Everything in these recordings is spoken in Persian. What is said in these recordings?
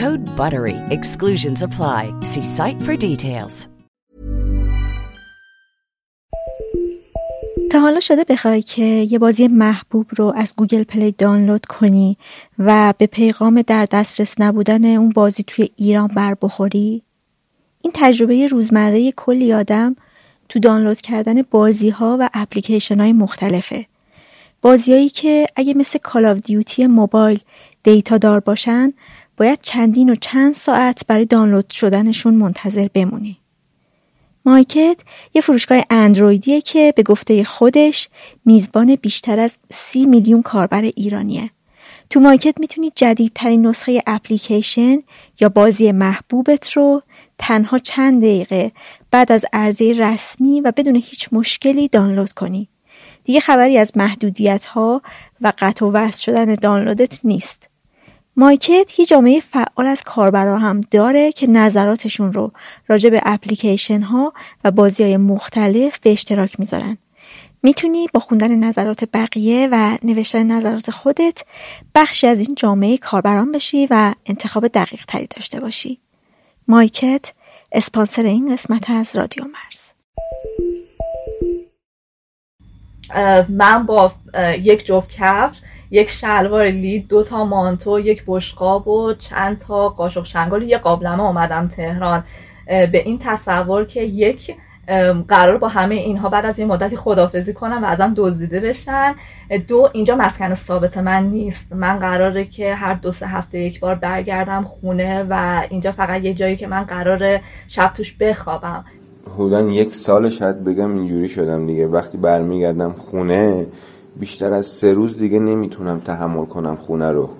Code BUTTERY. Exclusions apply. See site for details. تا حالا شده بخوای که یه بازی محبوب رو از گوگل پلی دانلود کنی و به پیغام در دسترس نبودن اون بازی توی ایران بر بخوری؟ این تجربه روزمره کلی آدم تو دانلود کردن بازی ها و اپلیکیشن های مختلفه. بازیایی که اگه مثل کال آف دیوتی موبایل دیتا دار باشن باید چندین و چند ساعت برای دانلود شدنشون منتظر بمونی. مایکت یه فروشگاه اندرویدیه که به گفته خودش میزبان بیشتر از سی میلیون کاربر ایرانیه. تو مایکت می‌تونی جدیدترین نسخه اپلیکیشن یا بازی محبوبت رو تنها چند دقیقه بعد از عرضه رسمی و بدون هیچ مشکلی دانلود کنی. دیگه خبری از محدودیت ها و قطع و وصل شدن دانلودت نیست. مایکت یه جامعه فعال از کاربرا هم داره که نظراتشون رو راجع به اپلیکیشن ها و بازی های مختلف به اشتراک می‌ذارن. می‌تونی با خوندن نظرات بقیه و نوشتن نظرات خودت بخشی از این جامعه کاربران بشی و انتخاب دقیق تری داشته باشی. مایکت اسپانسر این قسمت از رادیو مرز. من با یک جفت کفش یک شلوار لید دو تا مانتو یک بشقاب و چند تا قاشق شنگال. یه قابلمه اومدم تهران. به این تصور که یک قرار با همه اینها بعد از این مدتی خدافزی کنم و ازم دزدیده بشن. دو اینجا مسکن ثابت من نیست. من قراره که هر دو سه هفته یک بار برگردم خونه و اینجا فقط یه جایی که من قرار شب توش بخوابم. حدودا یک سال شاید بگم اینجوری شدم دیگه. وقتی برمیگردم خونه بیشتر از سه روز دیگه نمی‌تونم تحمل کنم خونه رو.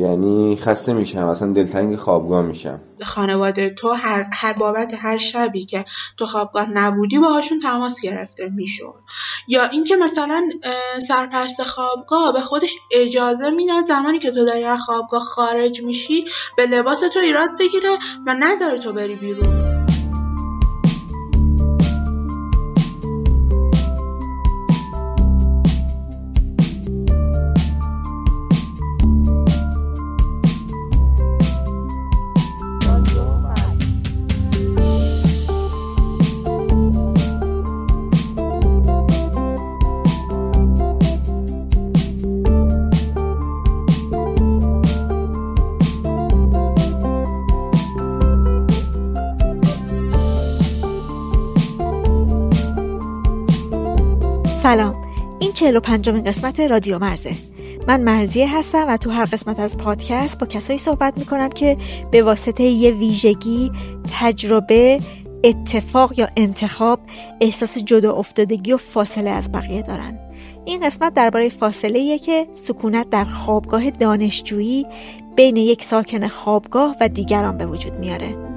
یعنی خسته میشم اصلا دلتنگ خوابگاه میشم. خانواده تو هر, هر بابت هر شبی که تو خوابگاه نبودی باهاشون تماس گرفته می‌شد. یا اینکه مثلا سرپرست خوابگاه به خودش اجازه می‌داد زمانی که تو از خوابگاه خارج میشی به لباس تو ایراد بگیره و نذاره تو بری بیرون. 45 قسمت رادیو مرزه. من مرزیه هستم و تو هر قسمت از پادکست با کسایی صحبت می‌کنم که به واسطه یه ویژگی تجربه اتفاق یا انتخاب احساس جدا افتادگی و فاصله از بقیه دارن. این قسمت درباره فاصله که سکونت در خوابگاه دانشجویی بین یک ساکن خوابگاه و دیگران به وجود میاره.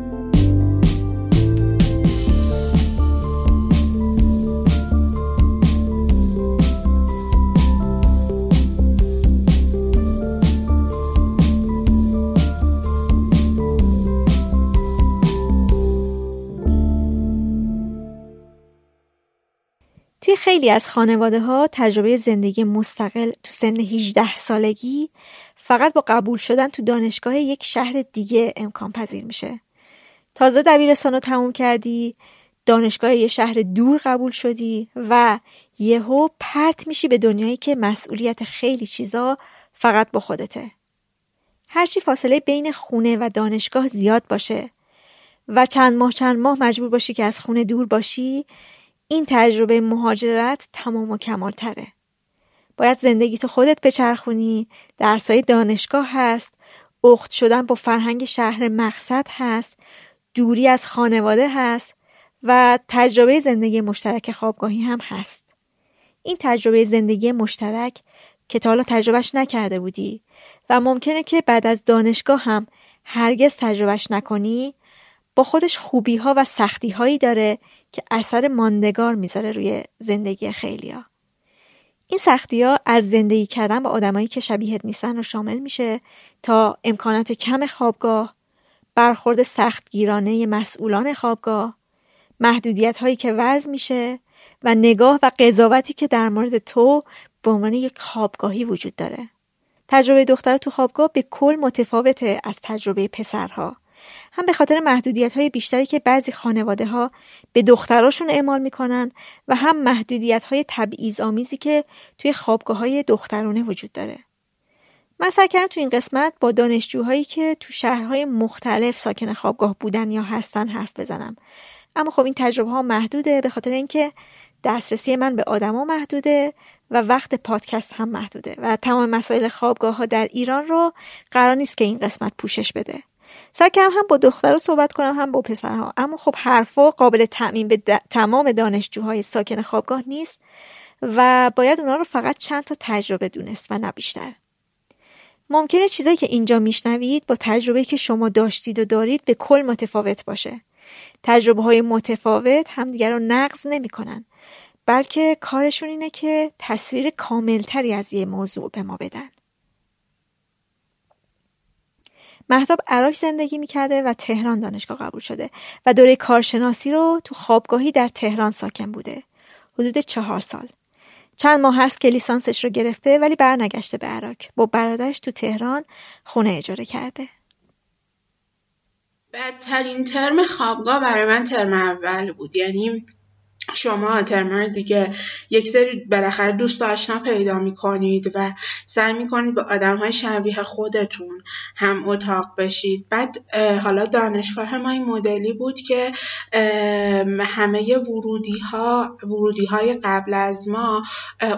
خیلی از خانواده ها تجربه زندگی مستقل تو سن 18 سالگی فقط با قبول شدن تو دانشگاه یک شهر دیگه امکان پذیر میشه. تازه دبیرستان رو تموم کردی دانشگاه یه شهر دور قبول شدی و یهو پرت میشی به دنیایی که مسئولیت خیلی چیزا فقط با خودته. هرچی فاصله بین خونه و دانشگاه زیاد باشه و چند ماه چند ماه مجبور باشی که از خونه دور باشی این تجربه مهاجرت تمام و کمال تره. باید زندگی تو خودت بچرخونی درسای دانشگاه هست اخت شدن با فرهنگ شهر مقصد هست دوری از خانواده هست و تجربه زندگی مشترک خوابگاهی هم هست این تجربه زندگی مشترک که تا حالا تجربهش نکرده بودی و ممکنه که بعد از دانشگاه هم هرگز تجربهش نکنی با خودش خوبی ها و سختی هایی داره که اثر ماندگار می‌ذاره روی زندگی خیلیا. این سختی ها از زندگی کردن با آدمایی که شبیهت نیستن رو شامل میشه تا امکانات کم خوابگاه، برخورد سختگیرانه مسئولان خوابگاه، محدودیت هایی که وضع میشه و نگاه و قضاوتی که در مورد تو به عنوان یک خوابگاهی وجود داره. تجربه دختر تو خوابگاه به کل متفاوته از تجربه پسرها. هم به خاطر محدودیت های بیشتری که بعضی خانواده ها به دختراشون اعمال می‌کنن و هم محدودیت های تبعیض آمیزی که توی خوابگاه های دخترانه وجود داره. من سعی کردم تو این قسمت با دانشجوهایی که تو شهرهای مختلف ساکن خوابگاه بودن یا هستن حرف بزنم اما خب این تجربه ها محدوده به خاطر اینکه دسترسی من به آدما محدوده و وقت پادکست هم محدوده و تمام مسائل خوابگاه ها در ایران رو قرار نیست که این قسمت پوشش بده سعی کردم هم با دختر رو صحبت کنم هم با پسرها. اما خب حرفا قابل تعمین به تمام دانشجوهای ساکن خوابگاه نیست و باید اونا رو فقط چند تا تجربه دونست و نه بیشتر. ممکنه چیزایی که اینجا میشنوید با تجربه که شما داشتید و دارید به کل متفاوت باشه. تجربه های متفاوت همدیگر رو نقض نمی‌کنن بلکه کارشون اینه که تصویر کاملتری از یه موضوع به ما بدن. محتاب عراق زندگی می‌کرده و تهران دانشگاه قبول شده و دوره کارشناسی رو تو خوابگاهی در تهران ساکن بوده. حدود چهار سال. چند ماه هست که لیسانسش رو گرفته ولی برنگشته به عراق. با برادرش تو تهران خونه اجاره کرده. بدترین ترم خوابگاه برای من ترم اول بود. یعنی شما ترمای دیگه یک سری بالاخره دوست آشنا پیدا می‌کنید و سعی می‌کنید به آدم های شبیه خودتون هم اتاق بشید. بعد حالا دانشگاه ما این مدلی بود که همه ورودی ها ورودی های قبل از ما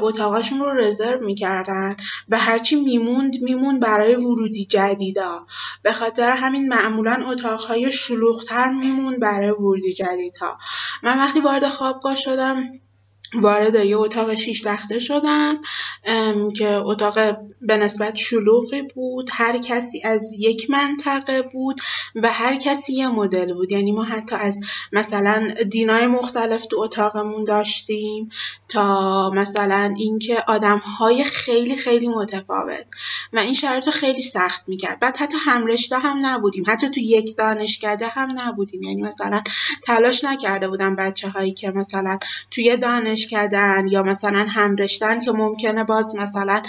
اتاقاشون رو رزرو می‌کردن و هرچی میموند میموند برای ورودی جدیدا. به خاطر همین معمولا اتاق های شلوغتر میموند برای ورودی جدیدها. من وقتی وارد خواب خوابگاه شدم. وارد یه اتاق شیش تخته شدم که اتاق به نسبت شلوغی بود هر کسی از یک منطقه بود و هر کسی یه مدل بود. یعنی ما حتی از مثلا دینای مختلف تو اتاقمون داشتیم تا مثلا اینکه آدم های خیلی خیلی متفاوت و این شرایط خیلی سخت می‌کرد. بعد حتی همرشته هم نبودیم. حتی تو یک دانشکده هم نبودیم. یعنی مثلا تلاش نکرده بودم بچه هایی که مثلا توی دانش کردن یا مثلا هم رشتن که ممکنه باز مثلا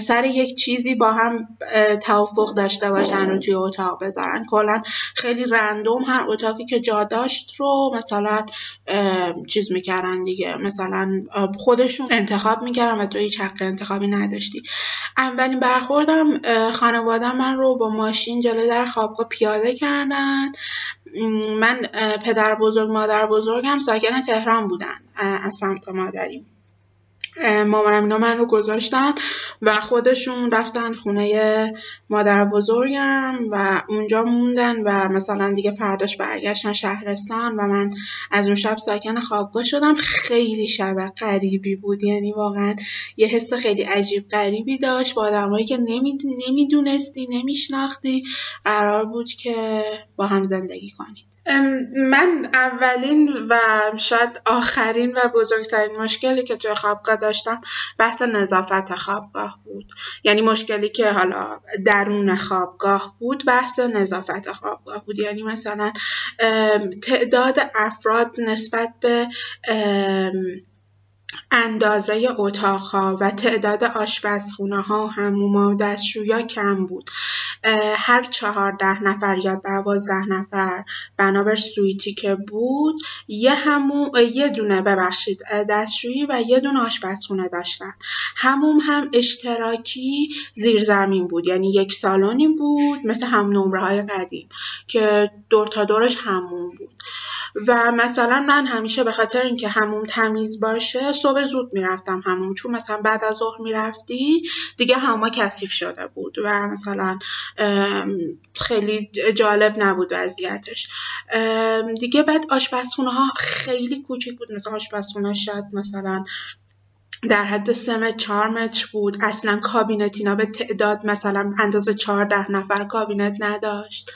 سر یک چیزی با هم توافق داشته باشن رو توی اتاق بذارن. کلا خیلی رندوم هر اتاقی که جا داشت رو مثلا چیز می‌کردن دیگه. مثلا خودشون انتخاب می‌کردن و تو هیچ حق انتخابی نداشتی. اولین برخوردم خانواده من رو با ماشین جلوی در خوابگاه پیاده کردن. من پدر بزرگ مادر بزرگم ساکن تهران بودن از سمت مادریم. مامانم اینا من رو گذاشتن و خودشون رفتن خونه مادر بزرگم و اونجا موندن و مثلا دیگه فرداش برگشتن شهرستان و من از اون شب ساکن خوابگاه شدم. خیلی شب غریبی بود. یعنی واقعا یه حس خیلی عجیب غریبی داشت. با آدمایی که نمی‌دونستی نمیشناختی قرار بود که با هم زندگی کنید من اولین و شاید آخرین و بزرگترین مشکلی که توی خوابگاه داشتم بحث نظافت خوابگاه بود. یعنی مشکلی که حالا درون خوابگاه بود بحث نظافت خوابگاه بود. یعنی مثلا تعداد افراد نسبت به اندازه اتاقها و تعداد آشپزخونه‌ها و حموم‌ها و دستشویی کم بود. هر چهارده نفر یا دوازده نفر بنابر سویتی که بود یه هموم یه دونه ببخشید دستشویی و یه دونه آشپزخونه داشتن. هموم هم اشتراکی زیرزمین بود یعنی یک سالنی بود مثل هم نمره های قدیم که دور تا دورش هموم بود. و مثلا من همیشه به خاطر اینکه هموم تمیز باشه صبح زود می‌رفتم هموم. چون مثلا بعد از ظهر می‌رفتی دیگه هموما کثیف شده بود و مثلا خیلی جالب نبود وضعیتش. دیگه بعد آشپزخونه ها خیلی کوچیک بود. مثلا آشپزخونه شاید مثلا در حد سه متر چهار متر بود. اصلا کابینت اینا به تعداد مثلا اندازه چهارده نفر کابینت نداشت.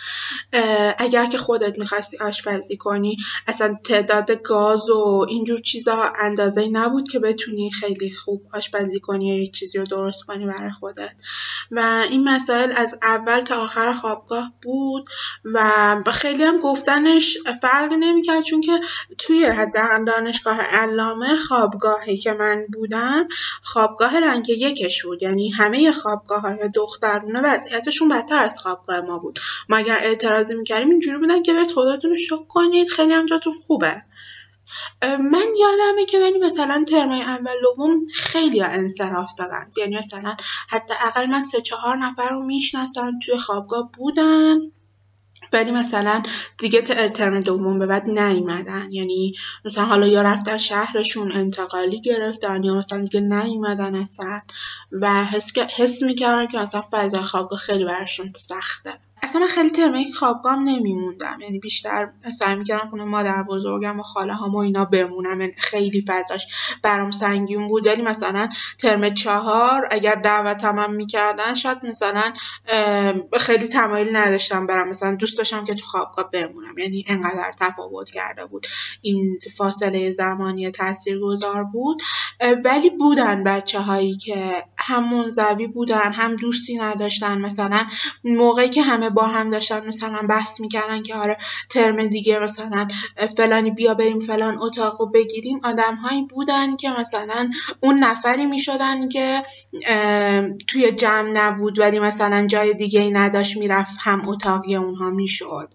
اگر که خودت می‌خواستی آشپزی کنی اصلا تعداد گاز و اینجور چیزا اندازه نبود که بتونی خیلی خوب آشپزی کنی یا یک چیزی رو درست کنی برای خودت. و این مسائل از اول تا آخر خوابگاه بود و خیلی هم گفتنش فرق نمی‌کرد چون که توی دانشگاه علامه خوابگاهی که من بودم خوابگاه رنگ یکش بود. یعنی همه خوابگاه های دخترونه وضعیتشون بدتر از خوابگاه ما بود. ما اگر اعتراضی می‌کردیم اینجوری بودن که برید خودتون رو شک کنید خیلی هم جاتون خوبه. من یادمه که ولی مثلا ترمای اول دوم خیلی انصراف دادن. یعنی مثلا حتی اقل من سه چهار نفر رو می‌شناسم توی خوابگاه بودن. ولی مثلا دیگه ترم دوم به بعد نیومدن. یعنی مثلا حالا یا رفتن شهرشون انتقالی گرفتن یا مثلا دیگه نیومدن اصلا. و حس, حس می‌کردن که مثلا فضای خوابگاه خیلی برشون سخته. اصلا من خیلی ترمه خوابگاه نمیموندم. یعنی بیشتر سعی می‌کردم خونه مادر بزرگم و خاله هم و اینا بمونم. یعنی خیلی فضاش برام سنگین بود. ولی مثلا ترم چهار اگر دعوتم هم می‌کردن شاید مثلا خیلی تمایل نداشتم برم. مثلا دوست داشتم که تو خوابگاه بمونم. یعنی انقدر تفاوت کرده بود. این فاصله زمانی گذار بود. ولی بودن بچه هایی که هم منزوی بودن هم دوستی نداشتن. مثلا موقعی که همه با هم داشتن مثلا بحث می‌کردن که آره ترم دیگه مثلا فلانی بیا بریم فلان اتاق رو بگیریم. آدم هایی بودن که مثلا اون نفری می‌شدن که توی جمع نبود ولی مثلا جای دیگه ای نداشت می‌رفت هم اتاقی اونها می‌شد.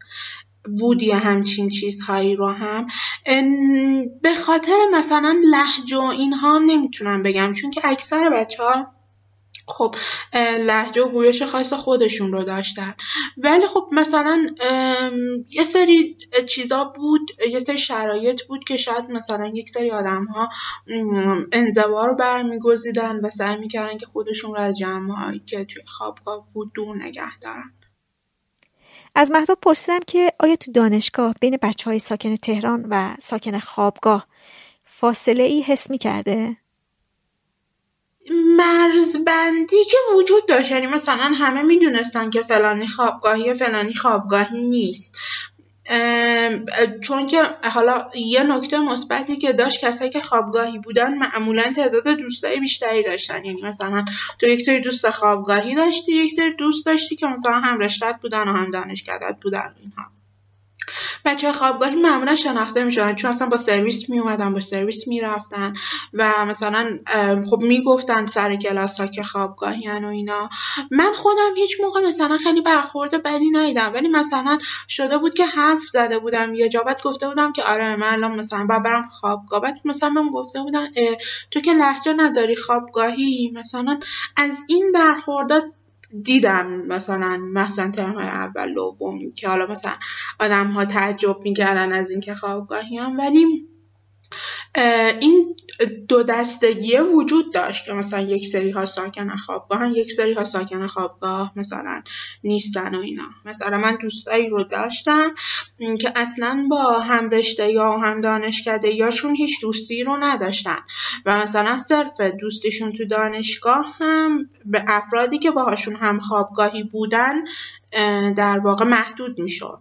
بودی همچین چیزهایی رو هم. به خاطر مثلا لحج و اینها هم نمی‌تونم بگم چون که اکثر بچه ها خب لحجه و گویش خاص خودشون رو داشتن ولی خب مثلا یه سری چیزا بود یه سری شرایط بود که شاید مثلا یک سری آدم ها انزوا رو برمیگزیدن و سعی می‌کردن که خودشون رو از جمع که توی خوابگاه بود دور نگه دارن از مهداب پرسیدم که آیا تو دانشگاه بین بچه های ساکن تهران و ساکن خوابگاه فاصله ای حس می کرده؟ مرزبندی که وجود داشت. یعنی مثلا همه می‌دونستن که فلانی خوابگاهی فلانی خوابگاهی نیست. چون که حالا یه نکته مثبتی که داشت کسایی که خوابگاهی بودن معمولا تعداد دوستای بیشتری داشتن. یعنی مثلا تو یک سری دوست خوابگاهی داشتی یک سری دوست داشتی که مثلا هم رشتت بودن و هم دانشکدت بودن. اینها. بچه خوابگاهی معمولا شناخته می‌شدن چون اصلا با سرویس می اومدن با سرویس می‌رفتن و مثلا خب می‌گفتن سر کلاس ها که خوابگاهی و اینا. من خودم هیچ موقع مثلا خیلی برخورد بدی ندیدم ولی مثلا شده بود که حرف زده بودم یا جابت گفته بودم که آره من الان مثلا با برم خوابگاه. بعد مثلا من گفته بودم تو که لحجه نداری خوابگاهی مثلا از این برخوردات دیدم مثلا مثلا ترم اول دوم که حالا مثلا آدم ها تعجب می‌کردن از اینکه خوابگاهی هم. ولی این دو دستگی وجود داشت که مثلا یک سری ها ساکن خوابگاه یک سری ها ساکن خوابگاه مثلا نیستن و اینا. مثلا من دوستایی رو داشتم که اصلا با هم رشته یا هم دانشکده یاشون هیچ دوستی رو نداشتن. و مثلا صرف دوستیشون تو دانشگاه هم به افرادی که باهاشون هم خوابگاهی بودن در واقع محدود می‌شد.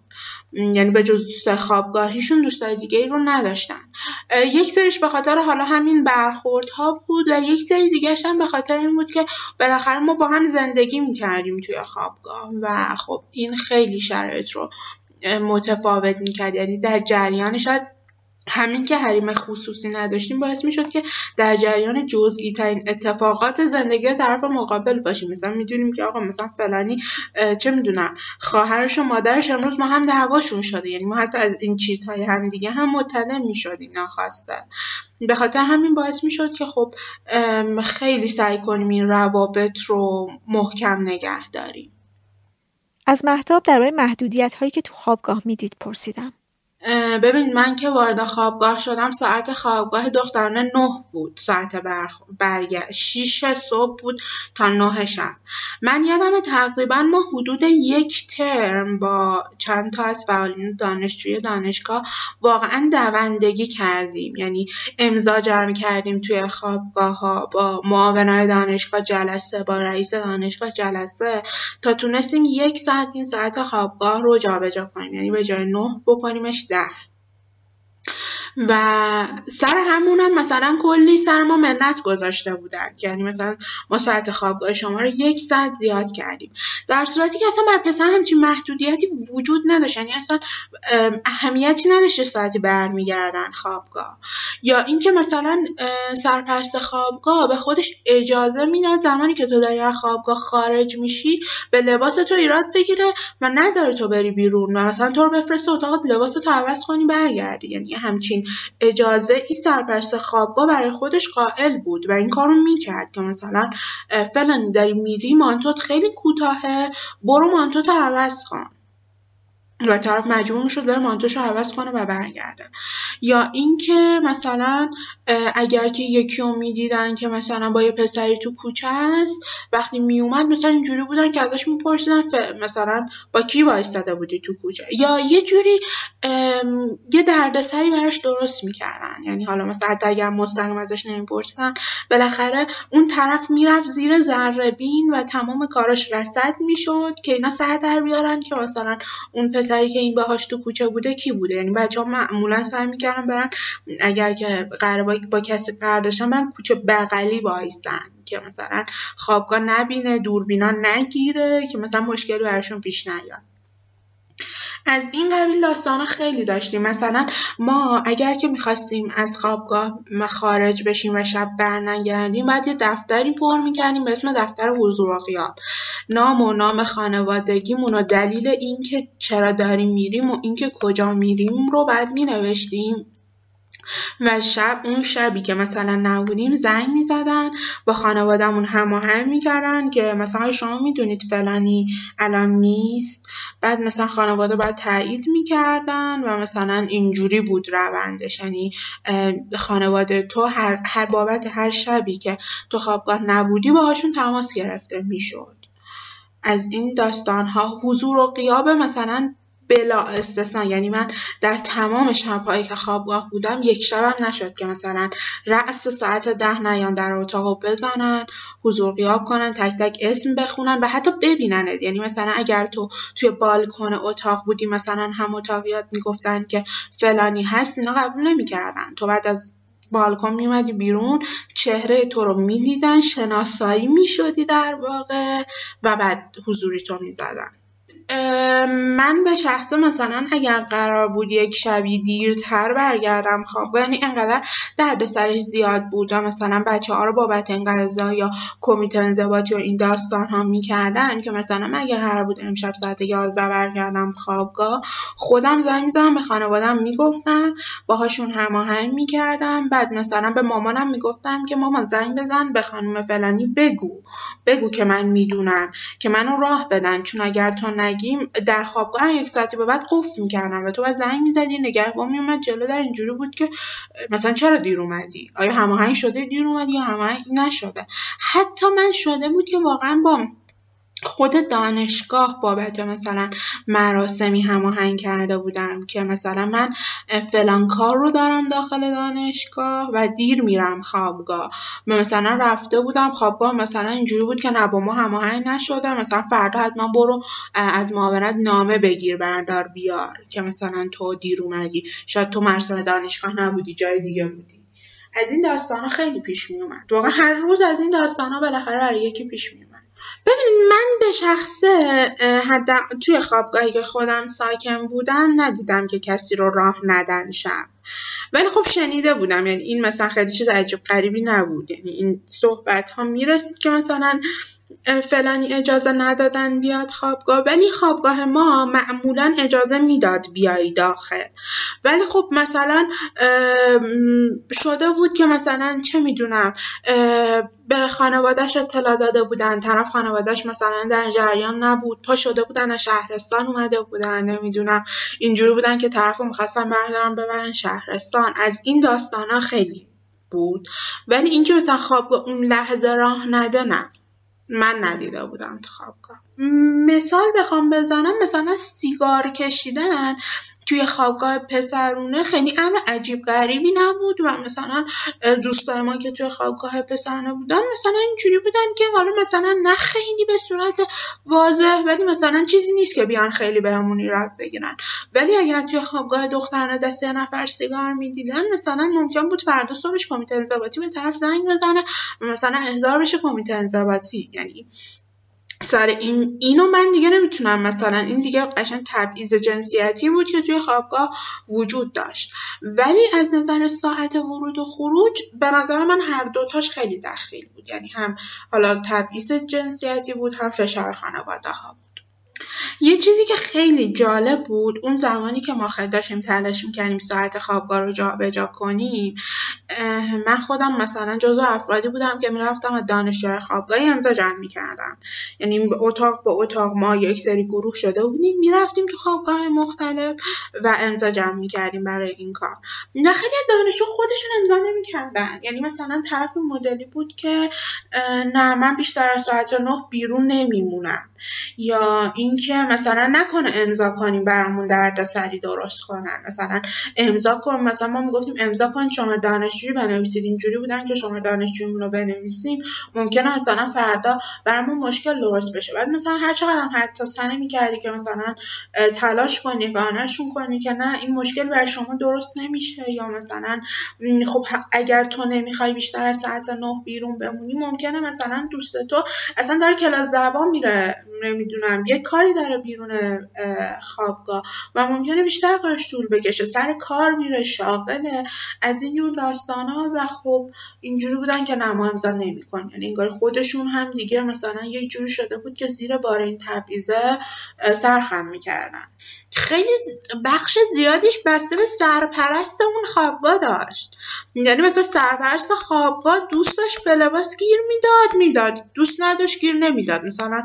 یعنی به جز دوست خوابگاهیشون دوستای دیگه ای رو نداشتن. یک سریش به خاطر حالا همین برخوردها بود و یک سری دیگه هم به خاطر این بود که بالاخره ما با هم زندگی می‌کردیم توی خوابگاه و خب این خیلی شرایط رو متفاوت می‌کرد. یعنی در جریان شاید همین که حریم خصوصی نداشتیم باعث می‌شد که در جریان جزئی ترین اتفاقات زندگی طرف مقابل باشیم. مثلا می‌دونیم که آقا مثلا فلانی چه می‌دونم خواهرش و مادرش امروز ما هم دعواشون شده. یعنی ما حتی از این چیزهای هم دیگه هم مطلع می‌شدیم ناخواسته. به خاطر همین باعث می‌شد که خب خیلی سعی کنیم این روابط رو محکم نگه داریم. از محتاب درباره محدودیت هایی که تو خوابگاه می‌دید پرسیدم. ببینید من که وارد خوابگاه شدم ساعت خوابگاه دخترانه نه بود ساعت برگشت. شیش صبح بود تا نه شب. من یادم تقریبا ما حدود یک ترم با چند تا از فعالین دانشجوی دانشگاه واقعا دوندگی کردیم. یعنی امضا جمع کردیم توی خوابگاه ها با معاونای دانشگاه جلسه با رئیس دانشگاه جلسه. تا تونستیم یک ساعت این ساعت خوابگاه رو جابجا کنیم. یعنی به جای نه بکنیمش ده و سر همونم مثلا کلی سر ما منت گذاشته بودن. یعنی مثلا ما ساعت خوابگاه شما رو یک ساعت زیاد کردیم. در صورتی که اصلا بر پسر همچین محدودیتی وجود نداشت. یعنی اصلا اهمیتی نداشته ساعتی برمیگردن خوابگاه. یا اینکه مثلا سرپرست خوابگاه به خودش اجازه می‌داد زمانی که تو از خوابگاه خارج میشی به لباس تو ایراد بگیره و نذاره تو بری بیرون و مثلا تو رو بفرسته اتاق لباس تو عوض کنی برگردی. یعنی همچین اجازه ای سرپرست خوابگاه برای خودش قائل بود و این کارو می‌کرد که مثلا فلانی داری میری مانتوت خیلی کوتاهه برو مانتوت عوض کن. و طرف مجبور می‌شد بره مانتوش رو عوض کنه و برگرده. یا اینکه مثلا اگر که یکی رو می‌دیدن که مثلا با یه پسری تو کوچه است وقتی میومد مثلا اینجوری بودن که ازش میپرسیدن مثلا با کی وایستاده بودی تو کوچه؟ یا یه جوری یه دردسری براش درست می‌کردن. یعنی حالا مثلا حتی اگر مستقیم ازش نمیپرسیدن بالاخره اون طرف می‌رفت زیر ذره بین و تمام کاراش رصد می‌شد که اینا سر در بیارن که مثلا اون پسر پسری که این باهاش تو کوچه بوده کی بوده؟ یعنی بچه ها معمولا سعی می‌کردن برن اگر که قرار با, با کسی قرار داشتن من کوچه بغلی وایسن که مثلا خوابگاه نبینه دوربینا نگیره که مثلا مشکلی براشون پیش نیاد. از این قبیل داستانا خیلی داشتیم. مثلا ما اگر که می‌خواستیم از خوابگاه خارج بشیم و شب برنگردیم بعد یه دفتری پر می‌کردیم به اسم دفتر حضور و قیاب نام و نام خانوادگیمون و دلیل اینکه چرا داریم میریم و اینکه کجا میریم رو بعد مینوشتیم. و شب اون شبی که مثلا نبودیم زنگ می‌زدن با خانوادهمون هماهنگ می‌کردن که مثلا شما می‌دونید فلانی الان نیست. بعد مثلا خانواده باید تایید می‌کردن و مثلا اینجوری بود روندش. یعنی خانواده تو هر, هر بابت هر شبی که تو خوابگاه نبودی باهاشون تماس گرفته می‌شد. از این داستان ها حضور و قیاب مثلا بلا استثنا یعنی من در تمام شبهایی که خوابگاه بودم یک شبم نشد که مثلا رأس ساعت ده نیان در اتاق بزنن حضور قیاب کنن تک تک اسم بخونن و حتی ببیننت یعنی مثلا اگر تو توی بالکن اتاق بودی مثلا هم اتاقیات می‌گفتن که فلانی هست اینا قبول نمی‌کردن. تو بعد از بالکن میومدی بیرون چهره تو رو می‌دیدن شناسایی می‌شدی در واقع و بعد حضوری تو می‌زدن. من به شخصه مثلا اگر قرار بود یک شبی دیرتر برگردم خواب یعنی انقدر درد سرش زیاد بود و مثلا بچه ها رو بابت این قضا یا کمیته انضباطی و این داستان ها می‌کردن که مثلا من اگر قرار بود امشب ساعت 11 برگردم خوابگاه خودم زنگ می‌زنم به خانوادم می‌گفتم باهاشون هماهنگ می‌کردم. بعد مثلا به مامانم می‌گفتم که مامان زنگ بزن به خانم فلانی بگو. بگو که من می‌دونم که منو راه بدن. چون اگر تو نگی در خوابگاه یک ساعتی به بعد قفل می‌کردم و تو بعد زنگ می‌زدی نگهبان میومد جلو در اینجوری بود که مثلا چرا دیر اومدی؟ آیا هماهنگ شده دیر اومدی یا هماهنگ نشده؟ حتی من شده بود که واقعا با خود دانشگاه بابت مثلا مراسمی هماهنگ کرده بودم که مثلا من فلان کار رو دارم داخل دانشگاه و دیر میرم خوابگاه. مثلا رفته بودم خوابگاه مثلا اینجوری بود که نه با ما هماهنگ نشده مثلا فردا حتما برو از معاونت نامه بگیر بردار بیار که مثلا تو دیر اومدی. شاید تو مراسم دانشگاه نبودی جای دیگه بودی. از این داستان خیلی پیش می اومد واقعا هر روز از این داستان ها بالاخره برای یکی پیش می ببینید من به شخصه توی خوابگاهی که خودم ساکن بودم ندیدم که کسی رو راه ندن شب. ولی خب شنیده بودم یعنی این مثلا خیلی چیز عجیب غریبی نبود. یعنی این صحبت ها می‌رسید که مثلا فلانی اجازه ندادن بیاد خوابگاه. ولی خوابگاه ما معمولا اجازه می‌داد بیای داخل. ولی خب مثلا شده بود که مثلا چه می‌دونم به خانوادهش اطلاع داده بودن. طرف خانوادهش مثلا در جریان نبود. پا شده بودن شهرستان اومده بودن. نمی‌دونم. اینجوری بودن که طرف می‌خواستن بردارن ببرن شهرستان. از این داستان ها خیلی بود. ولی اینکه مثلا خوابگاه اون لحظه راه نده نه. من ندیده بودم تو خوابگاه. مثال بخوام بزنم مثلا سیگار کشیدن توی خوابگاه پسرونه خیلی امر عجیب غریبی نبود و مثلا دوستای ما که توی خوابگاه پسرانه بودن مثلا اینجوری بودن که حالا مثلا نه خیلی به صورت واضح ولی مثلا چیزی نیست که بیان خیلی بهمونی رد بگیرن. ولی اگر توی خوابگاه دخترانه دست نفر سیگار می‌دیدن مثلا ممکن بود فردا صبحش کمیته انضباطی به طرف زنگ بزنه مثلا احضار بشه کمیته انضباطی یعنی سر این اینو من دیگه نمی‌تونم مثلا این دیگه قشنگ تبعیض جنسیتی بود که توی خوابگاه وجود داشت. ولی از نظر ساعت ورود و خروج به نظر من هر دوتاش خیلی دخیل بود. یعنی هم حالا تبعیض جنسیتی بود هم فشار خانواده ها بود. یه چیزی که خیلی جالب بود اون زمانی که ما خیلی داشتیم تلاش می‌کنیم ساعت خوابگاه رو جابجا کنیم من خودم مثلا جزو افرادی بودم که می‌رفتم و دانشجوی خوابگاهی امضا جمع می‌کردم. یعنی اتاق به اتاق ما یک سری گروه شده بودیم می‌رفتیم تو خوابگاه مختلف و امضا جمع می‌کردیم برای این کار. نه خیلی دانشجو خودشون امضا نمی‌کردن. یعنی مثلا طرف مدلی بود که نه من بیشتر از ساعت نه بیرون نمیمونم. یا اینکه مثلا نکنه امضا کنیم برامون دردسری درست کنن. مثلا امضا کن مثلا ما می‌گفتیم امضا کن شما دانشجویی بنویسید. اینجوری بودن که شما دانشجویمون رو بنویسیم. ممکنه مثلا فردا برامون مشکل درست بشه. بعد مثلا هر چقدر هم حتی سنه می‌کردی که مثلا تلاش کنی بهانهشون کنی که نه این مشکل بر شما درست نمیشه. یا مثلا خب اگر تو نمی‌خوای بیشتر از ساعت نه بیرون بمونی ممکنه مثلا دوست تو اصلا داره کلاس زبان میره نمی‌دونم یه کاری داره بیرون خوابگاه و ممکنه بیشتر کارش طول بکشه. سر کار میره شاغله. از اینجور داستان ها و خب اینجوری بودن که نما امضا نمیکن. یعنی انگار خودشون هم دیگه مثلا یه جوری شده بود که زیر بار این تبعیضه سرخم می‌کردن. خیلی بخش زیادیش بسته به سرپرست اون خوابگاه داشت. یعنی مثلا سرپرست خوابگاه دوست داشت به لباس گیر می‌داد می‌داد. دوست نداشت گیر نمی‌داد. مثلا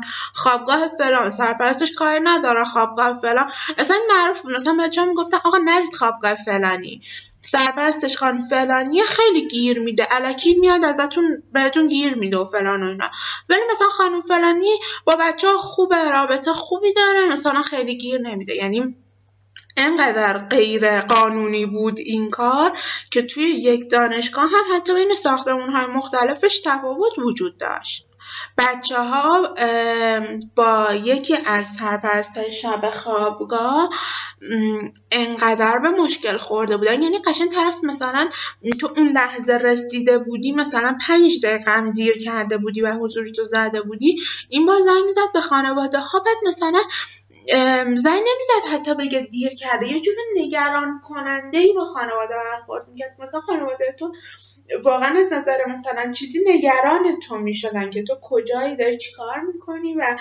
خوابگاه فلان. سرپرستش کار نداره خوابگاه فلان. اصلا معروف مثلا بچه ها می‌گفتن آقا نرید خوابگاه فلانی. سرپرستش خان فلانی خیلی گیر میده. الکی میاد ازتون بهتون گیر میده و فلان و اینا. ولی مثلا خانم فلانی با بچه ها خوبه رابطه خوبی داره مثلا خیلی گیر نمیده. یعنی انقدر غیر قانونی بود این کار که توی یک دانشگاه هم حتی بین ساختمون های مختلفش تفاوت وجود داشت. بچه ها با یکی از سرپرست شب خوابگاه انقدر به مشکل خورده بودن. یعنی قشن طرف مثلا تو اون لحظه رسیده بودی مثلا پنج دقیقه هم دیر کرده بودی و حضور تو زده بودی این با زنگ می‌زد به خانواده ها بعد مثلا زنگ نمی‌زد حتی بگه دیر کرده. یه جور نگران کننده ای با خانواده برخورد می‌کرد. مثلا خانواده تو واقعا از نظر مثلا چیزی نگران تو می‌شدن که تو کجایی داری چیکار می‌کنی و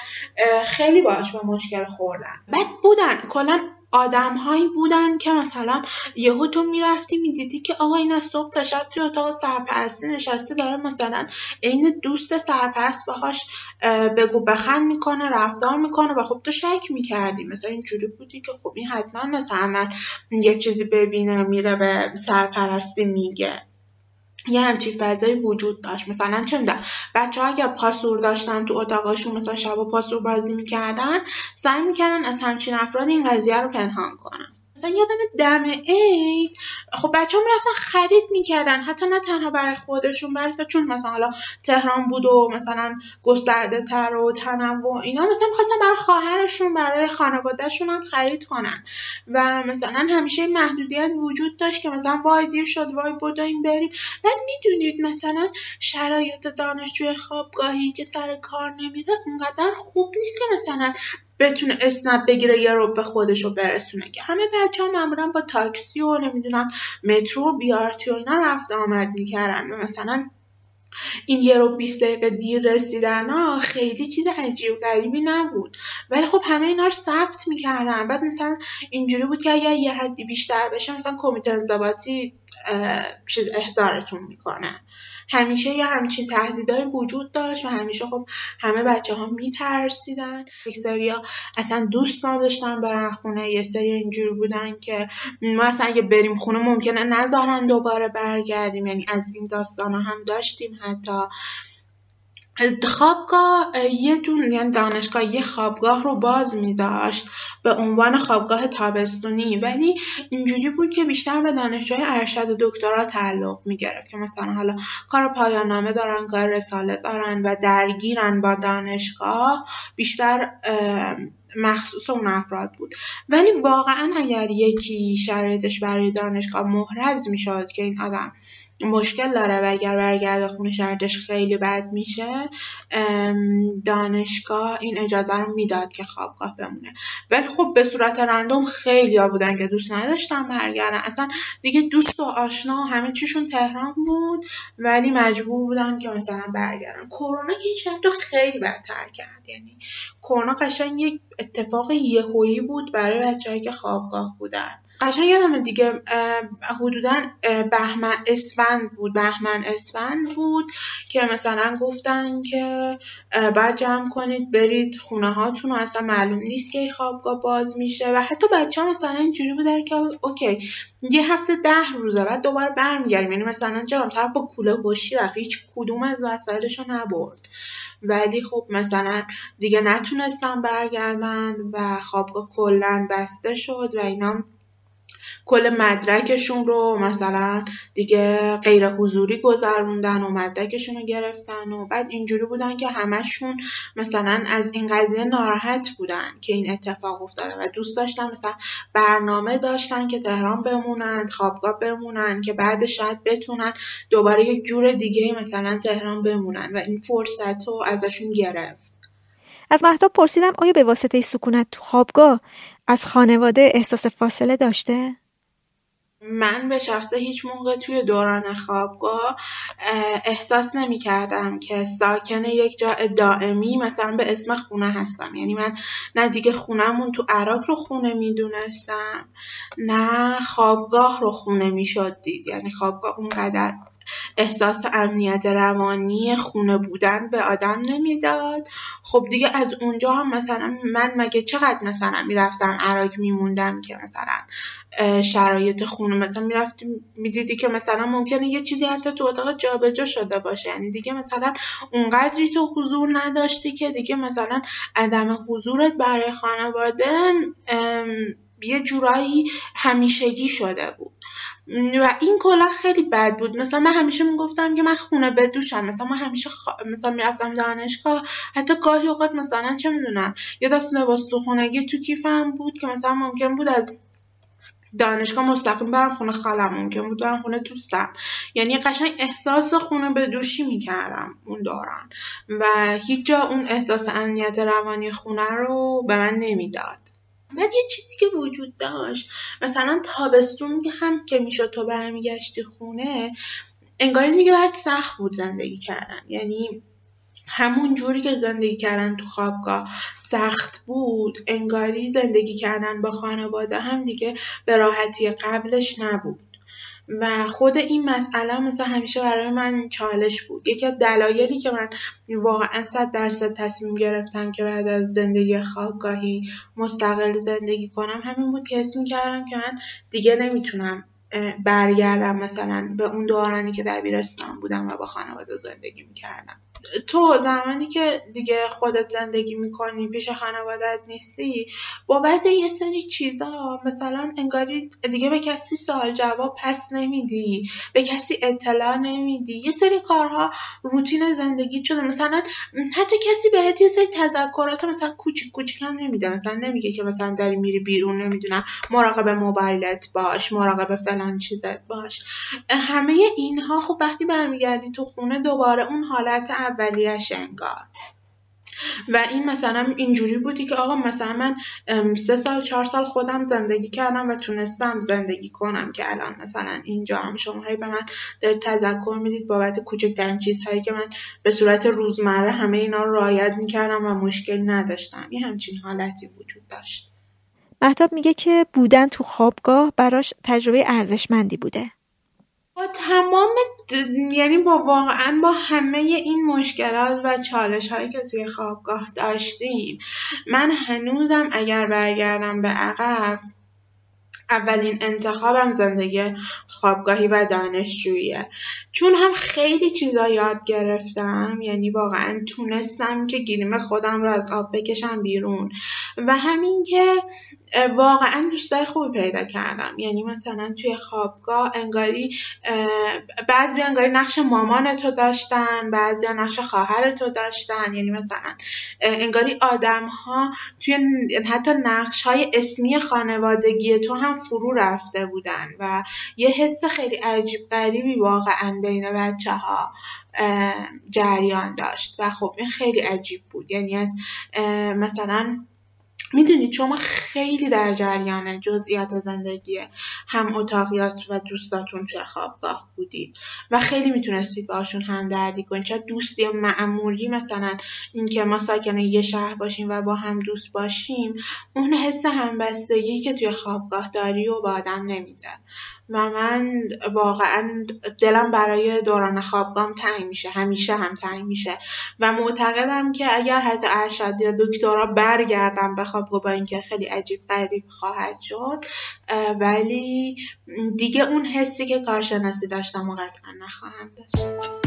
خیلی باش با مشکل خوردن. بعد بودن کلا آدمهایی بودن که مثلا یهو تو می‌رفتی می‌دیدی که آقا این از صبح تا شب توی اتاق سرپرستی نشسته داره مثلا عین دوست سرپرست باهاش بگو بخند می‌کنه رفتار می‌کنه و خب تو شک می‌کردی. مثلا اینجوری بودی که خب این حتما مثلا یه چیزی ببینه میره به سرپرستی میگه. یه همچین فضایی وجود داشت. مثلا چه می‌دونم بچه ها اگر پاسور داشتن تو اتاقاشون مثلا شب و پاسور بازی می‌کردن سعی می‌کردن از همچین افراد این قضیه رو پنهان کنن. مثلا یادم دم عید خب بچه هم رفتن خرید می‌کردن. حتی نه تنها برای خودشون بلکه چون مثلا حالا تهران بود و مثلا گسترده تر و تنوع اینا مثلا می‌خواستن برای خواهرشون برای خانوادهشون هم خرید کنن. و مثلا همیشه محدودیت وجود داشت که مثلا وای دیر شد وای بدویم بریم. بعد می‌دونید مثلا شرایط دانشجوی خوابگاهی که سر کار نمیره اونقدر خوب نیست که مثلا بتونه اسنپ بگیره یه رو به خودش رو برسونه. که همه بچه ها معمولا با تاکسی و نمی‌دونم مترو و بیارتی و اینا رفت آمد می‌کردن. مثلا این یه رو 20 دقیقه دیر رسیدن ها خیلی چیز عجیب غریبی نبود. ولی خب همه اینا رو ثبت می‌کردن. بعد مثلا اینجوری بود که اگر یه حدی بیشتر بشه مثلا کمیته انضباطی چیز احضارتون می‌کنه. همیشه یه همچین تهدیدهایی وجود داشت و همیشه خب همه بچه ها میترسیدن. یک سری اصلا دوست نداشتن برن خونه یه سری اینجوری بودن که ما اصلا اگه بریم خونه ممکنه نذارن دوباره برگردیم. یعنی از این داستان هم داشتیم حتی. خوابگاه یه دون یعنی دانشگاه یه خوابگاه رو باز میذاشت به عنوان خوابگاه تابستونی. ولی اینجوری بود که بیشتر به دانشجوی ارشد و دکترا تعلق می‌گرفت که مثلا حالا کار پایان نامه دارن کار رساله دارن و درگیرن با دانشگاه بیشتر مخصوص اون افراد بود. ولی واقعا اگر یکی شرایطش برای دانشگاه محرز می‌شد که این آدم مشکل داره و اگر برگرده خونه شرطش خیلی بد میشه دانشگاه این اجازه رو می‌داد که خوابگاه بمونه. ولی خب به صورت رندوم خیلی ها بودن که دوست نداشتن برگردن. اصلا دیگه دوست و آشنا همه چیشون تهران بود ولی مجبور بودن که مثلا برگردن. کرونا که این شرط رو خیلی بدتر کرد. یعنی کرونا قشنگ یک اتفاق یهویی بود برای بچههایی که خوابگاه بودن. قشنگ یادم دیگه حدودا بهمن اسفند بود بهمن اسفند بود که مثلا گفتن که بعد جمع کنید برید خونه هاتون و اصلا معلوم نیست که خوابگاه باز میشه و حتی بچه ها مثلا اینجوری بودن که اوکی یه هفته ده روزه بعد دوباره برمیگردیم. یعنی مثلا جواب طرف با کوله گوشی رفت. هیچ کدوم از وسایلش رو نبرد. ولی خب مثلا دیگه نتونستن برگردن و خوابگاه کلا بسته شد و اینا کل مدرکشون رو مثلا دیگه غیر حضوری گذروندن و مدرکشون رو گرفتن و بعد اینجوری بودن که همشون مثلا از این قضیه ناراحت بودن که این اتفاق افتاده و دوست داشتن مثلا برنامه داشتن که تهران بمونن خوابگاه بمونن که بعد شاید بتونن دوباره یک جور دیگه مثلا تهران بمونن و این فرصت رو ازشون گرفت از مهتاب پرسیدم آیا به واسطه سکونت تو خوابگاه از خانواده احساس فاصله داشته؟ من به شخصه هیچ موقع توی دوران خوابگاه احساس نمی کردم که ساکن یک جای دائمی مثلا به اسم خونه هستم. یعنی من نه دیگه خونهمون تو عراق رو خونه می‌دونستم نه خوابگاه رو خونه می‌شد دید. یعنی خوابگاه اونقدر احساس امنیت روانی خونه بودن به آدم نمی‌داد. خب دیگه از اونجا هم مثلا من مگه چقدر مثلا می‌رفتم عراق میموندم که مثلا شرایط خونه مثلا می‌رفتیم می‌دیدی که مثلا ممکنه یه چیزی حتی تو اتاق جابجا شده باشه. یعنی دیگه مثلا اونقدری تو حضور نداشتی که دیگه مثلا عدم حضورت برای خانواده یه جورایی همیشگی شده بود. و این کلا خیلی بد بود. مثلا من همیشه می‌گفتم که من خونه بدوشم. مثلا من همیشه خ... مثلا می‌رفتم دانشگاه. حتی گاهی اوقات مثلا چه می‌دونم یه دست لباس سخونگی تو کیفم بود که مثلا ممکن بود از دانشگاه مستقیم برم خونه خالم. ممکن بود برم خونه دوستم. یعنی قشنگ احساس خونه به دوشی می‌کردم اون دوران. و هیچ جا اون احساس امنیت روانی خونه رو به من نمی‌داد. بعد یه چیزی که وجود داشت. مثلا تابستون هم که می‌شد تو برمیگشتی خونه انگاری دیگه برات سخت بود زندگی کردن. یعنی همون جوری که زندگی کردن تو خوابگاه سخت بود انگاری زندگی کردن با خانواده هم دیگه به راحتی قبلش نبود. و خود این مسئله مثلا همیشه برای من چالش بود. یکی از دلایلی که من واقعا صد درصد تصمیم گرفتم که بعد از زندگی خوابگاهی مستقل زندگی کنم همین بود که اسم کردم که من دیگه نمی‌تونم برگردم مثلا به اون دورانی که در بیرستان بودم و با خانواده زندگی می‌کردم. تو زمانی که دیگه خودت زندگی می‌کنی پیش خانوادت نیستی بابت یه سری چیزا مثلا انگاری دیگه به کسی سوال جواب پس نمیدی به کسی اطلاع نمیدی یه سری کارها روتین زندگی شده. مثلا حتی کسی بهت یه سری تذکرات مثلا کوچیک کوچیک هم نمیده. مثلا نمیگه که مثلا داری میری بیرون نمی‌دونم مراقب موبایلت باش مراقب فلان چیزت باش. همه اینها خب وقتی برمیگردی تو خونه دوباره اون حالت اولیش انگار. و این مثلا اینجوری بودی که آقا مثلا من سه سال چهار سال خودم زندگی کردم و تونستم زندگی کنم که الان مثلا اینجا هم شما به من دارید تذکر می‌دید بابت کوچکترین چیزهایی که من به صورت روزمره همه اینا رو رعایت می‌کردم و مشکل نداشتم. یه همچین حالتی وجود داشت. محتاب میگه که بودن تو خوابگاه براش تجربه ارزشمندی بوده. با تمام یعنی با واقعا با همه این مشکلات و چالش هایی که توی خوابگاه داشتیم من هنوزم اگر برگردم به عقب اولین انتخابم زندگی خوابگاهی و دانشجوییه. چون هم خیلی چیزا یاد گرفتم یعنی واقعا تونستم که گیریم خودم رو از آب بکشم بیرون. و همین که واقعا دوستای خوبی پیدا کردم. یعنی مثلا توی خوابگاه انگاری بعضی انگاری نقش مامان تو داشتن بعضی نقش خواهر تو داشتن. یعنی مثلا انگاری آدم ها توی حتی نقش های اسمی خانوادگی تو هم فرو رفته بودن و یه حس خیلی عجیب غریبی واقعا بین بچه ها جریان داشت. و خب این خیلی عجیب بود. یعنی از مثلا می‌دونید شما خیلی در جریان جزئیات زندگی هم اتاقیات و دوستاتون توی خوابگاه بودید و خیلی می‌تونستید باشون هم دردی کنید. چه دوستی معمولی مثلا اینکه ما ساکن یه شهر باشیم و با هم دوست باشیم اون حس همبستگی که توی خوابگاه داری و با آدم نمیده. و من واقعا دلم برای دوران خوابگام تنگ میشه. همیشه هم تنگ میشه. و معتقدم که اگر حتی ارشد یا دکترا برگردم به خوابگاه با اینکه خیلی عجیب غریب خواهد شد ولی دیگه اون حسی که کارشناسی داشتم و قطعا نخواهم داشت.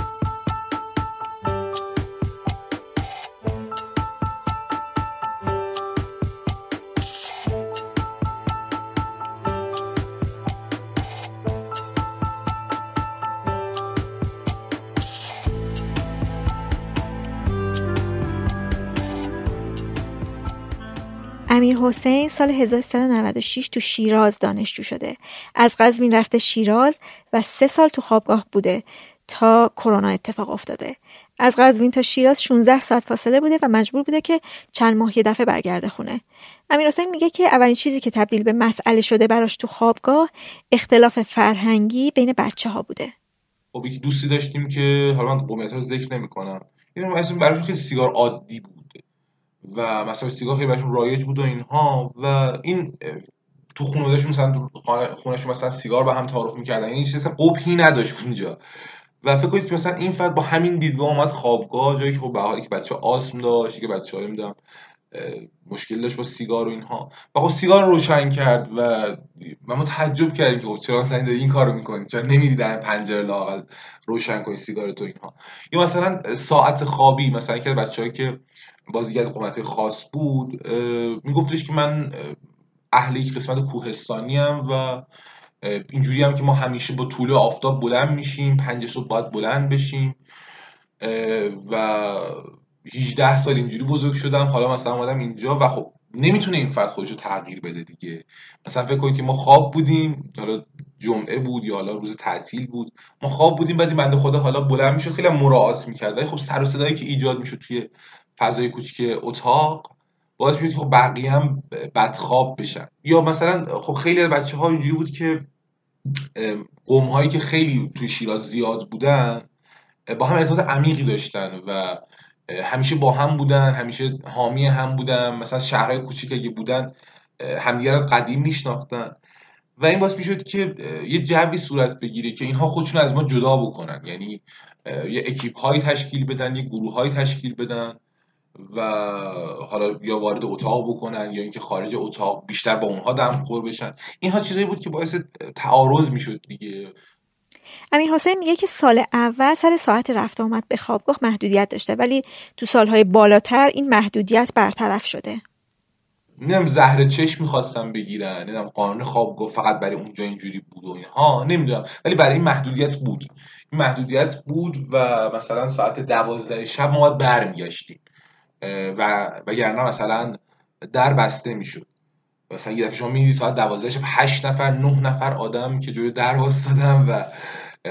امیر حسین سال 1396 تو شیراز دانشجو شده. از قزوین رفته شیراز و سه سال تو خوابگاه بوده تا کرونا اتفاق افتاده. از قزوین تا شیراز 16 ساعت فاصله بوده و مجبور بوده که چند ماه یه دفعه برگرده خونه. امیر حسین میگه که اولین چیزی که تبدیل به مسئله شده براش تو خوابگاه اختلاف فرهنگی بین بچه ها بوده. خب یکی دوستی داشتیم که حالا من قومیت ذکر نمی‌کنم. این براش که سیگار عادی بود. و مثلا سیگار خیلی براشون رایج بود و اینها و این تو خانوادهشون مثلا خونهشون مثلا سیگار به هم تعارف می‌کردن. این یعنی چیز قبحی نداشت اونجا. و فکر کنید مثلا این فرد با همین دیدگاه اومد خوابگاه جایی که خب به حالی که بچه آسم داشت که بچه نمی‌دونم مشکل داشت با سیگار و اینها. و خب سیگار رو روشن کرد و ما تعجب کردیم که خب چرا مثلا این کارو می‌کنید چرا نمیری در پنجره لاقل روشن کنی سیگار تو اینها؟ یا مثلا ساعت خوابی مثلا که بچه‌ای که بازی از قومت خاص بود میگفتش که من اهل یک قسمت کوهستانی هم و اینجوری هم که ما همیشه با طول آفتاب بلند میشیم پنج صبح باید بلند بشیم و 18 سال اینجوری بزرگ شدم حالا مثلا اومدم اینجا و خب نمی‌تونه این فرد خودش رو تغییر بده دیگه. مثلا فکر کنید که ما خواب بودیم حالا جمعه بود یا حالا روز تعطیل بود ما خواب بودیم بعد بنده خدا حالا بلند می‌شد خیلی مراعات می‌کرد. ولی خب سر و صدایی که ایجاد می‌شد توی فضای کوچیک اتاق باعث میشه که خب بقیه هم بدخواب بشن. یا مثلا خب خیلی از بچه ها اینجوری بود که قوم هایی که خیلی توی شیراز زیاد بودن با هم ارتباط عمیقی داشتن و همیشه با هم بودن همیشه حامی هم بودن. مثلا شهرهای کوچیک اگه بودن همدیگر از قدیم میشناختن. و این باعث می‌شد که یه جوی صورت بگیره که اینها خودشون از ما جدا بکنن. یعنی یه اکیپ هایی تشکیل بدن یه گروه هایی تشکیل بدن. و حالا یا وارد اتاق بکنن یا اینکه خارج اتاق بیشتر با اونها دمخور بشن. اینها چیزایی بود که باعث تعارض می‌شد دیگه. امیر حسین میگه که سال اول سر ساعت رفت آمد به خوابگاه محدودیت داشته ولی تو سالهای بالاتر این محدودیت برطرف شده. نمی‌دونم زهر چشم می‌خواستم بگیرن نمی‌دونم قانون خوابگاه فقط برای اونجا اینجوری بود و اینها نمی‌دونم ولی برای این محدودیت بود. این محدودیت بود و مثلا ساعت دوازده شب ما باید برمیگشتیم. و وگرنه مثلا در بسته می‌شد. مثلا یه دفعه شما می‌دید ساعت 12 شب 8 نفر 9 نفر آدم که جوی در واسطادن و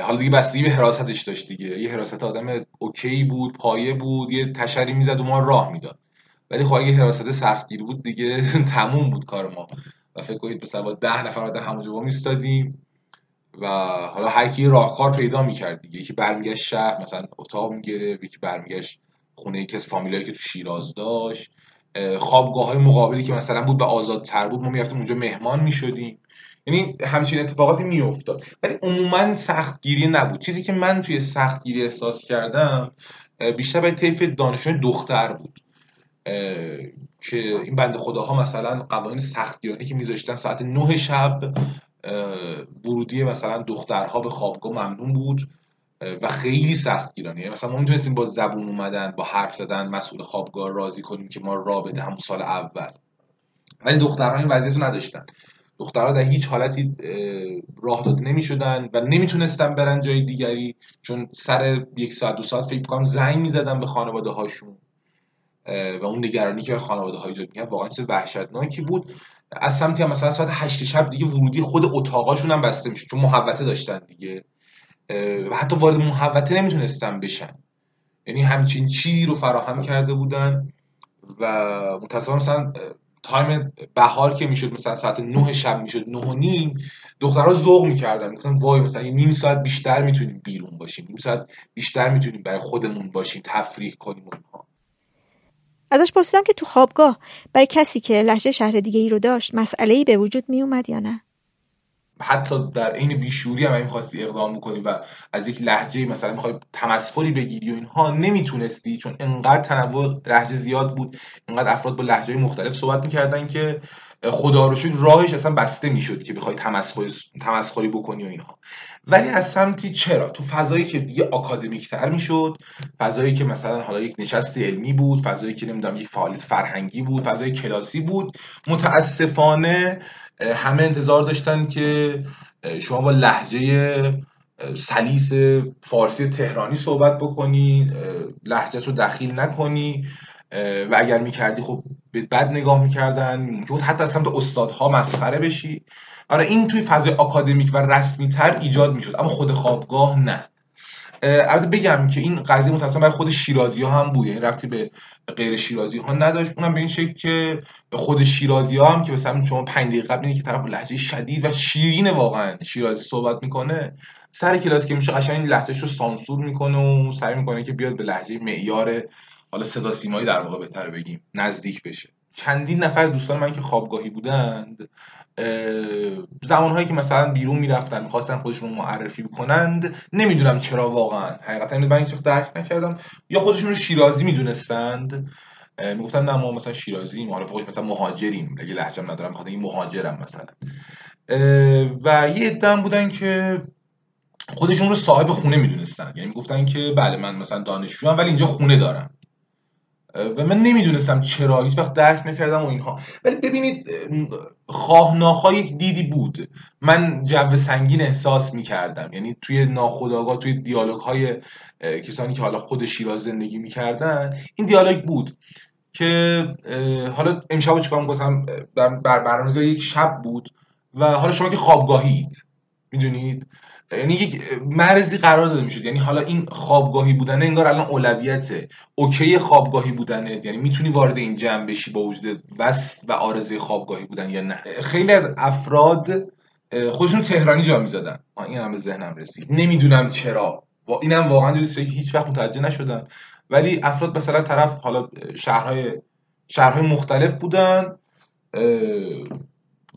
حالا دیگه بستگی به حراستش داشت دیگه. یه حراست آدم اوکی بود پایه بود یه تشری می‌زد و ما راه می‌داد. ولی خب اگه حراست سختگیر بود دیگه تموم بود کار ما. و فکر کنید مثلا با ده نفر آدم همونجا میستادیم و حالا هر کی راهکار پیدا می‌کرد دیگه. یکی برمیگشت شهر مثلا اتاق می‌گرفت یکی برمیگشت خونه یکی از فامیلایی که تو شیراز داشت. خوابگاه های مقابلی که مثلا بود و آزادتر بود ما می‌رفتیم اونجا مهمان می‌شدیم. یعنی همچین اتفاقاتی میافتاد. ولی عموما سختگیری نبود. چیزی که من توی سختگیری احساس کردم بیشتر به طیف دانشجوی دختر بود. که این بند خداها مثلا قوانین سختگیرانه که میذاشتن ساعت نه شب ورودی مثلا دخترها به خوابگاه ممنون بود. و خیلی سخت گیرانه مثلا ما می‌تونستیم با زبون اومدن با حرف زدن مسئول خوابگاه راضی کنیم که ما را بده همون سال اول. ولی دخترها این وضعیت رو نداشتن. دخترها در هیچ حالتی راه داده نمی شدن و نمی‌تونستن برن جای دیگری چون سر یک ساعت دو ساعت فکر کنم زنگ می‌زدن به خانواده هاشون. و اون نگرانی که به خانواده های ایجاد واقعا چیز وحشتناکی بود. از سمتی هم مثلا ساعت هشت شب دیگه ورودی خود اتاقاشون هم بسته میشه چون محوته داشتن دیگه. و حتی وارد محوته نمی‌تونستن بشن. یعنی همچین چیزی رو فراهم کرده بودن و متصور مثلا تایم بهار که می‌شد مثلا ساعت نه شب می‌شد نه و نیم دخترها ذوق می‌کردن. می‌گفتن وای مثلا یه نیم ساعت بیشتر می‌تونیم بیرون باشیم. نیم ساعت بیشتر می‌تونیم برای خودمون باشیم تفریح کنیم اونها ازش پرسیدم که تو خوابگاه برای کسی که لحجه شهر دیگه ای رو داشت مسئله ای به وجود می اومد یا نه؟ حتی در عین بیشوری هم می‌خواستی اقدام بکنی و از یک لحجه مثلا می‌خوای تمسخری بگیری و اینها نمی‌تونستی چون انقدر تنوع لحجه زیاد بود انقدر افراد با لحجه مختلف صحبت می‌کردن که خدا رو راهش اصلا بسته می‌شد که بخوای تمسخری بکنی و اینها. ولی از سمتی چرا؟ تو فضایی که دیگه آکادمیک تر می‌شد فضایی که مثلا حالا یک نشست علمی بود فضایی که نمی‌دونم یک فعالیت فرهنگی بود فضای کلاسی بود متاسفانه همه انتظار داشتن که شما با لحجه سلیس فارسی تهرانی صحبت بکنی لحجه رو دخیل نکنی و اگر می‌کردی خب به بد نگاه می‌کردن ممکن حتی از سمت استادها مسخره بشی. آره این توی فضای آکادمیک و رسمی تر ایجاد می‌شد اما خود خوابگاه نه. البته بگم که این قضیه متأسفانه برای خود شیرازی ها هم بود یعنی رفتی به غیر شیرازی ها نداشت. اونم به این شکل که خود شیرازی ها هم که مثلا شما 5 دقیقه قبل که طرف لهجه شدید و شیرین واقعا. شیرازی صحبت می‌کنه. سر کلاس که میشه قشنگ لهجهش رو سانسور می‌کنه و سعی می‌کنه که بیاد به لهجه معیار حالا صدا سیمایی در واقع بهتر بگیم نزدیک بشه. چندین نفر دوستان من که خوابگاهی بودند زمانهایی که مثلا بیرون می‌رفتن می‌خواستن خودشون معرفی بکنند نمی‌دونم چرا واقعا. حقیقتا من هیچ درک نکردم. یا خودشون رو شیرازی می‌دونستند. می‌گفتن نه ما مثلا شیرازی حالا فوقش مثلا مهاجریم. اگه لهجم ندارم بخاطر این مهاجرم مثلا. و یه ادم بودن که خودشون رو صاحب خونه می‌دونستن. یعنی می‌گفتن که بله من مثلا دانشجوام ولی اینجا خونه دارم. و من نمی‌دونستم چرا. هیچ وقت درک نکردم و اینها. ولی ببینید خواه یک دیدی بود. من جو سنگین احساس می‌کردم. یعنی توی ناخودآگاه توی دیالوگ های کسانی که حالا خود شیراز زندگی می‌کردن این دیالوگ بود که حالا امشب چیکار می‌کنم بر برنامه یک شب بود و حالا شما که خوابگاهید می‌دونید؟ یعنی یک مرزی قرار داده می‌شد. یعنی حالا این خوابگاهی بودنه انگار الان اولویته. اوکی خوابگاهی بودنه. یعنی می‌تونی وارد این جمع بشی با وجود وصف و آرزه خوابگاهی بودن یا نه. خیلی از افراد خودشون تهرانی جا می‌زدن. این هم به ذهنم رسید. نمی‌دونم چرا. و اینم واقعا هیچ وقت متوجه نشدم ولی افراد مثلا طرف حالا شهرهای شهرهای مختلف بودن.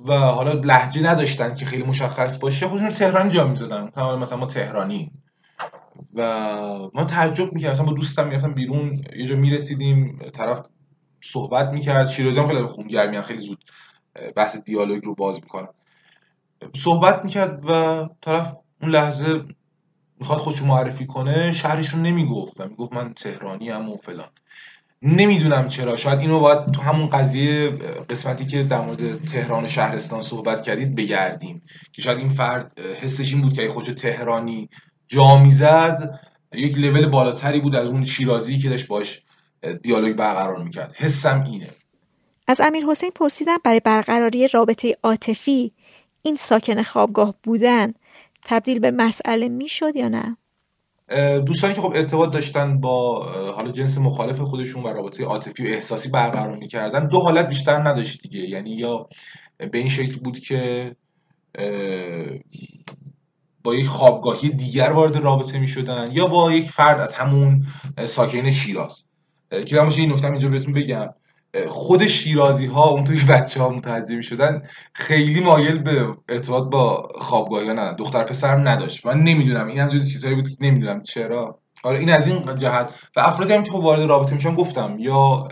و حالا لحجه نداشتن که خیلی مشخص باشه خودشون رو تهرانی جا می‌زدن. مثلا ما تهرانی. و ما تعجب می‌کردم. مثلا با دوستم می‌رفتم بیرون یه جا می‌رسیدیم طرف صحبت می‌کرد. شیرازی هم خیلی خونگرمی خیلی زود بحث دیالوگ رو باز می‌کنم صحبت می‌کرد و طرف اون لحظه می‌خواد خودشو معرفی کنه شهرش رو نمی‌گفت و می‌گفت من تهرانی هم و فلان. نمی‌دونم چرا. شاید اینو باید تو همون قضیه قسمتی که در مورد تهران و شهرستان صحبت کردید بگردیم. که شاید این فرد حسش این بود که خودشو تهرانی جا می‌زد یک لول بالاتری بود از اون شیرازی که داشت باش دیالوگ برقرار می‌کرد. حسم اینه. از امیر حسین پرسیدم برای برقراری رابطه عاطفی این ساکن خوابگاه بودن تبدیل به مسئله می‌شد یا نه؟ دوستانی که خب ارتباط داشتن با حالا جنس مخالف خودشون و رابطه عاطفی و احساسی برقرار می‌کردن دو حالت بیشتر نداشت دیگه. یعنی یا به این شکل بود که با یک خوابگاهی دیگر وارد رابطه می شدن یا با یک فرد از همون ساکن شیراز. که این نکته اینجا بهتون بگم. خود شیرازی ها اون توی بچه ها متوجه می شدن خیلی مایل به ارتباط با خوابگاهی ها ندن دختر پسر نداشت. من نمی‌دونم. این هم چیزهایی بود که نمی‌دونم. چرا؟ آره این از این جهت. و افرادی هم که خب وارد رابطه میشن گفتم یا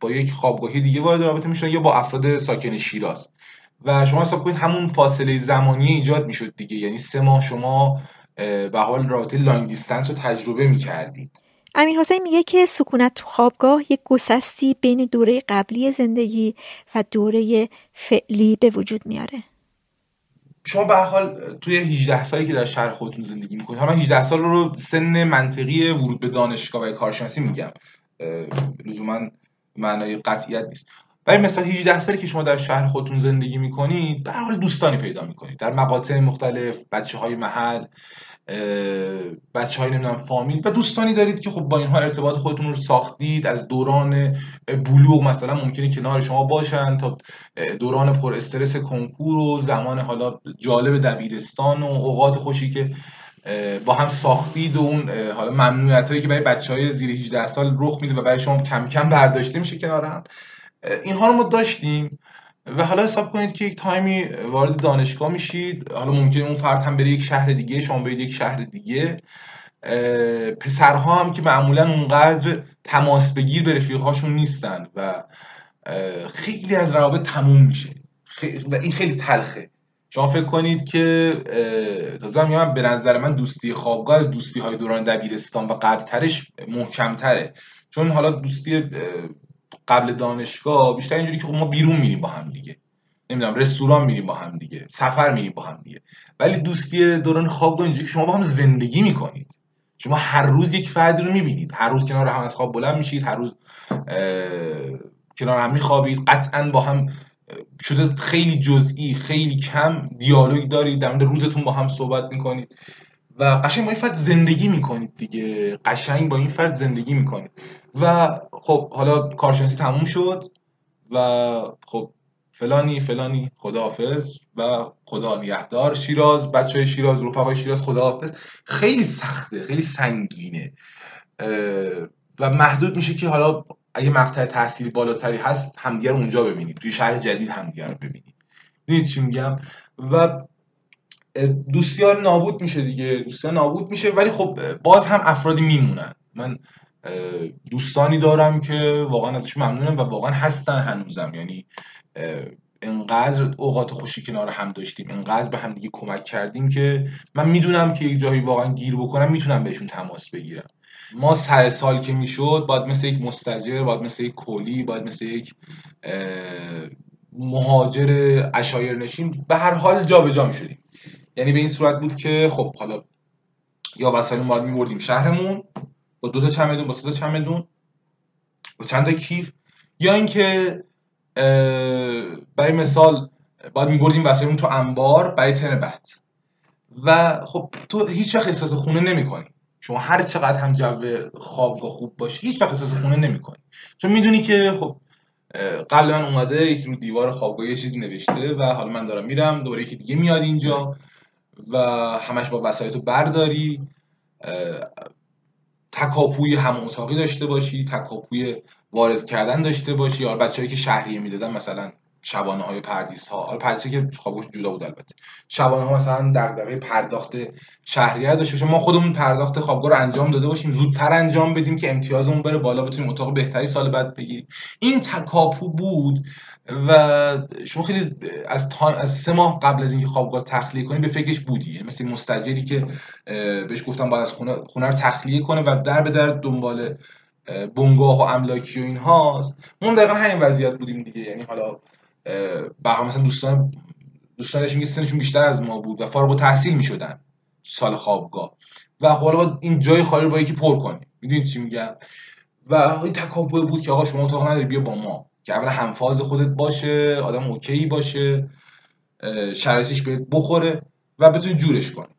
با یک خوابگاهی دیگه وارد رابطه میشن یا با افراد ساکن شیراز. و شما حساب کنید همون فاصله زمانی ایجاد می‌شد دیگه. یعنی سه ماه شما به حال رابطه لانگ دیستنس رو تجربه می‌کردید. امیر حسین میگه که سکونت تو خوابگاه یک گسستی بین دوره قبلی زندگی و دوره فعلی به وجود میاره. شما به حال توی 18 سالی که در شهر خودتون زندگی می‌کنید حالا 18 سال رو سن منطقی ورود به دانشگاه و کارشناسی میگم. لزوما معنای قطعیت نیست. ولی مثلا 18 سالی که شما در شهر خودتون زندگی می‌کنید به حال دوستانی پیدا می‌کنید در مقاطع مختلف بچه های محل بچه های نمی‌دونم فامیل. و دوستانی دارید که خب با اینها ارتباط خودتون رو ساختید از دوران بلوغ مثلا ممکنه کنار شما باشن تا دوران پر استرس کنکور و زمان حالا جالب دبیرستان و اوقات خوشی که با هم ساختید و اون حالا ممنوعیت هایی که برای بچه های زیر 18 سال رخ میده و برای شما کم کم برداشته میشه کنار هم. اینها رو ما داشتیم. و حالا حساب کنید که یک تایمی وارد دانشگاه میشید. حالا ممکنه اون فرد هم بره یک شهر دیگه شما برید یک شهر دیگه. پسرها هم که معمولا اونقدر تماس بگیر به رفیقهاشون نیستن و خیلی از روابط تموم میشه. و این خیلی تلخه. شما فکر کنید که تازه میگم به نظر من دوستی خوابگاه از دوستی های دوران دبیرستان و قبلترش محکمتره. چون حالا دوستی قبل دانشگاه بیشتر اینجوری که خب ما بیرون میریم با هم دیگه. نمی‌دونم رستوران میریم با هم دیگه سفر میریم با هم دیگه. ولی دوستی دوران خوابگاه اینجوری که شما با هم زندگی می‌کنید. شما هر روز یک فردی رو می‌بینید. هر روز کنار هم از خواب بلند میشید هر روز کنار هم میخوابید. قطعا با هم شده خیلی جزئی خیلی کم دیالوگ دارید در روزتون با هم صحبت می‌کنید. و قشنگ با این فرد زندگی می‌کنید دیگه. قشنگ با این فرد زندگی می‌کنید. و خب حالا کارشناسی تموم شد و خب فلانی فلانی خداحافظ و خدا نگهدار شیراز بچه های شیراز رفقای شیراز خداحافظ. خیلی سخته خیلی سنگینه. و محدود میشه که حالا اگه مقطع تحصیلی بالاتری هست همدیگر اونجا ببینید توی شهر جدید همدیگر ببینید می‌دونید چی میگم؟ و دوستیار نابود میشه دیگه. دوستیار نابود میشه ولی خب باز هم افرادی میمونن. من دوستانی دارم که واقعا ازش ممنونم و واقعا هستن هنوزم. یعنی انقدر اوقات خوشی کنار هم داشتیم انقدر به هم دیگه کمک کردیم که من می‌دونم که یک جایی واقعا گیر بکنم می‌تونم بهشون تماس بگیرم. ما سر سال که می‌شد باید مثل یک مستجر باید مثل یک کلی باید مثل یک مهاجر اشایر نشین به هر حال جابجا جا می‌شدیم. یعنی به این صورت بود که خب حالا یا وسایل باید میبردیم شهرمون با دو تا چمدون با سه تا چمدون با چند تا کیف. یا اینکه برای مثال باید میبردیم وسایلمون تو انبار برای تن بعد. و خب تو هیچ وقت احساس خونه نمی‌کنی. شما هر چقدر هم جو خوابگاه خوب باشه هیچ وقت احساس خونه نمی‌کنی. چون می‌دونی که خب قبل من اومده یکی رو دیوار خوابگاه یه چیزی نوشته و حالا من دارم میرم دوره یکی دیگه میاد اینجا و همش با وسایل تو برداری تکاپوی هم اتاقی داشته باشی تکاپوی وارد کردن داشته باشی. یا بچه‌ای که شهریه می‌دادن مثلا شبانه های پردیس ها حالا پردیسی که خوابش جدا بود البته. شبانه ها مثلا دغدغه پرداخت شهریه داشته باشه ما خودمون پرداخت خوابگاه رو انجام داده باشیم. زودتر انجام بدیم که امتیازمون بره بالا بتونیم اتاق بهتری سال بعد بگیریم. این تکاپو بود و شما خیلی از از سه ماه قبل از اینکه خوابگاه تخلیه کنی به فکرش بودی. یعنی مثل مستجری که بهش گفتم باید از خونه, خونه رو تخلیه کنه و در به در دنبال بنگاه و املاکی و اینهاست ما دقیقا همین وضعیت بودیم دیگه. یعنی حالا به مثلا دوستان دوستان که سنشون بیشتر از ما بود و فارغ تحصیل می‌شدن سال خوابگاه. و خب حالا این جای خالی رو با یکی پر کنیم. می‌دونید چی میگم؟ و این تکاپو بود که آقا شما اتاق نداری بیا با ما. که اول همفاز خودت باشه آدم اوکی باشه شرایطش بهت بخوره و بتونید جورش کنید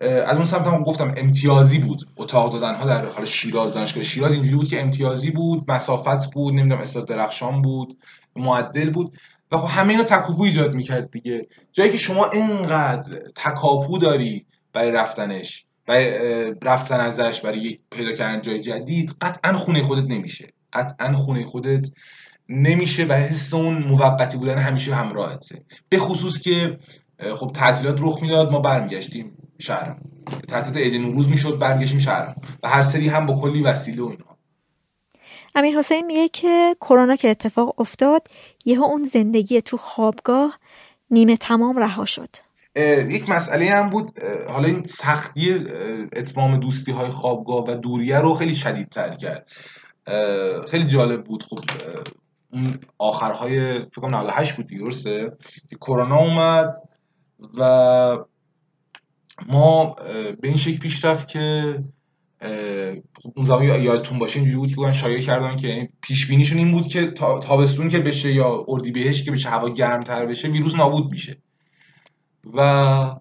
از اون سمت هم گفتم امتیازی بود. اتاق دادن ها در حال شیراز دانشگاه شیراز اینجوری بود که امتیازی بود مسافت بود نمی‌دونم استاد درخشان بود معدل بود. و خب همه اینو تکاپو ایجاد می‌کرد دیگه. جایی که شما اینقدر تکاپو داری برای رفتنش برای رفتن ازش برای پیدا کردن جای جدید قطعا خونه خودت نمیشه. قطعا خونه خودت نمیشه و حس اون موقتی بودن همیشه همراهته به خصوص که خب تعطیلات رخ می‌داد ما برمیگشتیم شهرم. تعطیلات عید نوروز می‌شد برگشتیم شهرم. و هر سری هم با کلی وسیله و اینها. امیر حسین میگه که کرونا که اتفاق افتاد یه اون زندگی تو خوابگاه نیمه تمام رها شد. یک مسئله هم بود حالا این سختی اتمام دوستی های خوابگاه و دوریه رو خیلی شدید تر کرد خیلی جالب بود. خب اون آخرهای فکر کنم 98 بود که کرونا اومد و ما به این شکل پیش رفت که خب اون زمان یادتون باشه اینجوری بود که شایعه کردن که یعنی پیش بینیشون این بود که تابستون که بشه یا اردیبهشت که بشه هوا گرمتر بشه ویروس نابود میشه. و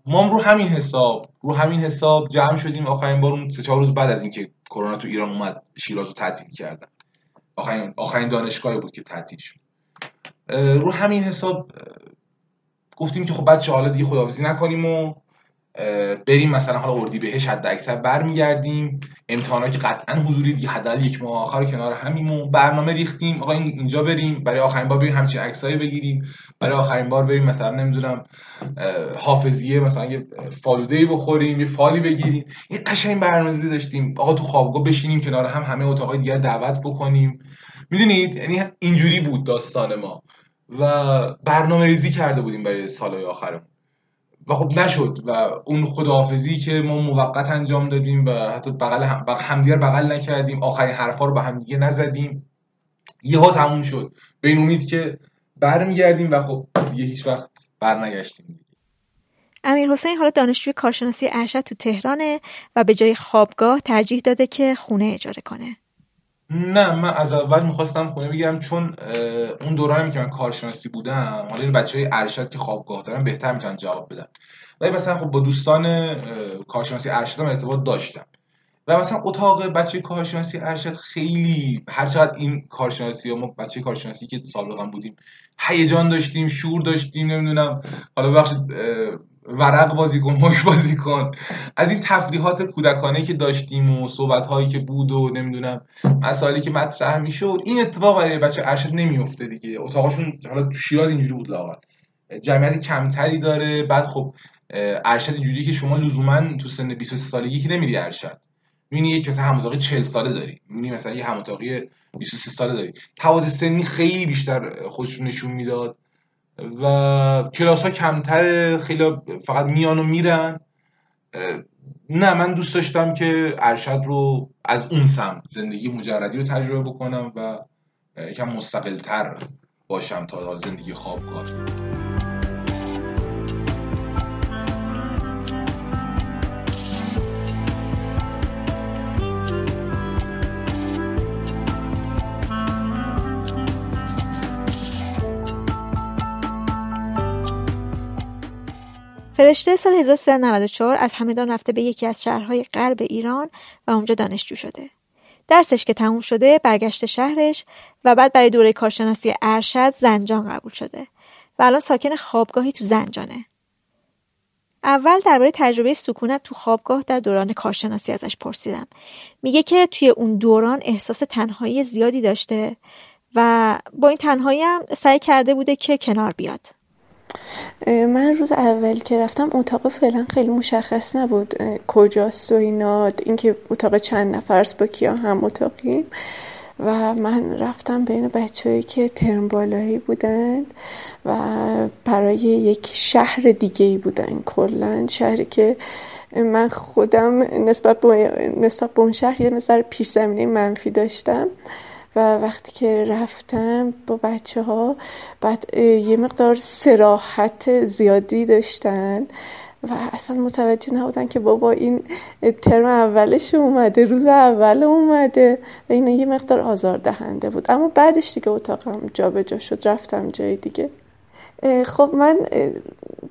ما هم رو همین حساب رو همین حساب جمع شدیم. آخرین بار اون سه چهار روز بعد از اینکه کرونا تو ایران اومد شیراز رو تعطیل کردن. آخرین آخرین دانشگاهی بود که تعطیل شد. رو همین حساب گفتیم که خب بچه حالا دیگه خداحافظی نکنیم و بریم مثلا حالا اردی بهش حد اکثر برمیگردیم. امتحانا که قطعا حضوری دیگه حداقل یک ماه آخر کنار همیمون برنامه ریختیم. آقا اینجا بریم برای آخرین بار بریم همچین عکسایی بگیریم. برای آخرین بار بریم مثلا نمی‌دونم حافظیه مثلا یه فالوده ای بخوریم یه فالی بگیریم. این قشنگ برنامه‌ریزی داشتیم. آقا تو خوابگاه بشینیم کنار هم همه اتاقای دیگر دعوت بکنیم. می‌دونید؟ یعنی اینجوری بود داستان ما. و برنامه ریزی کرده بودیم برای سالهای آخرمون. و خب نشد. و اون خداحافظی که ما موقت انجام دادیم و حتی بغل هم همدیگر بغل نکردیم آخرین حرفا رو به همدیگه نزدیم. یهو تموم شد. به این امید که برمیگردیم و خب دیگه هیچ وقت برنگشتیم. امیر حسین حالا دانشجوی کارشناسی ارشد تو تهرانه و به جای خوابگاه ترجیح داده که خونه اجاره کنه. نه من از اول می‌خواستم خونه بگیرم چون اون دورانی که من کارشناسی بودم. حالا این بچه های ارشد که خوابگاه دارن بهتر می‌تونن جواب بدن. ولی مثلا خب با دوستان کارشناسی ارشدم ارتباط داشتم. و مثلا اتاق بچه کارشناسی ارشد خیلی هر چقدر این کارشناسی ما بچه کارشناسی که سابقا بودیم هیجان داشتیم شور داشتیم نمی‌دونم. حالا بخش ورق بازی کن هوش بازی کن. از این تفریحات کودکانه که داشتیم و صحبت هایی که بود و نمی‌دونم مسائلی که مطرح می‌شد این اتفاق برای بچه ارشد نمیفته دیگه. اتاقشون حالا تو شیراز اینجوری بود لاغر جمعیت کمتری داره. بعد خب ارشد اینجوری که شما لزوما تو سن 23 سالگی که نمیری ارشد. می‌بینی یک مثلا هماتاقی 40 ساله داری. می‌بینی مثلا یه هماتاقی 23 ساله داری. سنی خیلی بیشتر خودشون نشون می‌داد. و کلاس ها کمتر خیلی فقط میان و میرن. نه من دوست داشتم که ارشد رو از اون سمت زندگی مجردی رو تجربه بکنم و یکم مستقلتر باشم تا زندگی خوابگاه. فرشته سال 1394 از همدان رفته به یکی از شهرهای غرب ایران و اونجا دانشجو شده. درسش که تموم شده برگشته شهرش و بعد برای دوره کارشناسی ارشد زنجان قبول شده و الان ساکن خوابگاهی تو زنجانه. اول درباره تجربه سکونت تو خوابگاه در دوران کارشناسی ازش پرسیدم. میگه که توی اون دوران احساس تنهایی زیادی داشته و با این تنهایی هم سعی کرده بوده که کنار بیاد. من روز اول که رفتم اتاق فعلا خیلی مشخص نبود کجاست و اینا اینکه اتاق چند نفر با کیا هم اتاقیم. و من رفتم بین بچههایی که ترم بالایی بودن و برای یک شهر دیگه ای بودن. کلا شهری که من خودم نسبت به نسبت به اون شهر یه مثل پیش زمینه منفی داشتم. و وقتی که رفتم با بچه ها بعد یه مقدار سراحت زیادی داشتن و اصلا متوجه نبودن که بابا این ترم اولش اومده روز اول اومده و این یه مقدار آزار دهنده بود. اما بعدش دیگه اتاقم جا به جا شد رفتم جای دیگه. خب من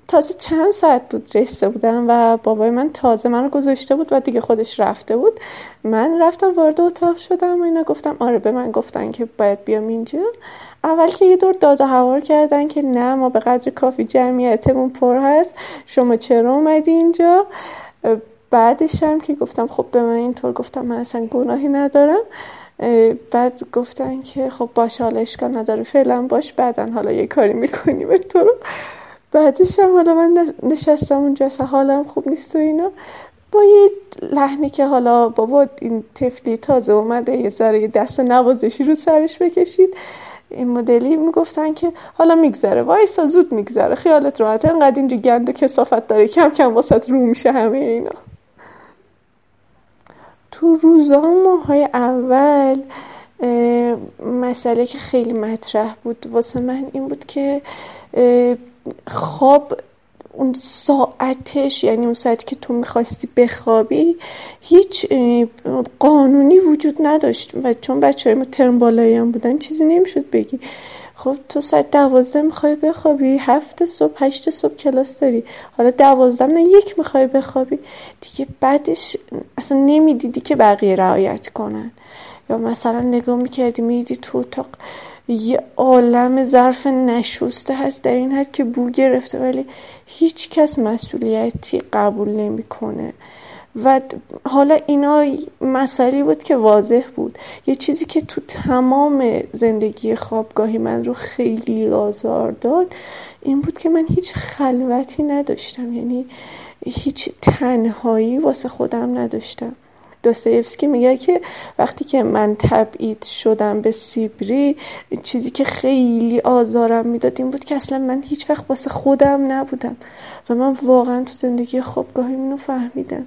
تازه چند ساعت بود رسته بودم و بابای من تازه منو گذاشته بود و دیگه خودش رفته بود. من رفتم وارد اتاق شدم و اینا گفتم آره به من گفتن که باید بیام اینجا. اول که یه دور داد و هوار کردن که نه ما به قدر کافی جمعیتمون پر هست. شما چرا اومدی اینجا؟ بعدش هم که گفتم خب به من اینطور گفتم من اصلا گناهی ندارم. بعد گفتن که خب باش حالا اشکال نداره فعلا باش بعدا حالا یه کاری می‌کنیم تو. رو بعدش هم حالا من نشستم اونجا اصلا حالم خوب نیست و اینا. با یه لحنی که حالا بابا این تفلی تازه اومده یه ذره دست نوازشی رو سرش بکشید. این مدلی می‌گفتن که حالا میگذره وایسا زود میگذره خیالت راحته. انقدر اینجا گند و کسافت داره کم کم واسط رو میشه همه اینا. تو روزا ماهای اول مسئله که خیلی مطرح بود واسه من این بود که خواب اون ساعتش یعنی اون ساعتی که تو می‌خواستی بخوابی هیچ قانونی وجود نداشت و چون بچه های ما ترم بالایی هم بودن چیزی نمی‌شد بگی. خب تو ساعت دوازده می‌خوای بخوابی هفت صبح هشت صبح کلاس داری. حالا دوازده نه یک می‌خوای بخوابی. دیگه بعدش اصلا نمی‌دیدی که بقیه رعایت کنن. یا مثلا نگاه می‌کردی می‌دیدی تو اتاق یه عالم ظرف نشسته هست. در این حد که بو گرفته ولی هیچ کس مسئولیتی قبول نمی‌کنه. و حالا اینا مسئله بود که واضح بود. یه چیزی که تو تمام زندگی خوابگاهی من رو خیلی آزار داد این بود که من هیچ خلوتی نداشتم. یعنی هیچ تنهایی واسه خودم نداشتم. دوستایفسکی میگه که وقتی که من تبعید شدم به سیبری چیزی که خیلی آزارم می‌داد این بود که اصلا من هیچ وقت واسه خودم نبودم و من واقعا تو زندگی خوابگاهی منو فهمیدم.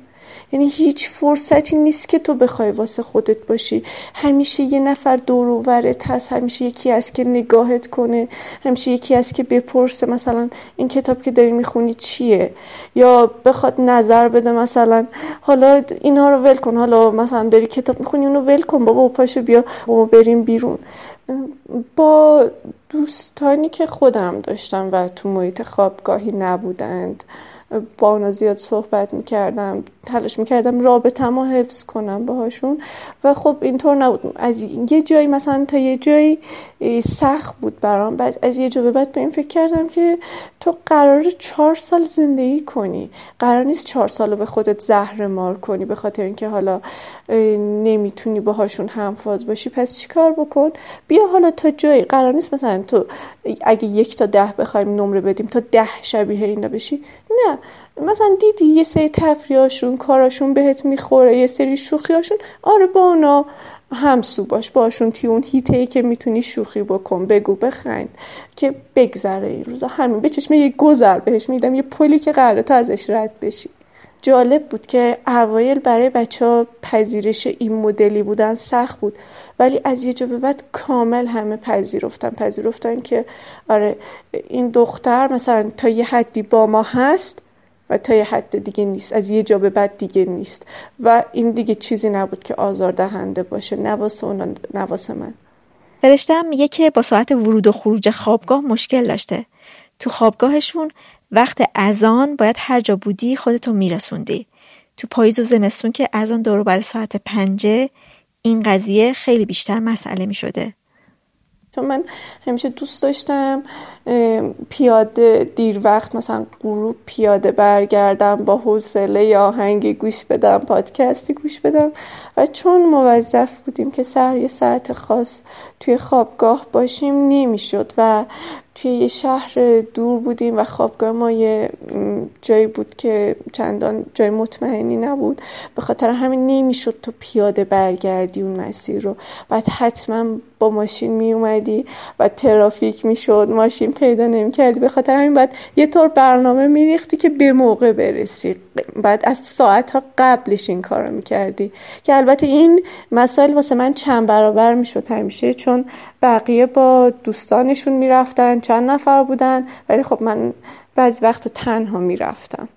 یعنی هیچ فرصتی نیست که تو بخوای واسه خودت باشی. همیشه یه نفر دور و هست همیشه یکی از که نگاهت کنه همیشه یکی از که بپرسه مثلا این کتاب که داری می‌خونی چیه؟ یا بخواد نظر بده مثلا حالا اینا رو ول کن حالا مثلا داری کتاب می‌خونی اونو ول کن بابا پاشو بیا بابا بریم بیرون. با دوستانی که خودم داشتم و تو محیط خوابگاهی نبودند با اونا زیاد صحبت می‌کردم. تلاش می‌کردم رابطم رو حفظ کنم باهاشون. و خب اینطور نبود. از یه جایی مثلا تا یه جایی سخت بود برام. بعد از یه جا به بعد به این فکر کردم که تو قرار چهار سال زندگی کنی. قرار نیست چهار سال رو به خودت زهر مار کنی به خاطر اینکه حالا نمی‌تونی باهاشون همفاز باشی. پس چیکار بکن؟ بیا حالا تا جایی. قرار نیست مثلا تو اگه یک تا ده بخوایم نمره بدیم تا ده شبیه اینا بشی. نه. مثلا دیدی یه سری تفریاشون کاراشون بهت می‌خوره یه سری شوخیاشون. آره با اونا همسو باش باشون تی اون هیته ای که می‌تونی شوخی بکن. بگو بخند که بگذره این روزا. همین به چشمه یه گذر بهش میدم یه پلی که قراره تو ازش رد بشی. جالب بود که اوایل برای بچه ها پذیرش این مدلی بودن سخت بود. ولی از یه جا به بعد کامل همه پذیرفتن. پذیرفتن که آره این دختر مثلا تا یه حدی با ما هست و تا یه حد دیگه نیست. از یه جا به بعد دیگه نیست. و این دیگه چیزی نبود که آزار دهنده باشه. نواس اون نواس من. فرشتم میگه که با ساعت ورود و خروج خوابگاه مشکل داشته. تو خوابگاهشون وقت اذان باید هر جا بودی خودتو میرسوندی. تو پاییز و زمستون که اذان دورو برای ساعت پنجه این قضیه خیلی بیشتر مسئله می شده چون من همیشه دوست داشتم پیاده دیر وقت مثلا غروب پیاده برگردم با حوصله یا آهنگ گوش بدم پادکستی گوش بدم و چون موظف بودیم که سر یه ساعت خاص توی خوابگاه باشیم نمی‌شد و توی یه شهر دور بودیم و خوابگاه ما یه جایی بود که چندان جای مطمئنی نبود. به خاطر همین نمی‌شد تو پیاده برگردی اون مسیر رو. بعد حتما با ماشین می اومدی و ترافیک می‌شد ماشین پیدا نمی‌کردی. به خاطر همین بعد یه طور برنامه میریختی که به موقع برسی. بعد از ساعت ها قبلش این کار رو می‌کردی. که البته این مسائل واسه من چند برابر می‌شد همیشه چون بقیه با دوستانشون می‌رفتن چند نفر بودن ولی خب من بعضی وقت تنها می‌رفتم.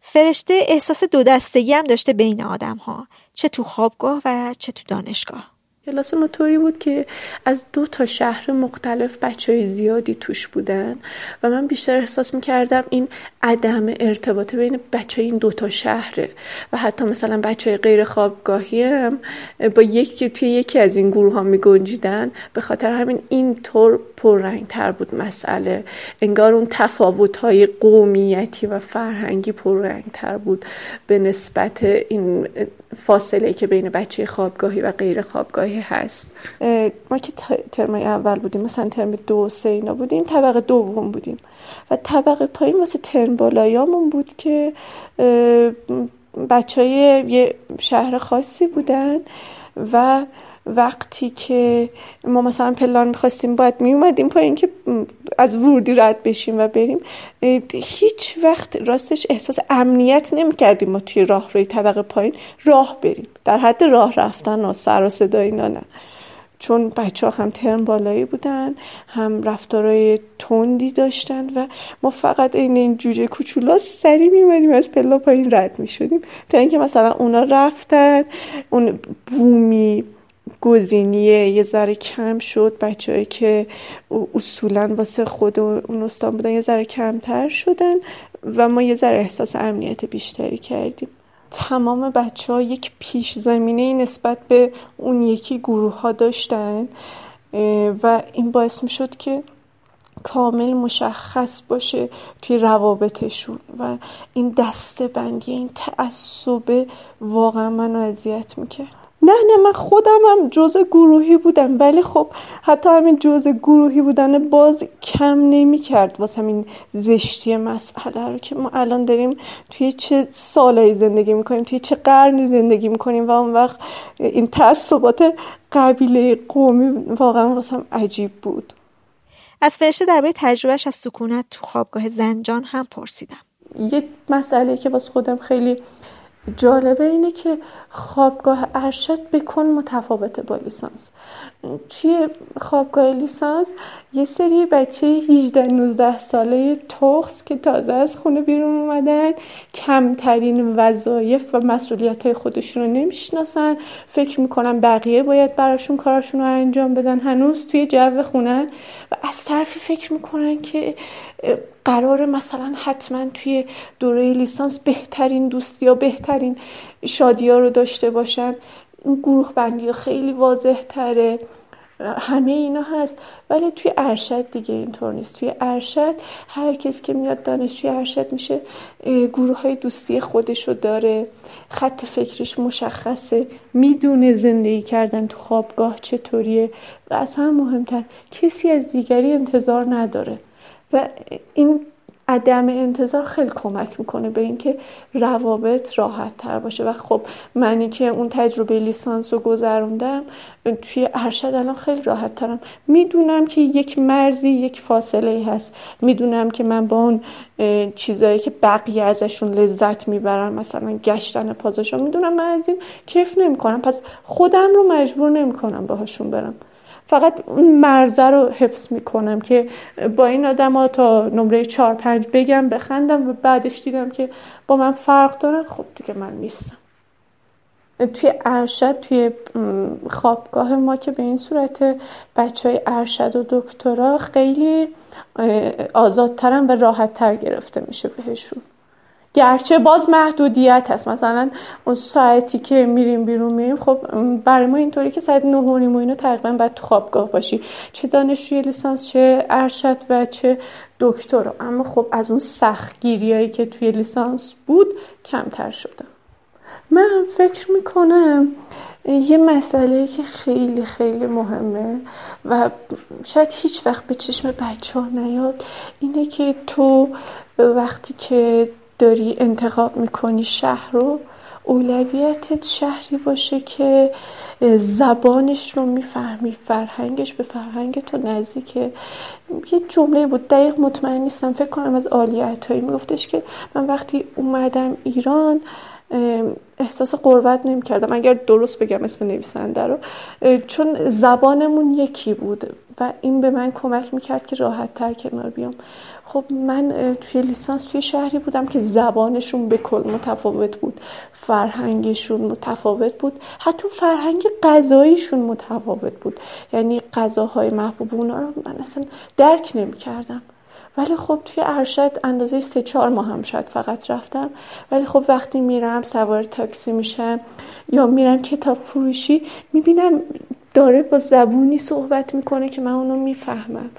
فرشته احساس دو دستگی هم داشته بین آدم ها چه تو خوابگاه و چه تو دانشگاه. کلاس ما طوری بود که از دو تا شهر مختلف بچه های زیادی توش بودن و من بیشتر احساس می‌کردم این عدم ارتباط بین بچه این دو تا شهره و حتی مثلا بچه های غیر خوابگاهی هم با یکی توی یکی از این گروه ها می گنجیدن به خاطر همین این طور پررنگ تر بود مسئله. انگار اون تفاوت های قومیتی و فرهنگی پررنگ تر بود به نسبت این فاصله که بین بچه خوابگاهی و غیر خوابگاهی هست. ما که ترم اول بودیم مثلا ترم دو سه اینا بودیم طبقه دوم بودیم. و طبقه پایین واسه ترم بالایامون بود که بچه های یه شهر خاصی بودن و وقتی که ما مثلا پلان می‌خواستیم باید میومدیم پایین که از ورودی رد بشیم و بریم. هیچ وقت راستش احساس امنیت نمی‌کردیم ما توی راه روی طبقه پایین راه بریم. در حد راه رفتن و سر و صدا اینا نه. چون بچه هم ترم بالایی بودن هم رفتارای تندی داشتن و ما فقط این این جوجه کوچولا سری میمدیم از پلا پایین رد می‌شدیم. تا اینکه مثلا اونا رفتن اون بومی گزینیه. یه ذره کم شد بچههایی که اصولا واسه خود اون استان بودن یه ذره کمتر شدن و ما یه ذره احساس امنیت بیشتری کردیم. تمام بچه ها یک پیش زمینه نسبت به اون یکی گروه ها داشتن و این باعث می شد که کامل مشخص باشه توی روابطشون. و این دسته بندی این تعصبه واقعا منو اذیت می‌کرد. نه نه من خودم هم جز گروهی بودم. ولی خب حتی همین جز گروهی بودن باز کم نمی کرد واسه همین زشتی مسئله رو که ما الان داریم توی چه سالایی زندگی می‌کنیم توی چه قرنی زندگی می‌کنیم و اون وقت این تعصبات قبیله قومی واقعا واسه عجیب بود. از فرشته درباره تجربهش از سکونت تو خوابگاه زنجان هم پرسیدم. یه مسئله که واسه خودم خیلی جالبه اینه که خوابگاه ارشد بکن متفاوته با لیسانس. توی خوابگاه لیسانس؟ یه سری بچه 18 19 ساله تخص که تازه از خونه بیرون اومدن کمترین وظایف و مسئولیت های خودشون رو نمی‌شناسن. فکر می‌کنن بقیه باید براشون کاراشون رو انجام بدن. هنوز توی جو خونن و از طرفی فکر می‌کنن که قرار مثلا حتما توی دوره لیسانس بهترین دوستی یا بهترین شادی ها رو داشته باشن. این گروه بندی خیلی واضح تره همه اینا هست. ولی توی ارشد دیگه اینطور نیست. توی ارشد هر کس که میاد دانشجوی ارشد میشه گروه های دوستی خودشو داره. خط فکرش مشخصه. می‌دونه زندگی کردن تو خوابگاه چطوریه. و از هم مهمتر کسی از دیگری انتظار نداره. و این عدم انتظار خیلی کمک می‌کنه به اینکه روابط راحت تر باشه. و خب منی که اون تجربه لیسانس رو گذروندم توی ارشد الان خیلی راحت ترم. می‌دونم که یک مرزی یک فاصله هست. می‌دونم که من با اون چیزایی که بقیه ازشون لذت می‌برن مثلا گشتن پازشون می‌دونم من از این کیف نمی‌کنم. پس خودم رو مجبور نمی‌کنم باهاشون برم. فقط اون مرزه رو حفظ می‌کنم که با این آدم ها تا نمره چهار پنج بگم بخندم و بعدش دیدم که با من فرق دارن خب دیگه من نیستم. توی ارشد توی خوابگاه ما که به این صورت بچه های ارشد و دکترا خیلی آزادترن و راحتتر گرفته میشه بهشون. گرچه باز محدودیت هست. مثلا اون ساعتی که میریم بیرون میریم خب برای ما اینطوری که ساعت نه و نیم و اینو تقریبا باید تو خوابگاه باشی. چه دانشجوی لیسانس چه ارشد و چه دکتر. اما خب از اون سختگیریایی که توی لیسانس بود کمتر شده. من فکر می‌کنم یه مسئله که خیلی خیلی مهمه و شاید هیچ وقت به چشم بچه ها نیاد اینه که تو وقتی که داری انتخاب می‌کنی شهر رو اولویتت شهری باشه که زبانش رو می‌فهمی فرهنگش به فرهنگ تو نزدیکه یه جمله بود دقیق مطمئن نیستم فکر کنم از عالی عطایی میگفتش که من وقتی اومدم ایران احساس قربت نمی کردم اگر درست بگم اسم نویسنده رو. چون زبانمون یکی بود. و این به من کمک می‌کرد که راحت تر کنار بیام. خب من توی لیسانس توی شهری بودم که زبانشون به کل متفاوت بود. فرهنگشون متفاوت بود. حتی فرهنگ غذاییشون متفاوت بود. یعنی غذاهای محبوب اونا رو من اصلا درک نمی کردم ولی خب توی ارشد اندازه سه چهار ماه هم شاید فقط رفتم. ولی خب وقتی میرم سوار تاکسی میشم یا میرم کتاب فروشی می‌بینم داره با زبونی صحبت می‌کنه که من اونو می‌فهمم.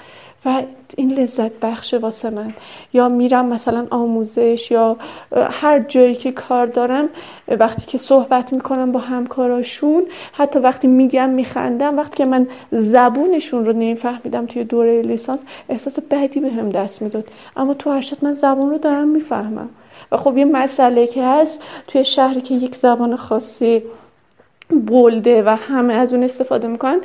و این لذت بخش واسه من. یا میرم مثلا آموزش یا هر جایی که کار دارم وقتی که صحبت می‌کنم با همکاراشون حتی وقتی میگم میخندم وقتی که من زبونشون رو نمیفهمیدم توی دوره لیسانس احساس بدی به هم دست می‌داد. اما تو ارشد من زبون رو دارم می‌فهمم. و خب یه مسئله که هست توی شهری که یک زبان خاصی بولده و همه از اون استفاده می‌کنن.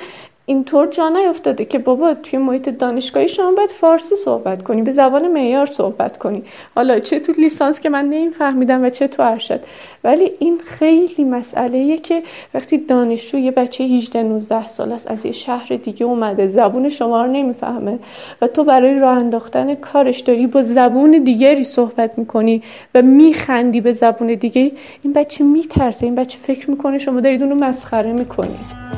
اینطور جا نیفتاده که بابا توی محیط دانشگاهی شما باید فارسی صحبت کنی به زبان معیار صحبت کنی. حالا چه تو لیسانس که من نمیفهمیدم و چه تو ارشد. ولی این خیلی مسئله که وقتی دانشجو یه بچه 18 19 سال است از یه شهر دیگه اومده زبون شما رو نمی‌فهمه و تو برای راه انداختن کارش داری با زبون دیگری صحبت می‌کنی و میخندی به زبون دیگه این بچه میترسه این بچه فکر می‌کنه شما دارید اونو مسخره می‌کنید.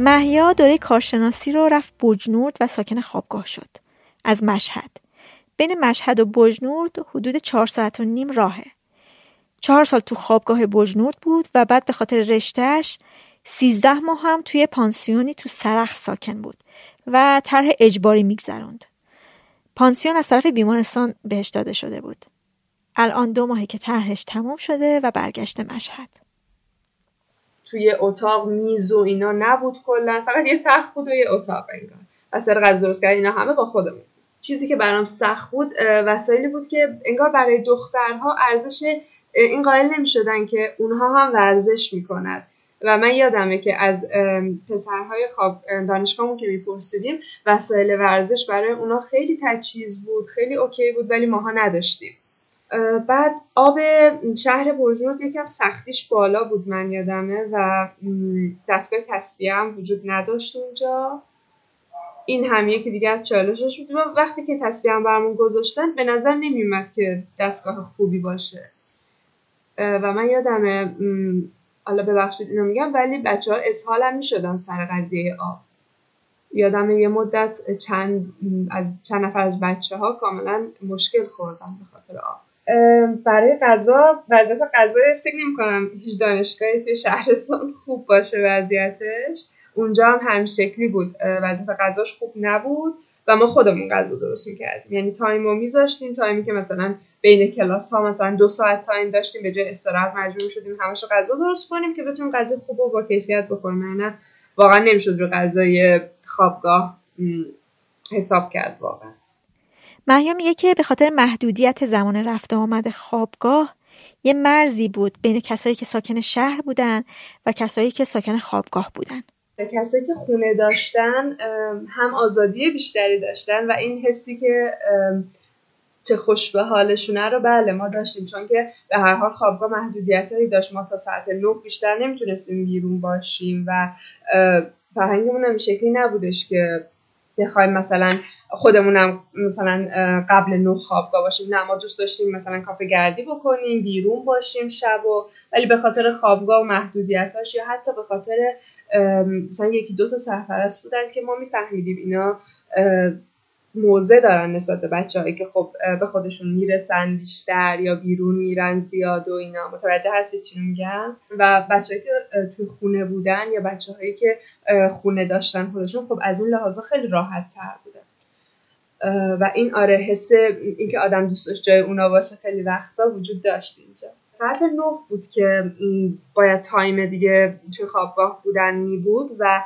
محیا دوره کارشناسی رو رفت بجنورد و ساکن خوابگاه شد. از مشهد. بین مشهد و بجنورد حدود چهار ساعت و نیم راهه. چهار سال تو خوابگاه بجنورد بود و بعد به خاطر رشتهش سیزده ماه هم توی پانسیونی تو سرخ ساکن بود و طرح اجباری میگذروند. پانسیون از طرف بیمارستان بهش داده شده بود. الان دو ماهی که طرحش تمام شده و برگشت مشهد. توی اتاق میز و اینا نبود کلا. فقط یه تخت بود و یه اتاق انگار. از سر غذا درست کردن اینا همه با خودمون. چیزی که برام سخت بود وسایلی بود که انگار برای دخترها ارزش این قائل نمی شدن که اونها هم ورزش می‌کند. و من یادمه که از پسرهای خواب دانشگاهمون که میپرسیدیم وسایل ورزش برای اونا خیلی تجهیز بود خیلی اوکی بود ولی ماها نداشتیم. بعد آب شهر برجورد یکم سختیش بالا بود من یادمه و دستگاه تصفیه هم وجود نداشت اونجا. این هم یکی دیگه از چالشش بود. و وقتی که تصفیه هم برامون گذاشتن به نظر نمیومد که دستگاه خوبی باشه. و من یادمه حالا ببخشید اینو میگم ولی بچه ها اسهال هم می‌شدن سر قضیه آب. یادم یه مدت چند از چند نفر از بچه ها کاملا مشکل خوردن به خاطر آب. برای غذا وضعیت غذا فکر نمی کنم هیچ دانشگاهی توی شهرستان خوب باشه وضعیتش. اونجا هم هم شکلی بود. وضعیت غذاش خوب نبود و ما خودمون غذا درست می‌کردیم. یعنی تایم رو میذاشتیم تایمی که مثلا بین کلاس ها مثلا دو ساعت تایم داشتیم به جای استراحت مجبور شدیم همش غذا درست کنیم که بتونیم غذا خوب و با کیفیت بخوریم نه واقعا نمی‌شد رو غذای خوابگاه حساب کرد واقعا. محیا میگه که به خاطر محدودیت زمان رفت آمد خوابگاه یه مرزی بود بین کسایی که ساکن شهر بودن و کسایی که ساکن خوابگاه بودن. کسایی که خونه داشتن هم آزادی بیشتری داشتن و این حسی که چه خوش به حالشونه رو بله ما داشتیم. چون که به هر حال خوابگاه محدودیت هایی داشت. ما تا ساعت نه بیشتر نمی‌تونستیم بیرون باشیم و فرهنگمون هم شکلی نبودش که بخوایم مثلا خودمونم مثلا قبل نه خوابگاه باشیم. نه ما دوست داشتیم مثلا کافه گردی بکنیم بیرون باشیم شب و ولی به خاطر خوابگاه و محدودیتاش یا حتی به خاطر مثلا یکی دو تا سرپرست بودن که ما میفهمیدیم اینا موزه دارن نسبت به که خب به خودشون می‌رسن بیشتر یا بیرون میرن زیاد و اینا. متوجه هستی چی میگم؟ و بچه که توی خونه بودن یا بچه هایی که خونه داشتن خودشون خب از این لحاظا خیلی راحت تر بودن و این آره حس اینکه آدم دوست داشت جای اونا باشه خیلی وقتا وجود داشت اینجا. ساعت نه بود که باید تایم دیگه توی خوابگاه بودن می بود و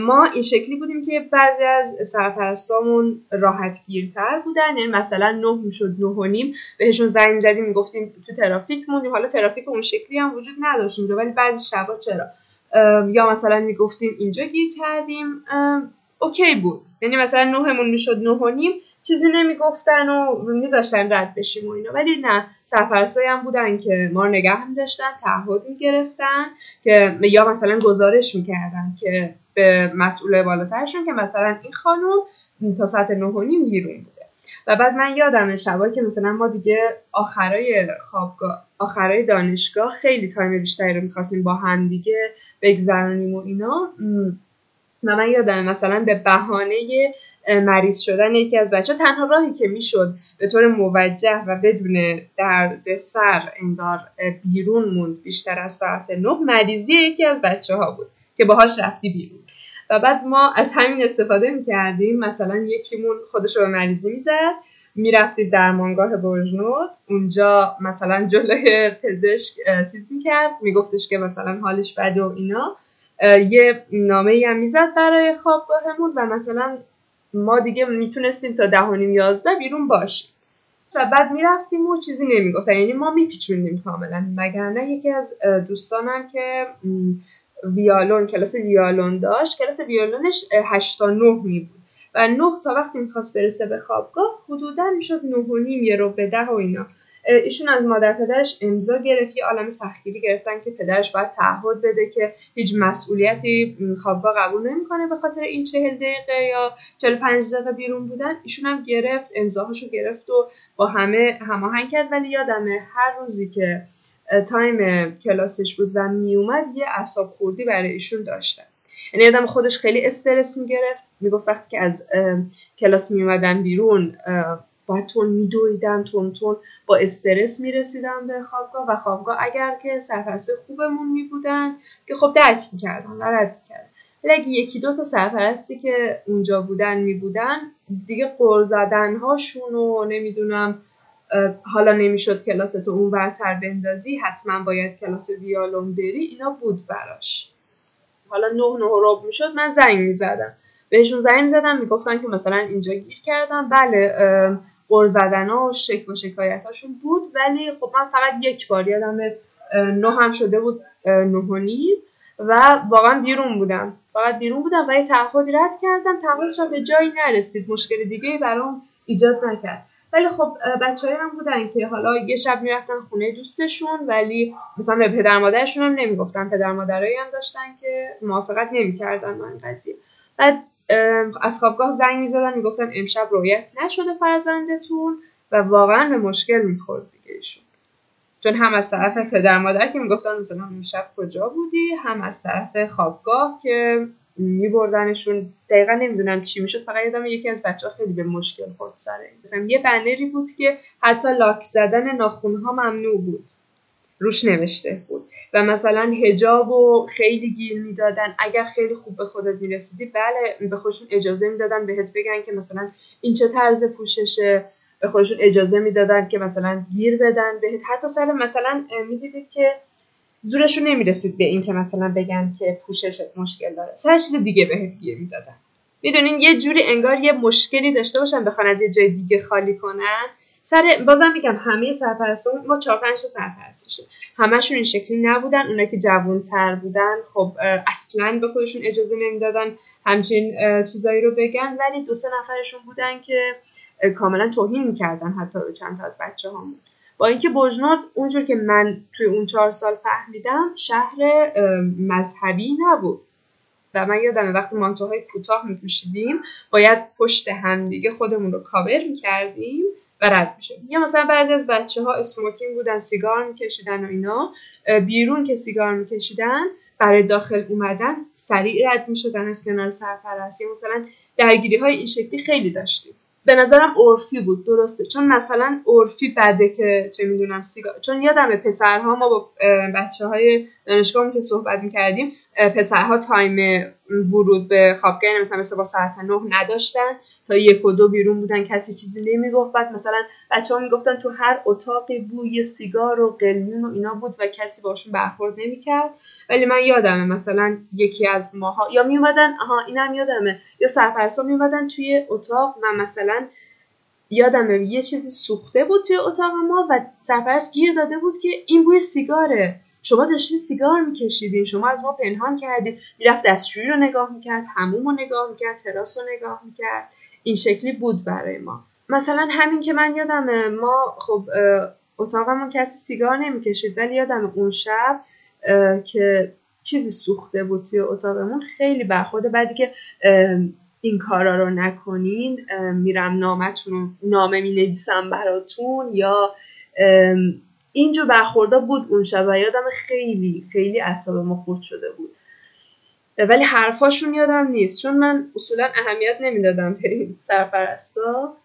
ما این شکلی بودیم که بعضی از سرپرستامون راحت گیرتر بودن. یعنی مثلا نه می‌شد نه و نیم بهشون زنگ زدیم می‌گفتیم تو ترافیک موندیم. حالا ترافیک اون شکلی هم وجود نداشت اونجا ولی بعضی شبا چرا؟ یا مثلا می‌گفتیم اینجا گیر کردیم. اوکی بود. یعنی مثلا نهمون می‌شد نه و نیم چیزی نمی‌گفتن و میذاشتن رد بشیم و اینا. ولی نه سرپرستایی هم بودن که ما رو نگه هم داشتن تعهد می‌گرفتن که یا مثلا گزارش می‌کردن که به مسئول بالاترشون که مثلا این خانم تا ساعت نه و نیم بیرون بوده. و بعد من یادم شبایی که مثلا ما دیگه آخرای خوابگاه آخرای دانشگاه خیلی تایم بیشتری رو می‌خواستیم با هم دیگه بگذرانیم و اینا و من یادم مثلا به بهانه مریض شدن یکی از بچه تنها راهی که می‌شد به طور موجه و بدون درد سر انگار بیرون موند بیشتر از ساعت نه مریضی یکی از بچه ها بود. که باهاش رفتی بیرون. و بعد ما از همین استفاده می‌کردیم مثلا یکیمون خودش رو به مریضی می‌زد می‌رفتید در مانگاه برژنود اونجا مثلا جلوی پزشک چیز می‌کرد میگفتش که مثلا حالش بده و اینا. یه نامه هم می‌زد برای خوابگاهمون و مثلا ما دیگه می‌تونستیم تا ده و نیم یازده بیرون باشیم. و بعد می‌رفتیم و چیزی نمی‌گفت یعنی ما میپیچوندیم کاملا. نه یکی از دوستانم که ویالون کلاس ویالون داشت. کلاس ویالونش 8 تا 9 می بود. و 9 تا وقتی می‌خواست برسه به خوابگاه حدودا می‌شد 9 و نیم یه رو به ده و اینا. ایشون از مادر پدرش امضا گرفت یه عالم سختگیری گرفتن که پدرش باید تعهد بده که هیچ مسئولیتی خوابگاه قبول نمی‌کنه به خاطر این چهل دقیقه یا 45 دقیقه بیرون بودن. ایشون هم گرفت امضاهاشو گرفت و با همه هماهنگ کرد. ولی یادمه هر روزی که تایم کلاسش بود و میومد یه اعصاب خوردی برای ایشون داشتن. یعنی آدم خودش خیلی استرس می‌گرفت. می‌گفت وقتی که از کلاس میومدن بیرون باید تون میدویدم تون تون با استرس می‌رسیدم به خوابگاه و خوابگاه اگر که سرپرست خوبمون میبودن که خب درک می‌کردن و رد می‌کردن. ولی اگه یکی دو تا سرپرستی که اونجا بودن میبودن دیگه قر زدن هاشون و نمی‌دونم حالا نمی‌شد کلاس تو اون ورتر بندازی حتما باید کلاس ویالون بری اینا بود براش. حالا نه نه رب می‌شد من زنگ می‌زدم. بهشون زنگ زدم می‌گفتن که مثلا اینجا گیر کردم. بله قر زدن و شک و شکایت هاشون بود ولی خب من فقط یک بار یادم نه هم شده بود نه و نیم و واقعا بیرون بودم. فقط بیرون بودم و یه تعهدی رد کردم. تعهدش به جایی نرسید. مشکل دیگه برام ایجاد نکرد. ولی خب بچه هم بودن که حالا یه شب می‌رفتن خونه دوستشون ولی مثلا به پدر مادرشون هم نمی‌گفتن. پدر مادرایی هم داشتن که موافقت نمی‌کردن من قضیه. بعد از خوابگاه زنگ می‌زدن می‌گفتن امشب رویت نشده فرزندتون و واقعا به مشکل می‌خورد دیگه ایشون. چون هم از طرف پدر مادر که می‌گفتن مثلا امشب کجا بودی هم از طرف خوابگاه که میبردنشون. دقیقا نمی‌دونم چی می‌شد فقط یادم یکی از بچه ها خیلی به مشکل خورد سره مثلا یه بنری بود که حتی لاک زدن ناخونها ممنوع بود. روش نوشته بود. و مثلا هجاب و خیلی گیر می‌دادن. اگر خیلی خوب به خودت می‌رسیدی بله به خودشون اجازه می‌دادن بهت بگن که مثلا این چه طرز پوششه. به خودشون اجازه می‌دادن که مثلا گیر بدن بهت. حتی سر مثلا می‌دیدید که زورشون نمی‌رسید به این که مثلا بگن که پوششت مشکل داره. سر چیز دیگه بهت گیر می‌دادن. می‌دونین یه جوری انگار یه مشکلی داشته باشن بخوان از یه جای دیگه خالی کنن. سر بازم میگم همه سرپرستان ما چهار پنج تا سرپرست داشتیم. همشون این شکلی نبودن اونایی که جوانتر بودن خب اصلا به خودشون اجازه نمی‌دادن همچین چیزایی رو بگن. ولی دو سه نفرشون بودن که کاملا توهین می‌کردن حتی به چند تا از بچه هامون با اینکه بجنورد اونجور که من توی اون چهار سال فهمیدم شهر مذهبی نبود. و من یادم وقتی مانتوهای کوتاه میپوشیدیم باید پشت همدیگه خودمون رو کاور می‌کردیم و رد می‌شد یا مثلا بعضی از بچه ها اسموکینگ بودن سیگار میکشیدن و اینا. بیرون که سیگار میکشیدن برای داخل اومدن سریع رد می‌شدن از کنار سرپرست. یا مثلا درگیری های این شکلی خیلی داشتیم. به نظرم عرفی بود درسته. چون مثلا عرفی بده که چه می‌دونم سیگار چون یادم پسرها ما با بچه های دانشگاه که صحبت می‌کردیم پسرها تایم ورود به خوابگاه مثلا مثل با ساعت نه نداشتن. تا یک و دو بیرون بودن کسی چیزی نمی‌گفت. بعد مثلا بچه ها می‌گفتن تو هر اتاقی بوی سیگار و قلیون و اینا بود و کسی باشون برخورد نمی‌کرد. ولی من یادمه مثلا یکی از ماها یا میومدن آها اینم یادمه. یا سرپرسا میومدن توی اتاق و مثلا یادمه یه چیزی سوخته بود توی اتاق ما و سرپرست گیر داده بود که این بوی سیگاره. شما داشتین سیگار میکشیدین شما از ما پنهان کردین. می‌رفت دستشویی رو نگاه می‌کرد هموم رو نگاه می‌کرد تراس رو نگاه می‌کرد. این شکلی بود برای ما. مثلا همین که من یادمه ما خب اتاقمون کسی سیگار نمی‌کشید ولی یادم اون شب که چیزی سوخته بود توی اتاقمون خیلی برخورده بعدی که این کارا رو نکنین میرم نامتون نامه می نویسم براتون یا اینجور برخورده بود اون شب و یادم خیلی خیلی اعصاب ما خورد شده بود. ولی حرفاشون یادم نیست. چون من اصولا اهمیت نمی‌دادم به این سرپرستا.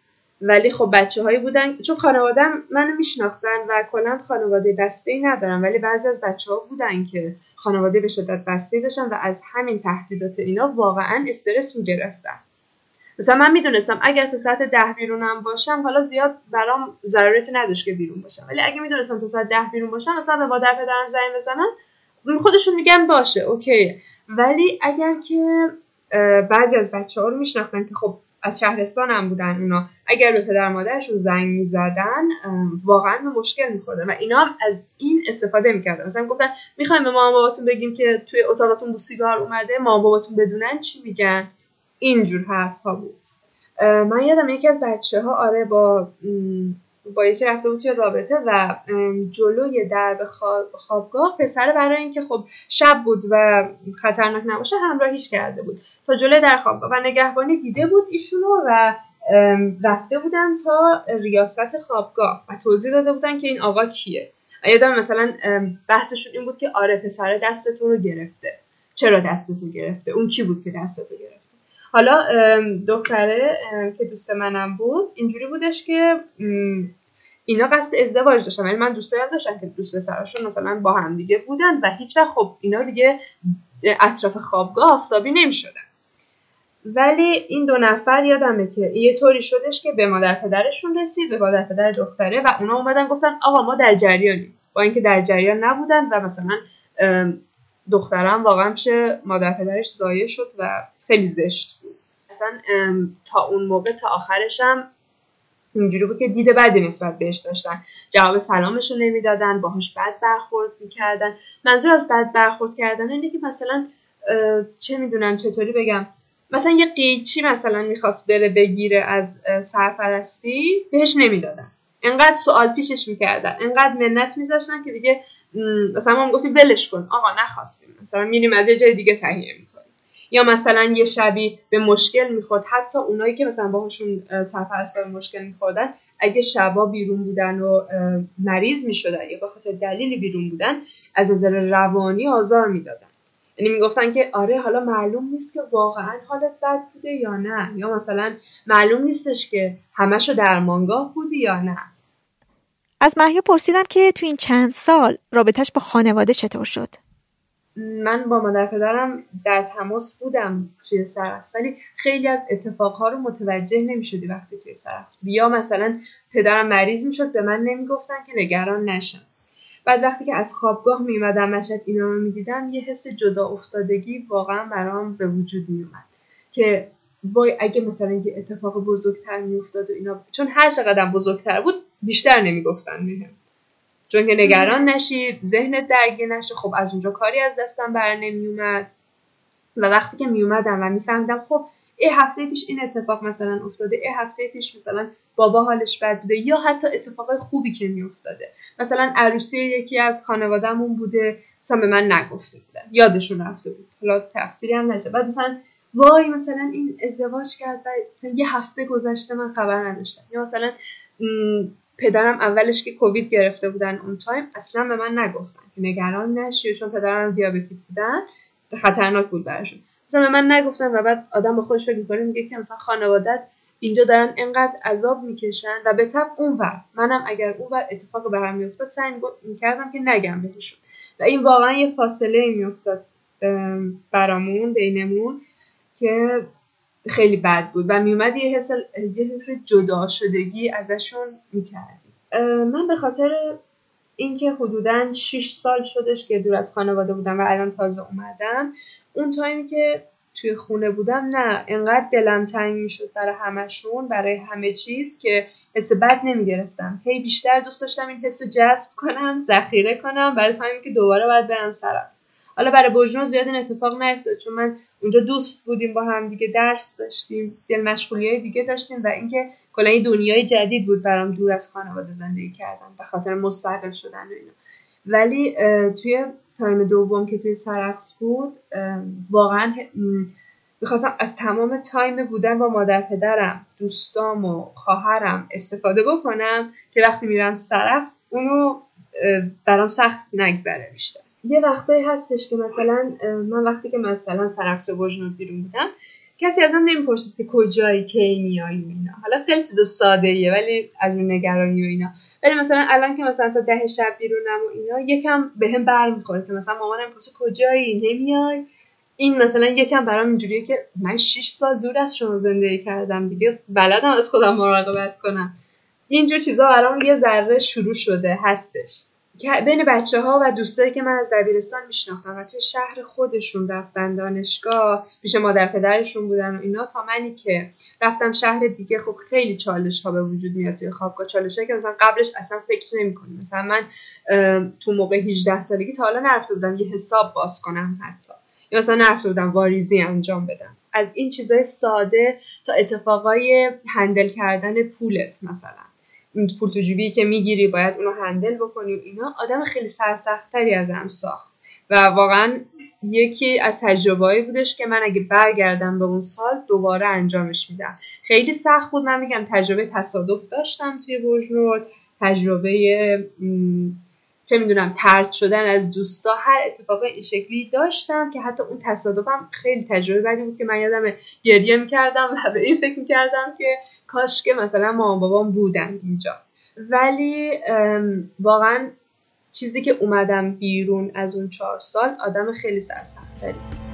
ولی خب بچه هایی بودن چون خانوادم منو میشناختن و کلا خانواده بسته ای ندارم. ولی بعضی از بچه ها بودن که خانواده به شدت بسته داشتن و از همین تهدیدات اینا واقعا استرس می‌گرفتن. مثلا من می‌دونستم اگر تا ساعت ده بیرونم باشم حالا زیاد برام ضرورتی نداشت که بیرون باشم. ولی اگه می‌دونستم تا ساعت ده بیرون باشم مثلا به مادر پدرم زنگ بزنم خودشون میگن باشه اوکی. ولی اگر که بعضی از بچه ها رو میشناختن که خب از شهرستان هم بودن اونا اگر به پدر مادرشون زنگ می‌زدن واقعا به مشکل میخورده و اینا هم از این استفاده می‌کردن. مثلا گفتن می‌خوایم به مامان باباتون بگیم که توی اتاقتون بو سیگار اومده مامان باباتون بدونن چی میگن. اینجور حرف ها بود من یادم یکی از بچه ها آره با با یکی رفته بود توی رابطه و جلوی درب خوابگاه پسر برای اینکه خب شب بود و خطرناک نباشه همراهیش کرده بود. تا جلوی در خوابگاه و نگهبانی دیده بود ایشونو و رفته بودن تا ریاست خوابگاه و توضیح داده بودن که این آقا کیه. یادم مثلا بحثشون این بود که آره پسر دست تو رو گرفته. چرا دست تو گرفته؟ اون کی بود که دست تو گرفته؟ حالا دختره که دوست منم بود اینجوری بودش که اینا قصد ازدواج داشتن. ولی من دوست داشتم که دوست پسرشون مثلا با هم دیگه بودن و هیچ وقت خب اینا دیگه اطراف خوابگاه آفتابی نمی‌شدن. ولی این دو نفر یادمه که یه طوری شدش که به مادر پدرشون رسید به مادر پدر دختره و اونا اومدن گفتن آقا ما در جریانیم. با اینکه در جریان نبودن و مثلا دخترم واقعا میشه مادر پدرش زایه شد و خیلی زشت بود. اصلا تا اون موقع تا آخرشم اینجوری بود که دید بدی نسبت بهش داشتن. جواب سلامش رو نمی‌دادن باهاش بد برخورد می‌کردن. منظور از بد برخورد کردن اینه که مثلا چه می‌دونم چطوری بگم؟ مثلا یه قیچی مثلا می‌خواست بره بگیره از سرپرستی بهش نمی‌دادن. انقدر سوال پیشش می‌کردن. انقدر منت میذاشتن که دیگه مثلا ما می‌گفتیم ولش کن. آقا نخواستیم. مثلا میریم از یه جای دیگه تهیه می‌کنیم. یا مثلا یه شبی به مشکل می‌خورد. حتی اونایی که مثلا باهاشون سرپرستا مشکل میخوردن اگه شبا بیرون بودن و مریض می‌شدن یا به خاطر دلیلی بیرون بودن از نظر روانی آزار می‌دادن. یعنی می‌گفتن که آره حالا معلوم نیست که واقعا حالت بد بوده یا نه. یا مثلا معلوم نیستش که همشو درمانگاه بودی یا نه. از محیا پرسیدم که تو این چند سال رابطش با خانواده چطور شد؟ من با مادر پدرم در تماس بودم توی سرقص ولی خیلی از اتفاقها رو متوجه نمی شدی وقتی توی سرقص. یا مثلا پدرم مریض می شد به من نمی‌گفتن که نگران نشم. بعد وقتی که از خوابگاه می اومدم مشهد اینا رو می دیدم یه حس جدا افتادگی واقعا برام به وجود می اومد که وای اگه مثلا یه اتفاق بزرگتر می افتاد و اینا چون هر چقدر بزرگتر بود بیشتر نمی‌گفتن بهم. چون که نگران نشی ذهنت درگیر نشه. خب از اونجا کاری از دستم بر نمیومد و وقتی که میومدم و میفهمیدم خب ای هفته پیش این اتفاق مثلا افتاده ای هفته پیش مثلا بابا حالش بد بوده یا حتی اتفاق خوبی که میافتاده. مثلا عروسی یکی از خانوادهمون بوده مثلا به من نگفته بودن یادشون رفته بود. حالا تقصیری هم نشه. بعد مثلا وای مثلا این ازدواج کرد و مثلا یه هفته گذشته من خبر نداشتم. یا مثلا پدرم اولش که کووید گرفته بودن اون تایم اصلا به من نگفتن که نگران نشی چون پدرم دیابتیک بودن. خطرناک بود براشون. مثلا به من نگفتن و بعد آدم با خودش فکر می‌کنه میگه که مثلا خانوادت اینجا دارن انقدر عذاب می‌کشن و به طب اونور منم اگر اونور اتفاق برام میافتاد سعی می‌کردم که نگم بهشون. و این واقعا یه فاصله میافتاد برامون بینمون که خیلی بد بود و میومد یه حس, یه حس جدا شدگی ازشون می‌کردیم. من به خاطر اینکه حدودا 6 سال شدش که دور از خانواده بودم و الان تازه اومدم اون تایمی که توی خونه بودم نه انقدر دلم تنگ می‌شد برای همشون برای همه چیز که حس بد نمی‌گرفتم. هی بیشتر دوست داشتم این حس رو جذب کنم ذخیره کنم برای تایمی که دوباره باید برم سرست حالا برای بجنو زیاد این اتفاق نیفتاد چون من اونجا دوست بودیم با هم دیگه درس داشتیم دل مشغولی های دیگه داشتیم و اینکه کلا این دنیای جدید بود برام دور از خانواده زندگی کردم به خاطر مستقل شدن و اینا. ولی توی تایم دوم که توی سرقص بود واقعا می‌خواستم از تمام تایم بودن با مادر پدرم دوستام و خواهرم استفاده بکنم که وقتی میرم سرقص اونو برام سخت نگذره بیشتر. یه وقتایی هستش که مثلا من وقتی که مثلا سرقص و بیرون بودم کسی ازم نمی‌پرسید که کجایی کی میایی و اینا. حالا خیلی چیز ساده ایه ولی از اون نگرانی و اینا. ولی مثلا الان که مثلا تا ده شب بیرونم و اینا یکم به هم برمیخوره که مثلا مامانم پرسه کجایی نمیای؟ این مثلا یکم برام اینجوریه که من 6 سال دور از شما زندگی کردم دیگه. بلدم از خودم مراقبت کنم. اینجور چیزا برام یه ذره شروع شده هستش. بین بچه ها و دوستایی که من از دبیرستان میشناختم و توی شهر خودشون رفتن دانشگاه پیش مادر پدرشون بودن و اینا تا منی که رفتم شهر دیگه خب خیلی چالش ها به وجود میاد توی خوابگاه. چالش که مثلا قبلش اصلا فکر نمی کنیم مثلا من تو موقع 18 سالگی تا حالا نرفته بودم یه حساب باز کنم حتی. یا مثلا نرفته بودم واریزی انجام بدم. از این چیزای ساده تا اتفاقای هندل کردن پولت مثلا. پول تو جیبی که می‌گیری باید اونو هندل بکنی و اینا آدم خیلی سرسختتری از هم ساخت. و واقعا یکی از تجربه‌ای بودش که من اگه برگردم به اون سال دوباره انجامش میدم. خیلی سخت بود من میگم تجربه تصادف داشتم توی برج تجربه چه می‌دونم ترد شدن از دوستا هر اتفاق این شکلی داشتم که حتی اون تصادفم خیلی تجربه بدی بود که من یادم گریه می‌کردم و به این فکر می‌کردم که کاش که مثلا مامان بابام بودن اینجا. ولی واقعا چیزی که اومدم بیرون از اون چهار سال آدم خیلی سرسختری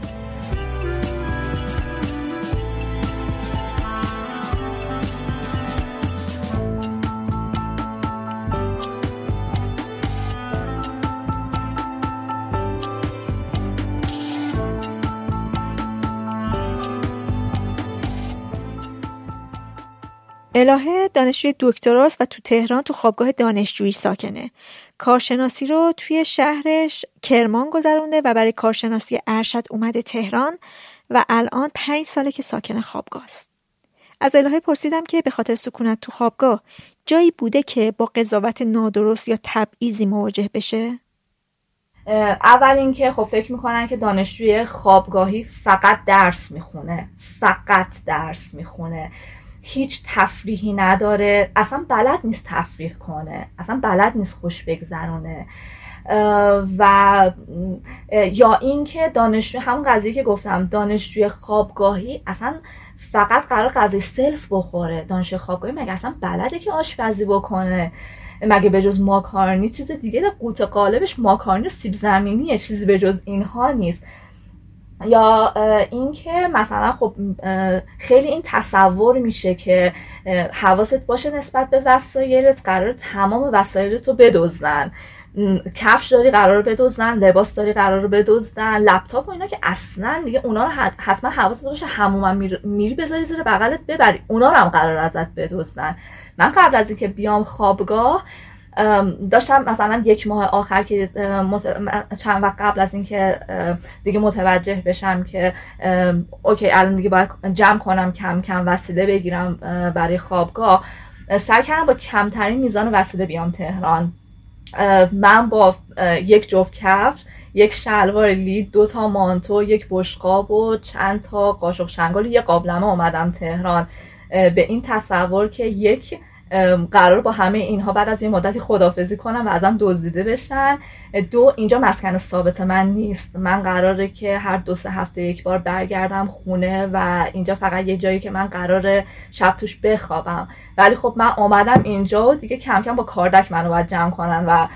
الهه دانشجوی دکتراست و تو تهران تو خوابگاه دانشجویی ساکنه. کارشناسی رو توی شهرش کرمان گذرونده و برای کارشناسی ارشد اومده تهران و الان پنج ساله که ساکن خوابگاه است. از الهه پرسیدم که به خاطر سکونت تو خوابگاه جایی بوده که با قضاوت نادرست یا تبعیضی مواجه بشه؟ اول اینکه خب فکر می‌کنن که دانشجوی خوابگاهی فقط درس می‌خونه فقط درس می‌خونه. هیچ تفریحی نداره. اصلا بلد نیست تفریح کنه. اصلا بلد نیست خوش بگذرونه. و یا اینکه دانشجو همون قضیه که گفتم دانشجوی خوابگاهی اصلا فقط قرار غذای سلف بخوره. دانشجوی خوابگاهی مگه اصلا بلده که آشپزی بکنه؟ مگه به جز ماکارنی چیز دیگه قوت قالبش ماکارنی سیب زمینیه. چیزی به جز اینها نیست. یا اینکه مثلا خب خیلی این تصور میشه که حواست باشه نسبت به وسایلت قرار تمام وسایلت رو بدزدن کفش داری قرار بدزدن لباس داری قرار بدزدن لپتاپ و اینا که اصلا دیگه اونا رو حتما حواست باشه هموم میری بذاری زیر بغلت ببری. اونا رو هم قرار ازت بدزدن. من قبل از اینکه بیام خوابگاه داشتم مثلا یک ماه آخر که چند وقت قبل از اینکه دیگه متوجه بشم که اوکی الان دیگه باید جمع کنم کم کم وسیله بگیرم برای خوابگاه. سعی کردم با کمترین میزان وسیله بیام تهران. من با یک جفت کفش یک شلوار لید دو تا مانتو یک بشقاب و چند تا قاشق شنگال یه قابلمه اومدم تهران. به این تصور که یک قرار با همه اینها بعد از یه مدتی خدافزی کنم و ازم دزدیده بشن. دو اینجا مسکن ثابت من نیست. من قراره که هر دو سه هفته یک بار برگردم خونه و اینجا فقط یه جایی که من قرار شب توش بخوابم. ولی خب من آمدم اینجا و دیگه کم کم با کاردک منو باید جمع کنن و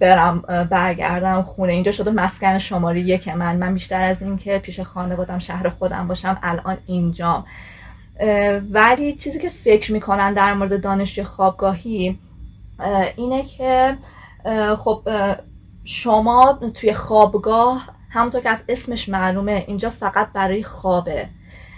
برم برگردم خونه. اینجا شده مسکن شماره یک من. من بیشتر از این که پیش خانه بودم شهر خودم باشم الان اینجام. ولی چیزی که فکر می‌کنن در مورد دانشجوی خوابگاهی اینه که خب شما توی خوابگاه همونطور که از اسمش معلومه اینجا فقط برای خوابه.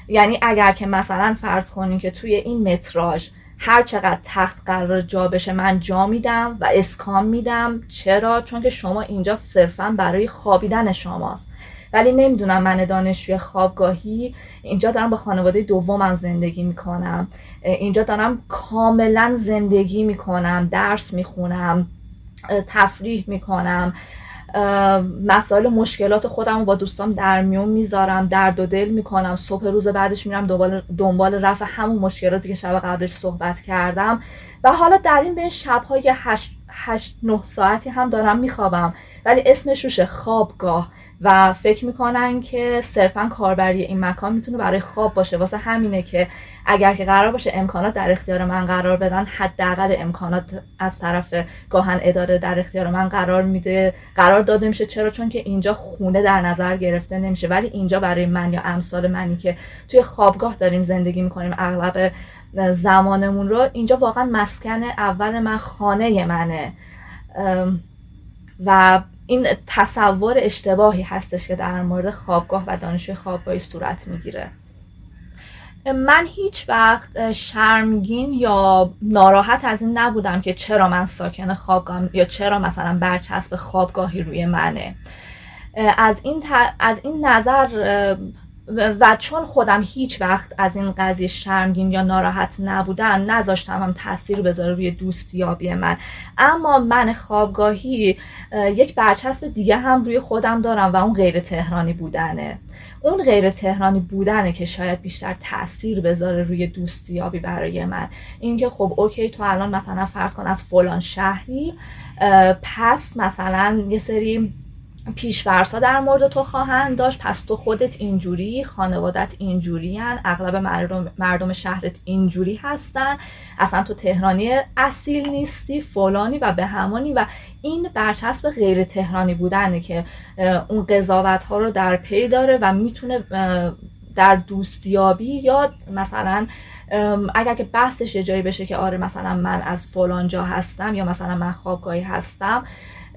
یعنی اگر که مثلا فرض کنین که توی این متراژ هر چقدر تخت قرار جا بشه من جا میدم و اسکان میدم. چرا؟ چون که شما اینجا صرفا برای خوابیدن شماست. ولی نمی‌دونم من دانشجوی خوابگاهی اینجا دارم با خانواده دومم زندگی می‌کنم. اینجا دارم کاملا زندگی می‌کنم درس می‌خونم تفریح می‌کنم مسائل مشکلات خودم با دوستام در میون می‌ذارم درد و دل می‌کنم. صبح روز بعدش میرم دنبال, دنبال رفع همون مشکلاتی که شب قبلش صحبت کردم. و حالا در این بین شبهای هشت, هشت نه ساعتی هم دارم میخوابم. ولی اسمش روشه خوابگاه. و فکر می‌کنن که صرفا کاربری این مکان می‌تونه برای خواب باشه. واسه همینه که اگر که قرار باشه امکانات در اختیار من قرار بدن حداقل امکانات از طرف گاهن اداره در اختیار من قرار میده. قرار داده میشه. چرا؟ چون که اینجا خونه در نظر گرفته نمیشه. ولی اینجا برای من یا امثال منی که توی خوابگاه داریم زندگی می‌کنیم اغلب زمانمون رو اینجا واقعا مسکن اول من خانه منه. و این تصور اشتباهی هستش که در مورد خوابگاه و دانشجوی خوابگاهی صورت می‌گیره. من هیچ وقت شرمگین یا ناراحت از این نبودم که چرا من ساکن خوابگاه یا چرا مثلا برچسب خوابگاهی روی منه. از این, از این نظر و چون خودم هیچ وقت از این قضیه شرمگین یا ناراحت نبودن نذاشتم هم تاثیر بذاره روی دوستیابی من. اما من خوابگاهی یک برچسب دیگه هم روی خودم دارم و اون غیر تهرانی بودنه. اون غیر تهرانی بودنه که شاید بیشتر تاثیر بذاره روی دوستیابی برای من. اینکه خب اوکی تو الان مثلا فرض کن از فلان شهری پس مثلا یه سری پیشورس در مورد تو خواهند داشت پس تو خودت اینجوری خانوادت اینجوری هن. اغلب مردم, مردم شهرت اینجوری هستن اصلا تو تهرانی اصیل نیستی فلانی و به همانی و این برچسب غیر تهرانی بودنه که اون قضاوت ها رو در پی داره و می‌تونه در دوستیابی یا مثلا اگر که بحثش یه جایی بشه که آره مثلا من از فلان جا هستم یا مثلا من خوابگاهی هستم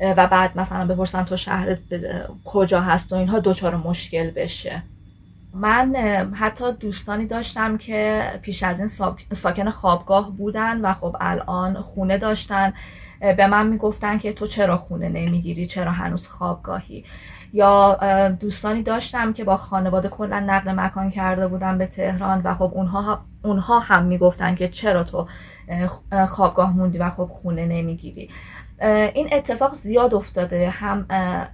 و بعد مثلا بپرسن تو شهر کجا هست و اینها دوچار مشکل بشه. من حتی دوستانی داشتم که پیش از این ساکن خوابگاه بودن و خب الان خونه داشتن به من می‌گفتن که تو چرا خونه نمی‌گیری؟ چرا هنوز خوابگاهی؟ یا دوستانی داشتم که با خانواده کلا نقل مکان کرده بودن به تهران و خب اونها اونها هم می‌گفتن که چرا تو خوابگاه موندی و خب خونه نمی‌گیری؟ این اتفاق زیاد افتاده. هم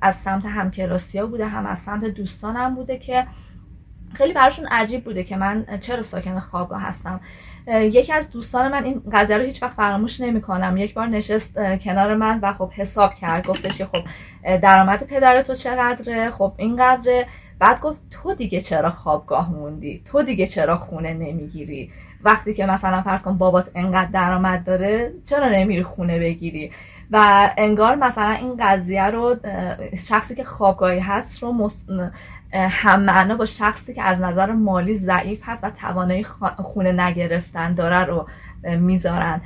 از سمت همکلاسی ها بوده هم از سمت دوستانم بوده که خیلی براشون عجیب بوده که من چرا ساکن خوابگاه هستم. یکی از دوستان من این قضیه رو هیچ وقت فراموش نمی کنم یک بار نشست کنار من و خب حساب کرد. گفتش که خب درآمد پدر تو چقدره؟ خب اینقدره. بعد گفت تو دیگه چرا خوابگاه موندی؟ تو دیگه چرا خونه نمی‌گیری؟ وقتی که مثلا فرض کن بابات انقدر درآمد داره چرا نمیری خونه بگیری؟ و انگار مثلا این قضیه رو شخصی که خوابگاهی هست رو هم معنا با شخصی که از نظر مالی ضعیف هست و توانایی خونه نگرفتن داره رو می‌ذارن.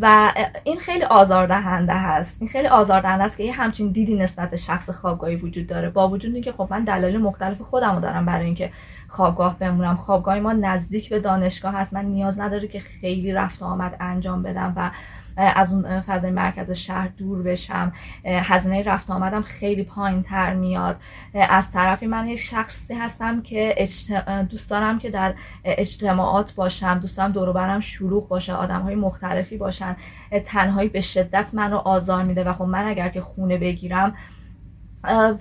و این خیلی آزاردهنده هست. این خیلی آزاردهنده است که یه همچین دیدی نسبت به شخص خوابگاهی وجود داره. با وجود اینکه خب من دلایل مختلف خودم رو دارم برای اینکه خوابگاه بمونم. خوابگاه ما نزدیک به دانشگاه هست. من نیاز نداره که خیلی رفت آمد انجام بدم و از اون فضای مرکز شهر دور بشم. هزینه رفت آمدم خیلی پایین تر میاد از طرفی من یک شخصی هستم که دوست دارم که در اجتماعات باشم دوست دارم دور برم شلوغ باشه آدم های مختلفی باشن. تنهایی به شدت من رو آزار میده و خب من اگر که خونه بگیرم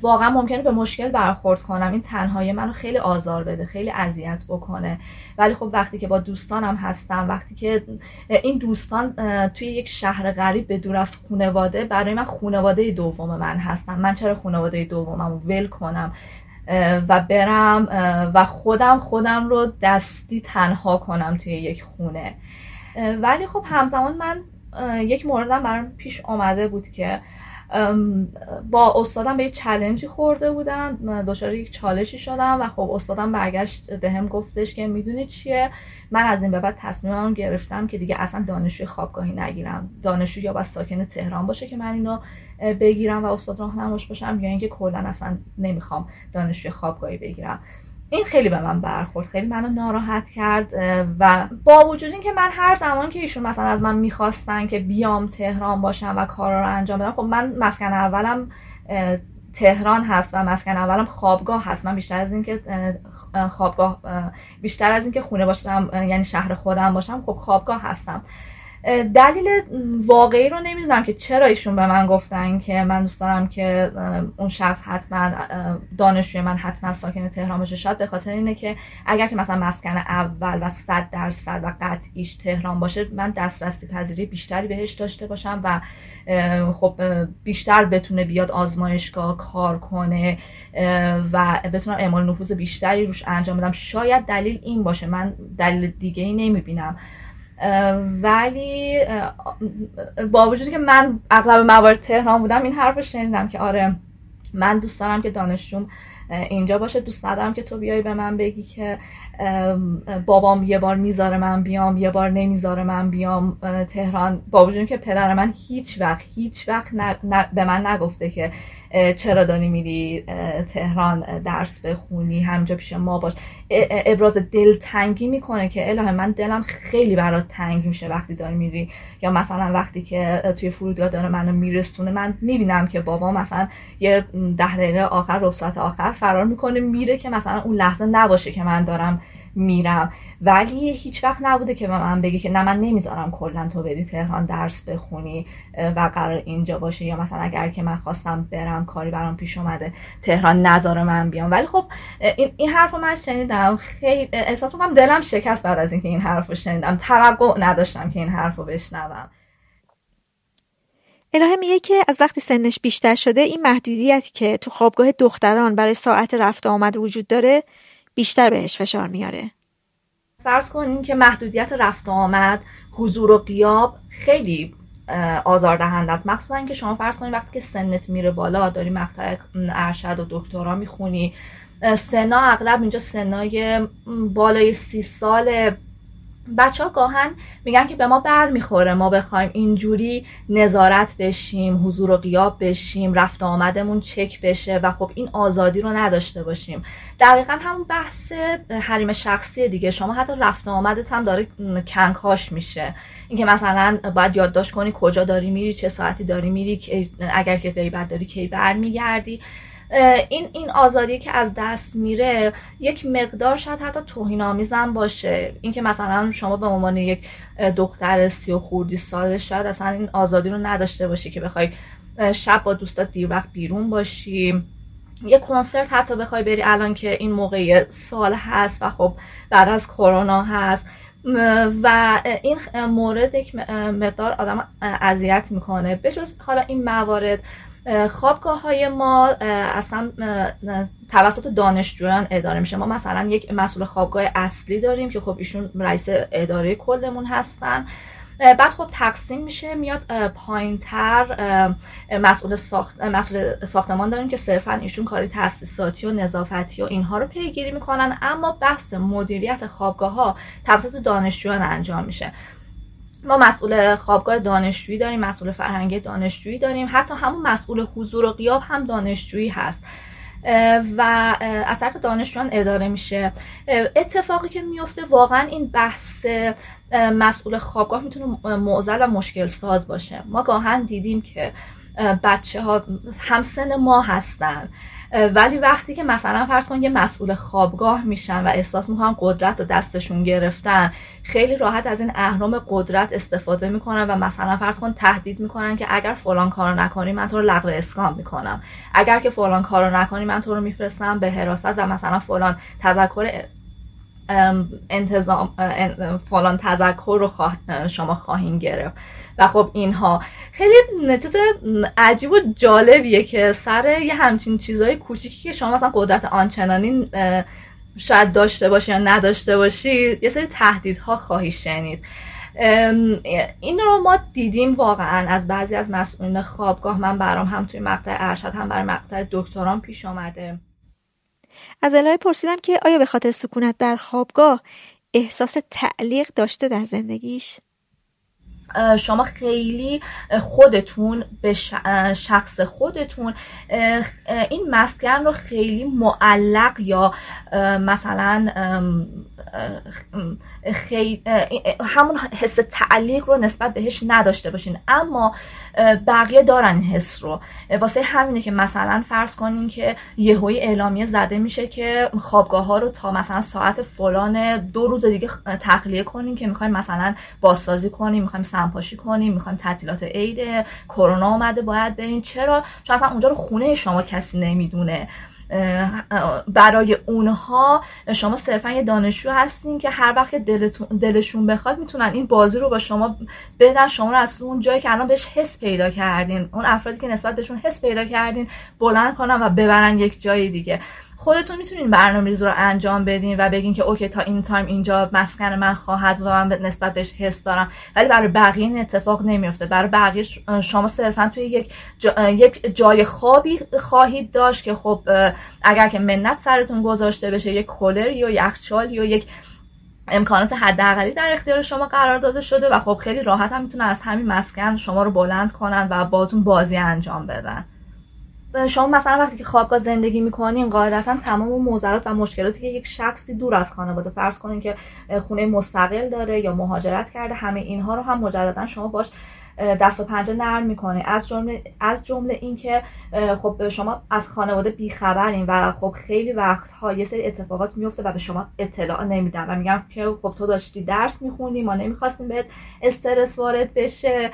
واقعا ممکنه به مشکل برخورد کنم. این تنهایی منو خیلی آزار بده خیلی اذیت بکنه. ولی خب وقتی که با دوستانم هستم وقتی که این دوستان توی یک شهر غریب به دور از خانواده برای من خانواده دوم من هستم من چرا خانواده دومم ول کنم؟ و برم و خودم خودم رو دستی تنها کنم توی یک خونه. ولی خب همزمان من یک موردم برام پیش آمده بود که با استادم به یه چلنجی خورده بودم دچار یک چالشی شدم و خب استادم برگشت به هم گفتش که می‌دونی چیه؟ من از این به بعد تصمیمم گرفتم که دیگه اصلا دانشجوی خوابگاهی نگیرم. دانشجو یا با ساکن تهران باشه که من اینو بگیرم و استاد راهنماش باشم یا اینکه کلا اصلا نمی‌خوام دانشجوی خوابگاهی بگیرم. این خیلی به من برخورد خیلی منو ناراحت کرد و با وجود اینکه من هر زمان که ایشون مثلا از من می‌خواستن که بیام تهران باشم و کارا رو انجام بدم خب من مسکن اولم تهران هست و مسکن اولم خوابگاه هست. من بیشتر از اینکه خوابگاه بیشتر از اینکه خونه باشم یعنی شهر خودم باشم خب خوابگاه هستم. دلیل واقعی رو نمی‌دونم که چرا ایشون به من گفتن که من دوست دارم که اون شخص حتما دانشجوی من حتما ساکن تهران باشه. شاید به خاطر اینه که اگر که مثلا مسکن اول و صد درصد و قطعیش تهران باشه من دسترسی پذیری بیشتری بهش داشته باشم و خب بیشتر بتونه بیاد آزمایشگاه کار کنه و بتونم اعمال نفوذ بیشتری روش انجام بدم. شاید دلیل این باشه. من دلیل دیگه ای نمی‌بینم. ولی با وجودی که من اغلب موارد تهران بودم این حرف رو شنیدم که آره من دوست دارم که دانشجوم اینجا باشه دوست ندارم که تو بیای به من بگی که بابام یه بار می‌ذاره من بیام یه بار نمی‌ذاره من بیام تهران. با وجود که پدر من هیچ وقت هیچ وقت به من نگفته که چرا داری میری تهران درس بخونی همجا پیش ما باش. ابراز دلتنگی می‌کنه که الهه من دلم خیلی برات تنگ میشه وقتی داری میری. یا مثلا وقتی که توی فرودگاه داره منو میرسونه من می‌بینم که بابا مثلا یه ده دقیقه آخر رب ساعت آخر فرار می‌کنه میره که مثلا اون لحظه نباشه که من دارم میرم. ولی هیچ وقت نبوده که من بگه که نه من نمی‌ذارم کلا تو بری تهران درس بخونی و قرار اینجا باشه یا مثلا اگر که من خواستم برم کاری برام پیش اومده تهران نذاره من بیام. ولی خب این, این حرف رو من شنیدم. خیلی احساس می‌کنم دلم شکست بعد از اینکه این حرف رو شنیدم. توقع نداشتم که این حرف رو بشنوم. الهه میگه که از وقتی سنش بیشتر شده این محدودیتی که تو خوابگاه دختران برای ساعت رفت آمد وجود داره بیشتر بهش فشار میاره. فرض کنیم که محدودیت رفت آمد حضور و قیاب خیلی آزاردهنده است. مخصوصا اینکه شما فرض کنید وقتی که سنت میره بالا داری مقطع ارشد و دکترا می‌خونی. سنا اغلب اینجا سنای بالای سی سال بچه ها گاهن میگن که به ما بر می‌خوره ما بخوایم اینجوری نظارت بشیم حضور و قیاب بشیم رفت آمدمون چک بشه و خب این آزادی رو نداشته باشیم. دقیقا همون بحث حریم شخصی دیگه. شما حتی رفت آمدت هم داره کنکاش میشه. اینکه مثلا باید یادداشت کنی کجا داری میری چه ساعتی داری میری اگر که غیبت داری کی برمیگردی. این این آزادی که از دست میره یک مقدار شاید حتی توهین آمیزم باشه. اینکه مثلا شما به عنوان یک دختر سی و خوردی سال شاید اصلا این آزادی رو نداشته باشی که بخوای شب با دوستات دیر وقت بیرون باشی. یه کنسرت حتی بخوای بری الان که این موقع سال هست و خب بعد از کرونا هست. و این مورد یک مقدار آدم اذیت می‌کنه. به جز حالا این موارد خوابگاه های ما اصلا توسط دانشجویان اداره میشه. ما مثلا یک مسئول خوابگاه اصلی داریم که خب ایشون رئیس اداره کلمون هستن. بعد خب تقسیم میشه میاد پایین تر مسئول, ساخت، مسئول ساختمان داریم که صرفا ایشون کاری تاسیساتی و نظافتی و اینها رو پیگیری می‌کنن. اما بحث مدیریت خوابگاه ها توسط دانشجویان انجام میشه. ما مسئول خوابگاه دانشجویی داریم مسئول فرهنگی دانشجویی داریم. حتی همون مسئول حضور و قیاب هم دانشجویی هست. و از طرف دانشجویان اداره میشه. اتفاقی که میفته واقعا این بحث مسئول خوابگاه می‌تونه معضل و مشکل ساز باشه. ما گاهن دیدیم که بچه ها همسن ما هستن. ولی وقتی که مثلا فرض کن یه مسئول خوابگاه میشن و احساس می‌کنن قدرت رو دستشون گرفتن خیلی راحت از این اهرام قدرت استفاده می‌کنن و مثلا فرض کن تهدید می‌کنن که اگر فلان کارو نکنی من تو رو لغو اسکان می‌کنم. اگر که فلان کارو نکنی من تو رو میفرستم به حراست و مثلا فلان تذکر انتظام فلان تذکر رو شما خواهیم گرفت. و خب اینها. خیلی چیز عجیب و جالبیه که سر یه همچین چیزهای کوچیکی که شما مثلا قدرت آنچنانی شاید داشته باشی یا نداشته باشی یه سری تهدیدها خواهی شنید. این رو ما دیدیم واقعا از بعضی از مسئولین خوابگاه. من برام هم توی مقطع ارشد هم برای مقطع دکتران پیش آمده از الهه پرسیدم که آیا به خاطر سکونت در خوابگاه احساس تعلیق داشته در زندگیش؟ شما خیلی خودتون به شخص خودتون این مسکن رو خیلی معلق یا مثلا خیلی همون حس تعلیق رو نسبت بهش نداشته باشین. اما بقیه دارن این حس رو. واسه همینه که مثلا فرض کنین که یهوی اعلامیه زده میشه که خوابگاه ها رو تا مثلا ساعت فلان دو روز دیگه تخلیه کنین که می‌خوایم مثلا بازسازی کنیم می‌خوایم سنپاشی کنیم می‌خوایم تعطیلات عید کرونا اومده باید برین. چرا؟ چون اصلا اونجا رو خونه شما کسی نمی‌دونه. برای اونها شما صرفا یه دانشجو هستین که هر وقت دلشون بخواد می‌تونن این بازی رو با شما بدن. شما رو از اون جایی که الان بهش حس پیدا کردین اون افرادی که نسبت بهشون حس پیدا کردین بلند کنن و ببرن یک جای دیگه. خودتون می‌تونین برنامه ریز رو انجام بدین و بگین که اوکی تا این تایم اینجا مسکن من خواهد و من نسبت بهش حس دارم. ولی برای بقیه این اتفاق نمیفته برای بقیه شما صرفا توی یک, یک جای خوابی خواهید داشت که خب اگر که منت سرتون گذاشته بشه یک کولری یا یخچالی یا یک امکانات حداقلی در اختیار شما قرار داده شده و خب خیلی راحت هم می‌تونه از همین مسکن شما رو بلند کنن و باتون بازی انجام بدن. شما مثلا وقتی که خوابگاه زندگی می‌کنین قاعدتا تمام موزرات و مشکلاتی که یک شخصی دور از خانواده فرض کنین که خونه مستقل داره یا مهاجرت کرده همه اینها رو هم مجددا شما باش دست و پنجه نرم می‌کنه از جمله از جمله اینکه خب شما از خانواده بیخبرین و خب خیلی وقتها یه سری اتفاقات میفته و به شما اطلاع نمیدن و میگن که خب تو داشتی درس میخوندی ما نمی‌خواستیم بهت استرس وارد بشه.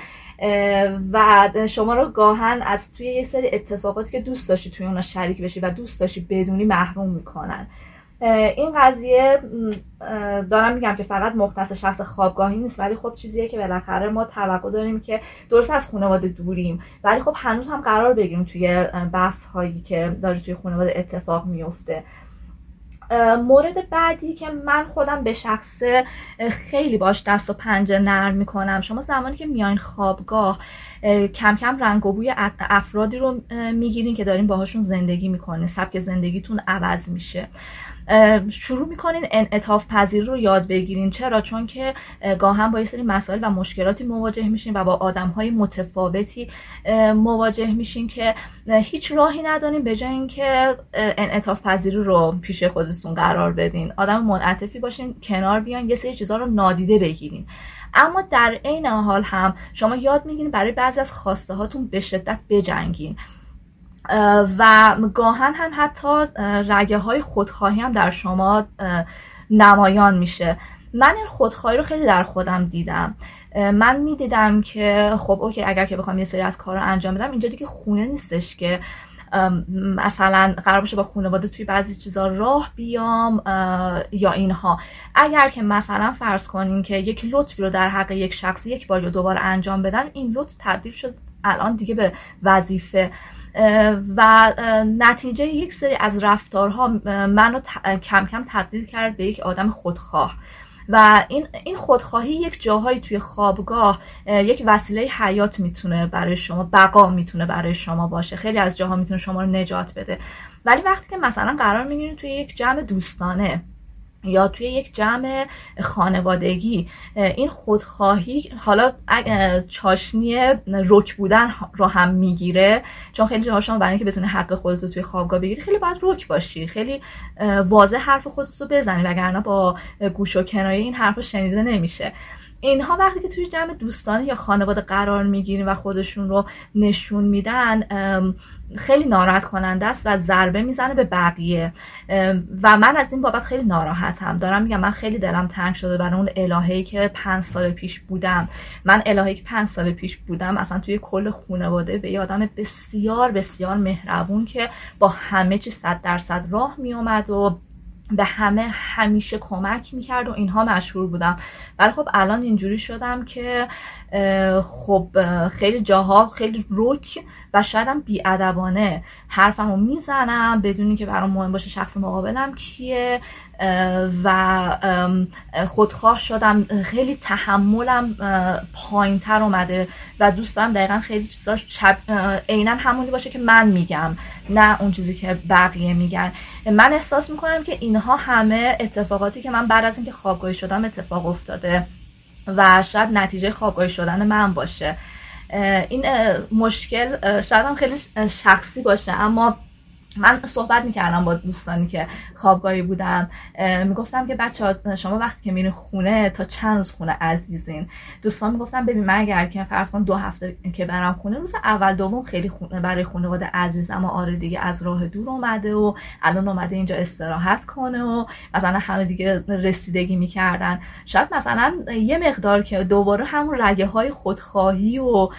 و شما رو گاهن از توی یه سری اتفاقاتی که دوست داشتی توی اونا شریک بشی و دوست داشتی بدونی محروم می‌کنن. این قضیه دارم میگم که فقط مختص شخص خوابگاهی نیست ولی خب چیزیه که بالاخره ما توقع داریم که درست از خانواده دوریم. ولی خب هنوز هم قرار بگیریم توی بحث هایی که داره توی خانواده اتفاق میفته مورد بعدی که من خودم به شخص خیلی باش دست و پنجه نرم می‌کنم. شما زمانی که میاین خوابگاه کم کم رنگ و بوی افرادی رو می‌گیرین که دارین باهاشون زندگی می‌کنین. سبک زندگیتون عوض میشه. شروع می‌کنین انعطاف پذیری رو یاد بگیرین. چرا؟ چون که گاهن با یه سری مسائل و مشکلاتی مواجه میشین و با آدم های متفاوتی مواجه میشین که هیچ راهی ندارین به جای اینکه انعطاف پذیری رو پیش خودتون قرار بدین. آدم منعطفی باشین کنار بیان یه سری چیزا رو نادیده بگیرین. اما در عین حال هم شما یاد می‌گیرین برای بعضی از خواسته هاتون به شدت بجنگین. و گاهن هم حتی رگه های خودخواهی هم در شما نمایان میشه. من این خودخواهی رو خیلی در خودم دیدم. من می‌دیدم که خب اوکی اگر که بخوام یه سری از کار رو انجام بدم اینجا دیگه خونه نیستش که مثلا قرار باشه با خانواده توی بعضی چیزا راه بیام یا اینها. اگر که مثلا فرض کنیم که یک لطفی رو در حق یک شخص یک بار یا دوباره انجام بدن این لطف تبدیل شد الان دیگه به وظیفه. و نتیجه یک سری از رفتارها منو کم کم تبدیل کرد به یک آدم خودخواه. و این این خودخواهی یک جاهایی توی خوابگاه یک وسیله حیات می‌تونه برای شما بقا می‌تونه برای شما باشه. خیلی از جاها می‌تونه شما رو نجات بده. ولی وقتی که مثلا قرار می‌گیرید توی یک جمع دوستانه یا توی یک جمع خانوادگی این خودخواهی حالا چاشنی رک بودن رو هم می‌گیره چون خیلی جاها شما برای اینکه بتونی حق خودت رو توی خوابگاه بگیری خیلی باید رک باشی. خیلی واضح حرف خودت رو بزنی وگرنه با گوش و کنایه این حرف شنیده نمیشه. اینها وقتی که توی جمع دوستانه یا خانواده قرار می‌گیریم و خودشون رو نشون میدن خیلی ناراحت کننده است و ضربه می‌زنه به بقیه. و من از این بابت خیلی ناراحتم. دارم میگم من خیلی دلم تنگ شده برای اون الههی که پنج سال پیش بودم. من الههی که پنج سال پیش بودم اصلا توی کل خانواده به یادم بسیار بسیار مهربون که با همه چی صد درصد راه میومد و به همه همیشه کمک می‌کرد و اینها مشهور بودم. ولی خب الان اینجوری شدم که خب خیلی جاها خیلی رک و شایدم بیادبانه حرفمو می‌زنم بدونی که برام مهم باشه شخص مقابلم کیه. و خودخواه شدم. خیلی تحملم پایین تر اومده و دوست دارم دقیقا خیلی چیزا عینا همونی باشه که من میگم نه اون چیزی که بقیه میگن. من احساس می‌کنم که اینها همه اتفاقاتی که من بعد از اینکه خوابگاهی شدم اتفاق افتاده. و شاید نتیجه خوابگاهی شدن من باشه. این مشکل شاید هم خیلی شخصی باشه اما من صحبت می‌کردم با دوستانی که خوابگاهی بودن می‌گفتم که بچه شما وقتی که میرین خونه تا چند روز خونه عزیزین؟ دوستان می‌گفتم ببین من اگر که فرض کن دو هفته که برم خونه روز اول دوم خیلی خونه برای خانواده عزیزم و آره دیگه از راه دور اومده و الان اومده اینجا استراحت کنه و مثلا همه دیگه رسیدگی می‌کردن. شاید مثلا یه مقدار که دوباره همون رگه های خودخواهی و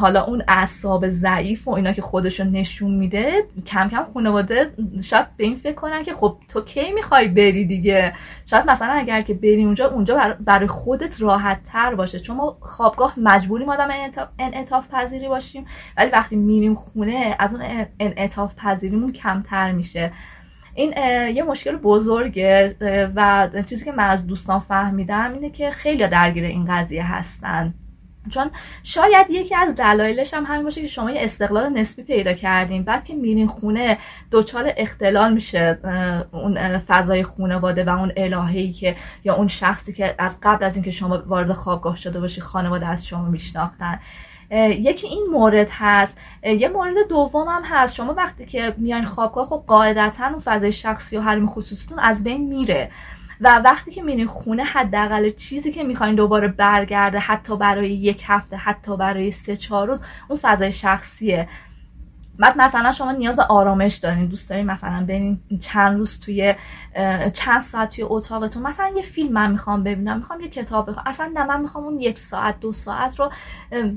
حالا اون اعصاب ضعیف و اینا که خودشون نشون میده کم کم خانواده شاید به این فکر کنن که خب تو کی می‌خوای بری دیگه؟ شاید مثلا اگر که بری اونجا اونجا برای خودت راحت تر باشه. چون ما خوابگاه مجبوریم آدم انعطاف پذیری باشیم. ولی وقتی میریم خونه از اون انعطاف پذیریمون کمتر میشه. این یه مشکل بزرگه و چیزی که من از دوستان فهمیدم اینه که خیلی درگیر این قضیه هستن. چون شاید یکی از دلایلش هم همین باشه که شما یه استقلال نسبی پیدا کردین. بعد که میرین خونه دوچار اختلال میشه اون فضای خانواده و اون الههی که یا اون شخصی که از قبل از اینکه شما وارد خوابگاه شده باشی خانواده از شما میشناختن. یکی این مورد هست. یه مورد دوم هم هست. شما وقتی که میان خوابگاه خب قاعدتا اون فضای شخصی و حریم خصوصیتون از بین میره. و وقتی که میرین خونه حداقل چیزی که می‌خواین دوباره برگرده حتی برای یک هفته حتی برای سه چهار روز اون فضای شخصیه. بعد مثلا شما نیاز به آرامش دارین دوست دارین مثلا برین چند روز توی چند ساعت توی اتاقتون. مثلا یه فیلم من می‌خوام ببینم می‌خوام یه کتاب بخوام. اصلا نه من می‌خوام اون یک ساعت دو ساعت رو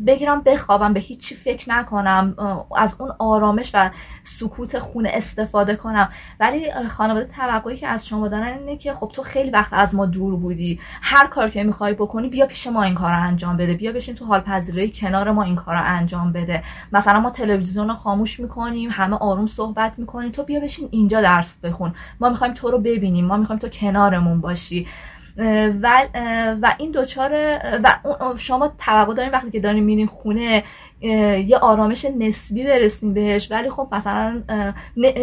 بگیرم بخوابم به هیچی فکر نکنم از اون آرامش و سکوت خونه استفاده کنم. ولی خانواده توقعی که از شما دارن اینه که خب تو خیلی وقت از ما دور بودی. هر کار که می‌خوای بکنی بیا پیش ما این کار رو انجام بده. بیا بشین تو حال پذیری کنار ما این کار رو انجام بده. مثلا ما تلویزیون رو خاموش می‌کنیم همه آروم صحبت می‌کنیم. تو بیا بشین اینجا درس بخون. ما می‌خوایم تو رو ببینیم. ما می‌خوایم تو کنارمون باشی. و, و این دوچار و شما توقع دارین وقتی که دارین میرین خونه یه آرامش نسبی برسیم بهش. ولی خب مثلا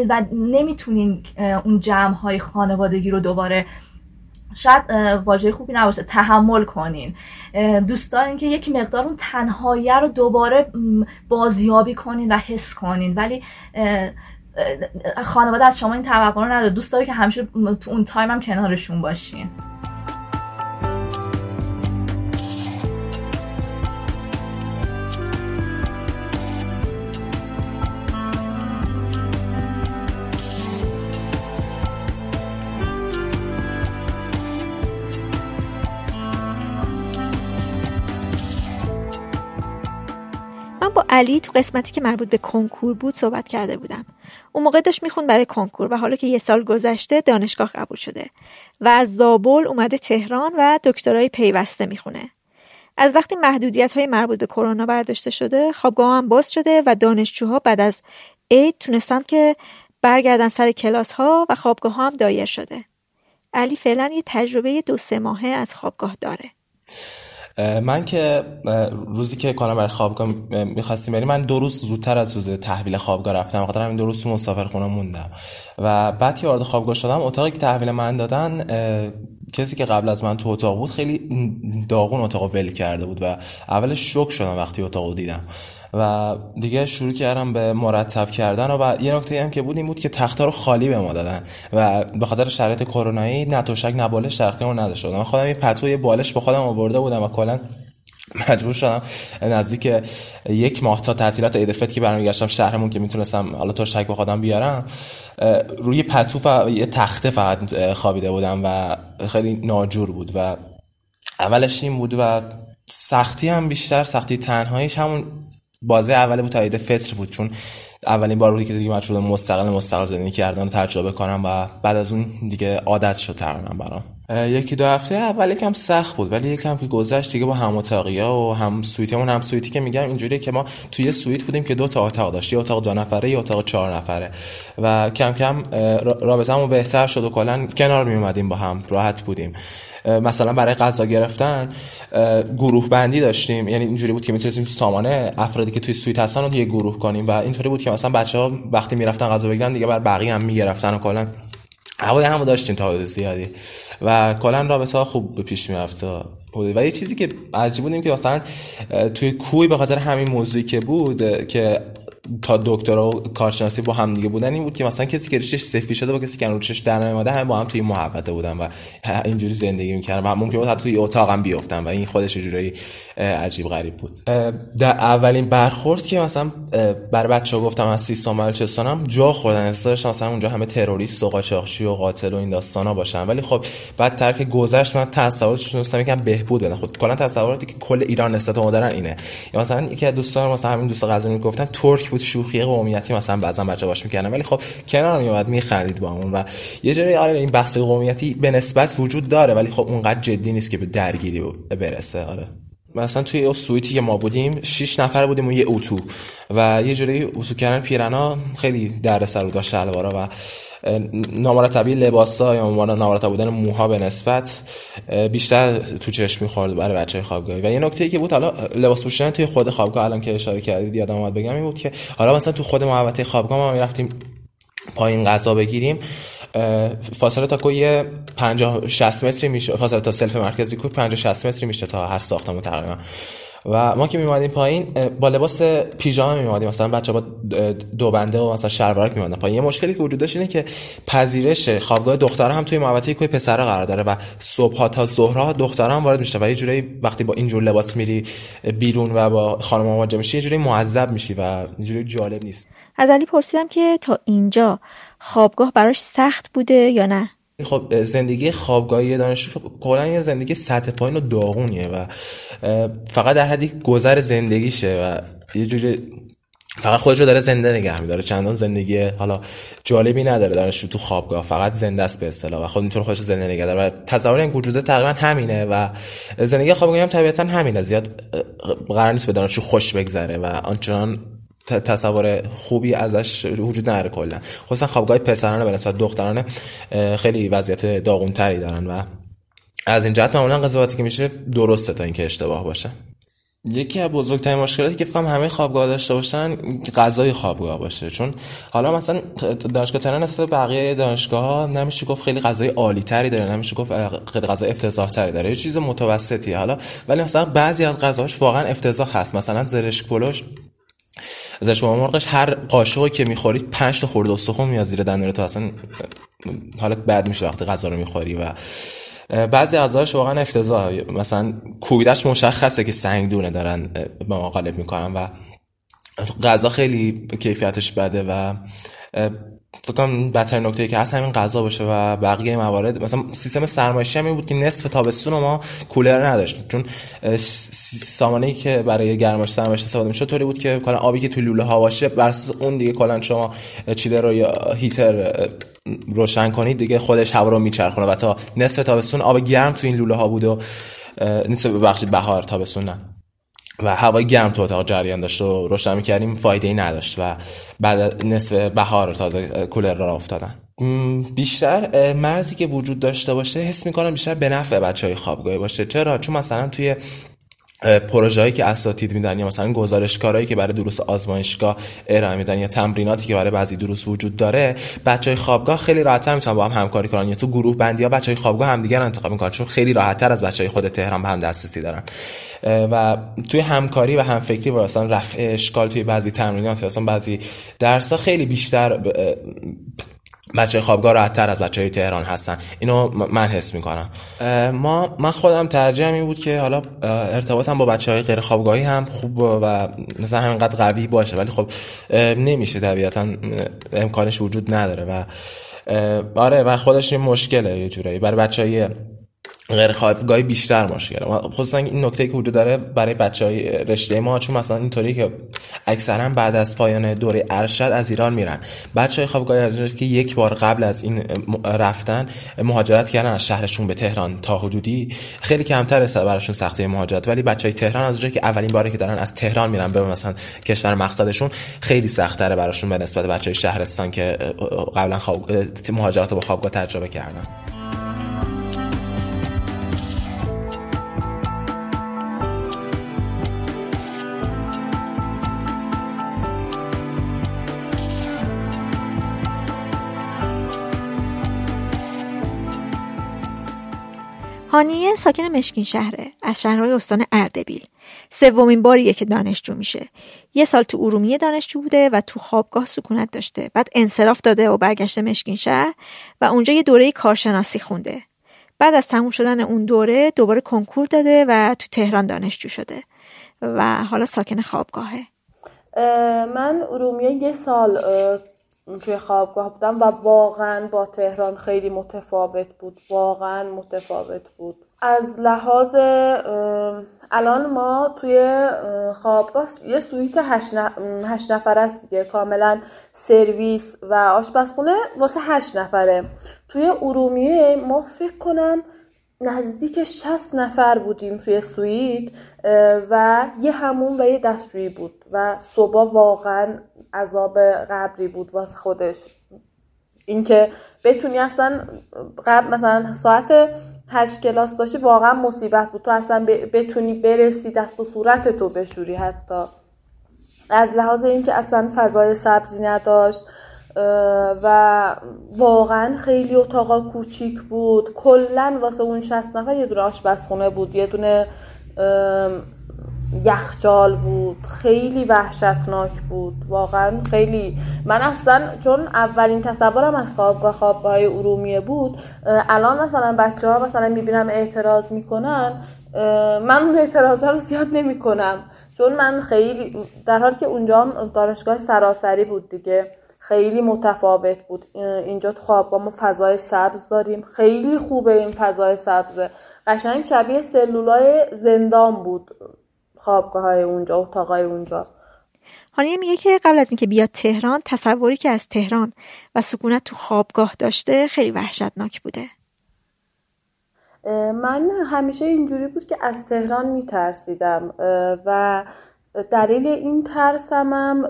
و نمی‌تونین اون جمع های خانوادگی رو دوباره شاید واژه خوبی نباشه تحمل کنین. دوست دارین که یک مقدار اون تنهایی رو دوباره بازیابی کنین و حس کنین. ولی خانواده از شما این توقع رو نداره. دوست داره که همیشه تو اون تایم هم کنارشون باشین. علی تو قسمتی که مربوط به کنکور بود صحبت کرده بودم. اون موقع داشت می‌خوند برای کنکور و حالا که یه سال گذشته دانشگاه قبول شده و از زابل اومده تهران و دکترای پیوسته می‌خونه. از وقتی محدودیت های مربوط به کرونا برداشته شده خوابگاه هم باز شده و دانشجوها بعد از عید تونستن که برگردن سر کلاس ها و خوابگاه ها هم دایر شده. علی فعلا یه تجربه دو سه ماهه از خوابگاه داره. من که روزی که کلا برای خوابگاه می‌خواستیم بریم من دو روز زودتر از روز تحویل خوابگاه رفتم خاطر همین دو روز تو مسافر خونه موندم. و بعد که وارد خوابگاه شدم اتاقی که تحویل من دادن کسی که قبل از من تو اتاق بود خیلی داغون اتاق ول کرده بود و اولش شوک شدم وقتی اتاق دیدم. و دیگه شروع کردم به مرتب کردن و, یه نکته هم که بود این بود که تختا رو خالی به ما دادن و به خاطر شرایط کرونایی نه توشک نه بالش در نداشته بودم من خودم یه پتو بالش به خودم آورده بودم و کلا مجبور شدم نزدیک یک ماه تا تعطیلات عید فطر که برمیگشتم شهرمون که می‌تونستم حالا تو شک به خودم بیارم روی پتو و یه تخته فقط خوابیده بودم و خیلی ناجور بود و اولش این بود و سختی هم بیشتر سختی تنهاییش همون بازه اولی بود تا عید فطر بود چون اولین بار بودی که دیگه من مستقل مستقل زندگی کردن تجربه کنم و بعد از اون دیگه عادت شد تقریبا برام. یکی دو هفته اول یکم سخت بود ولی یکم که گذشت دیگه با هم اتاقیا و هم سویتمون هم سویتی که میگم اینجوریه که ما توی سویت بودیم که دو تا اتاق داشت یه اتاق دو نفره یه اتاق چهار نفره و کم کم رابطه‌مون بهتر شد و کلا کنار می اومدیم با هم راحت بودیم. مثلا برای غذا گرفتن گروه بندی داشتیم. یعنی اینجوری بود که می‌تونستیم سامانه افرادی که توی سویت هستن رو یه گروه کنیم و اینطوری بود که مثلا بچه ها وقتی می‌رفتن غذا بگیرن دیگه برا بقیه هم می‌گرفتن و کلا هوای همو داشتیم تا زیادی. و کلا رابطه خوب به پیش می‌رفت و یه چیزی که عجیب بودیم که مثلا توی کوی به خاطر همین موضوعی که بود که تا دکترا و کارشناسی با هم دیگه بودن این بود که مثلا کسی که ریشش سفید شده با کسی که ریشش در نمیاد همه با هم توی محوطه بودن و اینجوری زندگی می‌کردن و ممکن بود حتی توی اتاق هم بیفتن و این خودش جورایی عجیب غریب بود. در اولین برخورد که مثلا بر بچه ها گفتم از سیستان بلوچستانم جا خوردن. احساسش مثلا اونجا همه تروریست و قاچاقچی و قاتل و این داستانا باشن. ولی خب بعد ترک گذشت من تصورش تونستم یکم بهبود بدن خود خب کلا تصوراتی که کل ایران نسبت دارن اینه. مثلا یکی از دوستان مثلا همین دوست غزل می‌گفتن ترک بود شوخی قومیتی مثلا بعضا بچه باش می‌کنن ولی خب کنار میومد میخندید با اون و یه جوری آره این بحث قومیتی به نسبت وجود داره ولی خب اونقدر جدی نیست که به درگیری برسه. آره. مثلا توی سویتی که ما بودیم 6 نفر بودیم و یه اتو. و یه جوری اتو کردن پیرنا خیلی دردسر بود شلوارا و نامرتبی لباسا یا نامرتب بودن موها به نسبت بیشتر تو چشم می‌خورد برای بچه خوابگاهی. و یه نکته ای که بود حالا لباس پوشیدن توی خود خوابگاه الان که اشاره کردید یادم اومد بگم این بود که حالا مثلا تو خود محوطه خوابگاه ما می‌رفتیم پایین غذا بگیریم. فاصله تا کوی 50 60 متری میشه فاصله تا سلف مرکزی کوی 50 60 متری میشه تا هر ساختمون تقریبا. و ما که میمادیم پایین با لباس پیژامه میمادیم مثلا بچه با دو بنده و مثلا شلوارک میمادن پایین. یه مشکلی که وجود داشت اینه که پذیرش خوابگاه دخترها هم توی محوطه کوی پسرا قرار داره و صبح تا ظهرها دخترها هم وارد میشه و یه جوری وقتی با اینجور لباس میری بیرون و با خانم مواجه میشی یه جوری معذب میشی و اینجوری جالب نیست. از علی پرسیدم که تا اینجا خوابگاه براش سخت بوده یا نه؟ خب زندگی خوابگاهی دانشجو کلا یه زندگی سطح پایین و داغونیه و فقط در حدی گذر زندگیشه و یه جوری فقط خودش رو داره زنده نگه میداره. چندان زندگی حالا جالبی نداره دانشجو تو خوابگاه. فقط زنده است به اصطلاح و خود می‌تونه خودش زنده نگه داره. و تصور این وجوده تقریبا همینه و زندگی خوابگاهی هم طبیعتا همینه. زیاد قرار نیست به دانشجو خوش بگذره و آنچنان تصور خوبی ازش وجود نداره کلا. خصوصا خوابگاه پسرانه به نسبت دخترانه خیلی وضعیت داغونتری دارن و از این جهت معمولا قضاوتی که میشه درسته تا اینکه اشتباه باشه. یکی از بزرگترین مشکلاتی که فکرم همه خوابگاه داشته باشن غذای خوابگاه باشه. چون حالا مثلا دانشگاه تهران نسبت بقیه دانشگاه نمیشه گفت خیلی غذای عالی تری داره نمیشه گفت خیلی غذای افتضاح تری داره. یه چیز متوسطی حالا. ولی مثلا بعضی از غذاهاش واقعا افتضاح هست. مثلا زرشک پلوش ازش با مرغش هر قاشقی که می‌خورید پنج تا خورده استخون میاد زیر دندون تو اصلا حالت بد میشه وقتی غذا رو می‌خوری و بعضی غذاش واقعا افتضاح. مثلا کوبیدش مشخصه که سنگ دونه دارن به ما غالب می‌کنن و غذا خیلی کیفیتش بده و فکر کنم بدترین نکته که هست همین غذا باشه و بقیه موارد. مثلا سیستم سرمایشی هم بود که نصف تابستون ما کولر نداشت چون سامانه ای که برای گرمایش سرمایش استفاده میشه طوری بود که کلا آبی که تو لوله ها باشه بر اساس اون دیگه کلا شما چیده رو یا هیتر روشن کنید دیگه خودش هوا رو میچرخونه و تا نصف تابستون آب گرم تو این لوله ها بود و نصف ببخشید بهار تابستون نه. و هوای گرم تو اتاق جریان داشت و روشن می‌کردیم فایده ای نداشت و بعد نصف بهار تازه کولر را افتادن. بیشتر مرزی که وجود داشته باشه حس می‌کنم بیشتر به نفع بچه های خوابگاهی باشه. چرا؟ چون مثلا توی پروژه‌ای که اساتید میدن یا مثلا گزارشکارایی که برای دروس آزمایشگاه ارائه میدن یا تمریناتی که برای بعضی دروس وجود داره بچهای خوابگاه خیلی راحت‌تر می‌تونن با هم همکاری کنن. یا تو گروه بندی ها بچهای خوابگاه همدیگر انتخاب می‌کنن چون خیلی راحت‌تر از بچهای خود تهران به هم دسترسی دارن. و توی همکاری و همفکری و مثلا رفع اشکال توی بعضی تمرینات یا مثلا بعضی درس‌ها خیلی بیشتر بچه خوابگاه راحتتر از بچه های تهران هستن. اینو من حس می‌کنم. ما من خودم ترجیح این بود که حالا ارتباطم با بچه های غیر خوابگاهی هم خوب و مثلا همینقدر قوی باشه. ولی خب نمیشه طبیعتا امکانش وجود نداره و آره و خودش این مشکله یه جورایی. برای بچه های غیر خوابگاهی بیشتر مشکل خصوصا این نکته که وجود داره برای بچه های رشته ما چون مثلا اینطوری که اکثرا بعد از پایان دوره ارشد از ایران میرن. بچه های خوابگاهی از که یک بار قبل از این رفتن مهاجرت کردن از شهرشون به تهران تا حدودی. خیلی کمتر براشون سخته مهاجرت. ولی بچه های تهران از که اولین باره که دارن از تهران میرن به مثلا کشور مقصدشون خیلی سختره براشون به نسبت بچه های شهرستان که قبلا خواب... مهاجرت رو با خوابگاه تجربه کردن. هانیه ساکن مشکین شهره از شهرهای استان اردبیل. سومین باریه که دانشجو میشه. یه سال تو ارومیه دانشجو بوده و تو خوابگاه سکونت داشته. بعد انصراف داده و برگشته مشکین شهر و اونجا یه دوره کارشناسی خونده. بعد از تموم شدن اون دوره دوباره کنکور داده و تو تهران دانشجو شده و حالا ساکن خوابگاهه. من ارومیه یه سال توی خوابگاه بودم و واقعا با تهران خیلی متفاوت بود. واقعا متفاوت بود. از لحاظ الان ما توی خوابگاه یه سویت هشت, نفر است دیگه. کاملا سرویس و آشپزخونه واسه هشت نفره. توی ارومیه ما فکر کنم نزدیک 60 نفر بودیم توی سویت. و یه همون و یه دستشویی بود و صبح واقعا عذاب قبری بود واسه خودش. اینکه بتونی اصلا قبل مثلا ساعت هشت کلاس داشتی واقعا مصیبت بود. تو اصلا بتونی برسی دست و صورت تو بشوری حتی. از لحاظ اینکه اصلا فضای سبزی نداشت و واقعا خیلی اتاقا کوچیک بود. کلا واسه اون شست نفر یه دونه آشپزخونه بود یه دونه یخچال بود خیلی وحشتناک بود واقعا خیلی. من اصلا چون اولین تصورم از خوابگاه خوابگاه ارومیه بود الان مثلا بچه ها مثلا می‌بینم اعتراض می‌کنن من اون اعتراض رو زیاد نمی‌کنم. چون من خیلی در حالی که اونجا دانشگاه سراسری بود دیگه خیلی متفاوت بود. اینجا تو خوابگاه ما فضای سبز داریم. خیلی خوبه این فضای سبز. قشنگ شبیه سلولای زندان بود. خوابگاه های اونجا اتاقای اونجا. هانیه میگه که قبل از اینکه بیاد تهران تصوری که از تهران و سکونت تو خوابگاه داشته خیلی وحشتناک بوده. من همیشه اینجوری بود که از تهران میترسیدم و دلیل این ترسمم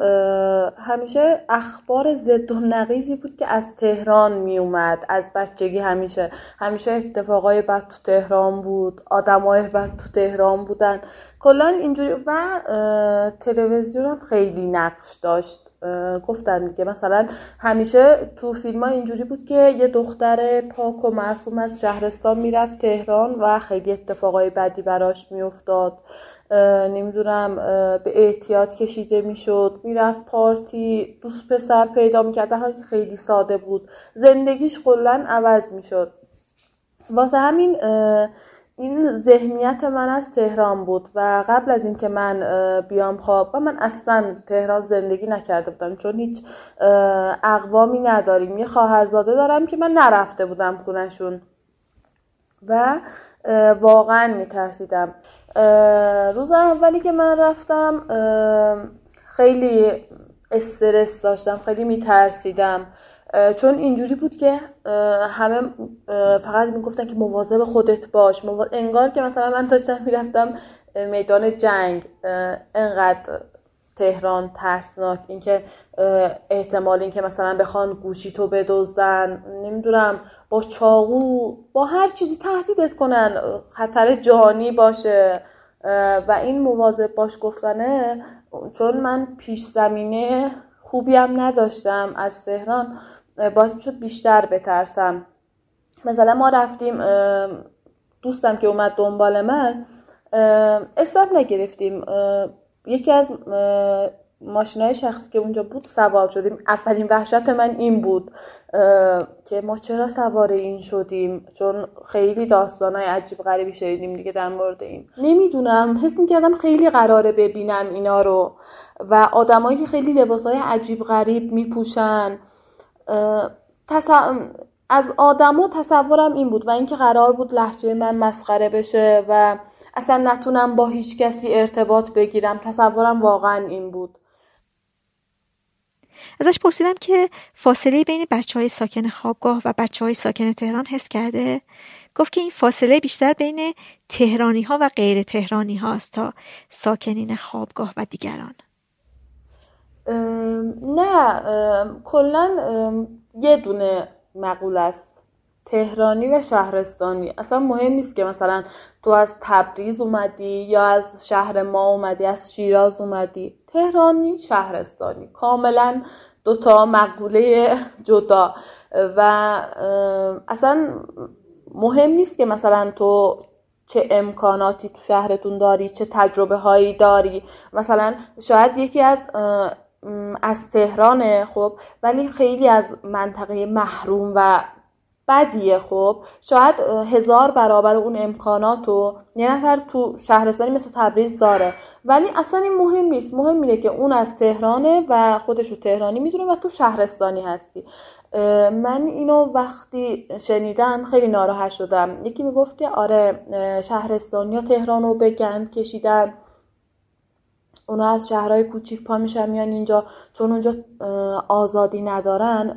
همیشه اخبار زد و نقیزی بود که از تهران می اومد از بچگی همیشه. همیشه اتفاقای بد تو تهران بود آدمای بد تو تهران بودن. کلا اینجوری و تلویزیون هم خیلی نقش داشت. گفتم دیگه مثلا همیشه تو فیلم ها اینجوری بود که یه دختر پاک و معصوم از شهرستان می‌رفت تهران و خیلی اتفاقای بدی براش میافتاد. نمی‌دونم به احتیاط کشیده می‌شد می‌رفت پارتی دوست پسر پیدا می‌کرد در که خیلی ساده بود. زندگیش کلا عوض می‌شد. واسه همین این ذهنیت من از تهران بود و قبل از اینکه من بیام خواب و من اصلا تهران زندگی نکرده بودم چون هیچ اقوامی نداریم. یه خواهرزاده دارم که من نرفته بودم خونشون و واقعا میترسیدم. روز اولی که من رفتم خیلی استرس داشتم خیلی میترسیدم. چون اینجوری بود که همه فقط می‌گفتن که مواظب خودت باش. انگار که مثلا من داشتم می‌رفتم میدان جنگ. انقدر تهران ترسناک. اینکه احتمال اینکه مثلا بخوان گوشی تو بدزدن. نمی‌دونم. با چاقو با هر چیزی تهدیدت کنن خطر جهانی باشه. و این مواظب باش گفتنه چون من پیش زمینه خوبی هم نداشتم از تهران باعث شد بیشتر بترسم. مثلا ما رفتیم دوستم که اومد دنبال من اسلاف نگرفتیم. یکی از های شخصی که اونجا بود سوار شدیم. اولین وحشت من این بود که ما چرا سوار این شدیم؟ چون خیلی های عجیب غریبی شدیدیم دیگه در مورد این. نمی‌دونم حس می‌کردم خیلی قراره ببینم اینا رو. و آدمایی که خیلی های عجیب غریب میپوشن از آدما تصورم این بود. و اینکه قرار بود لحجه من مسخره بشه و اصلا نتونم با هیچ کسی ارتباط بگیرم تصورم واقعا این بود. ازش پرسیدم که فاصله بین بچه های ساکن خوابگاه و بچه های ساکن تهران حس کرده؟ گفت که این فاصله بیشتر بین تهرانی ها و غیر تهرانی هاست تا ساکنین خوابگاه و دیگران. نه کلا یه دونه مقول است. تهرانی و شهرستانی. اصلا مهم نیست که مثلا تو از تبریز اومدی یا از شهر ما اومدی از شیراز اومدی. تهرانی شهرستانی. کاملا دوتا مقوله جدا. و اصلا مهم نیست که مثلا تو چه امکاناتی تو شهرتون داری چه تجربه هایی داری. مثلا شاید یکی از از تهرانه خب ولی خیلی از منطقه محروم و بدیه خب. شاید هزار برابر اون امکانات رو یه نفر تو شهرستانی مثل تبریز داره. ولی اصلا این مهم نیست. مهم میره که اون از تهرانه و خودش رو تهرانی می‌دونه و تو شهرستانی هستی. من اینو وقتی شنیدم خیلی ناراحت شدم. یکی می‌گفت که آره شهرستانی ها تهران رو به گند کشیدن. اونا از شهرهای کوچیک پا میشن میان اینجا. چون اونجا آزادی ندارن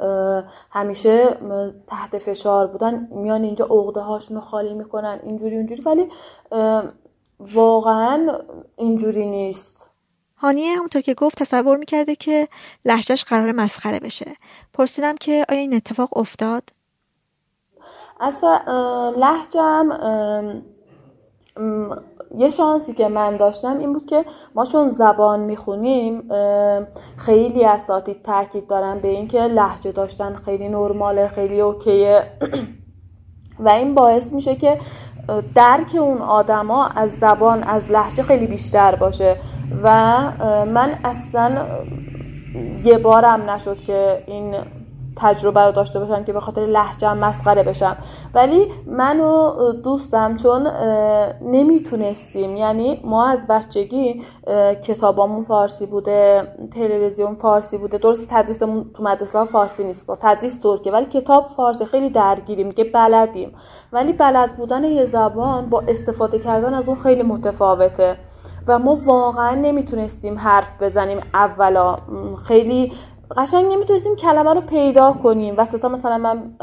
همیشه تحت فشار بودن. میان اینجا عقده هاشون رو خالی می‌کنن. اینجوری اونجوری. ولی واقعا اینجوری نیست. هانیه همونطور که گفت تصور می‌کرده که لحجهش قرار مسخره بشه. پرسیدم که آیا این اتفاق افتاد؟ اصلا لحجم یه شانسی که من داشتم این بود که ما چون زبان می‌خونیم خیلی اساتید تاکید دارن به اینکه لحجه داشتن خیلی نرماله خیلی اوکیه. و این باعث میشه که درک اون آدما از زبان از لحجه خیلی بیشتر باشه. و من اصلا یه بارم نشد که این تجربه رو داشته باشم که به خاطر لحجم مسخره بشم ولی من و دوستم چون نمی‌تونستیم یعنی ما از بچگی کتابامون فارسی بوده تلویزیون فارسی بوده. درست تدریسمون تو مدرسه فارسی نیست با تدریس ترکه ولی کتاب فارسی خیلی درگیریم که بلدیم. ولی بلد بودن یه زبان با استفاده کردن از اون خیلی متفاوته. و ما واقعا نمی‌تونستیم حرف بزنیم اولا. خیلی قشنگ نمی‌تونستیم کلمه رو پیدا کنیم. وسطا مثلا من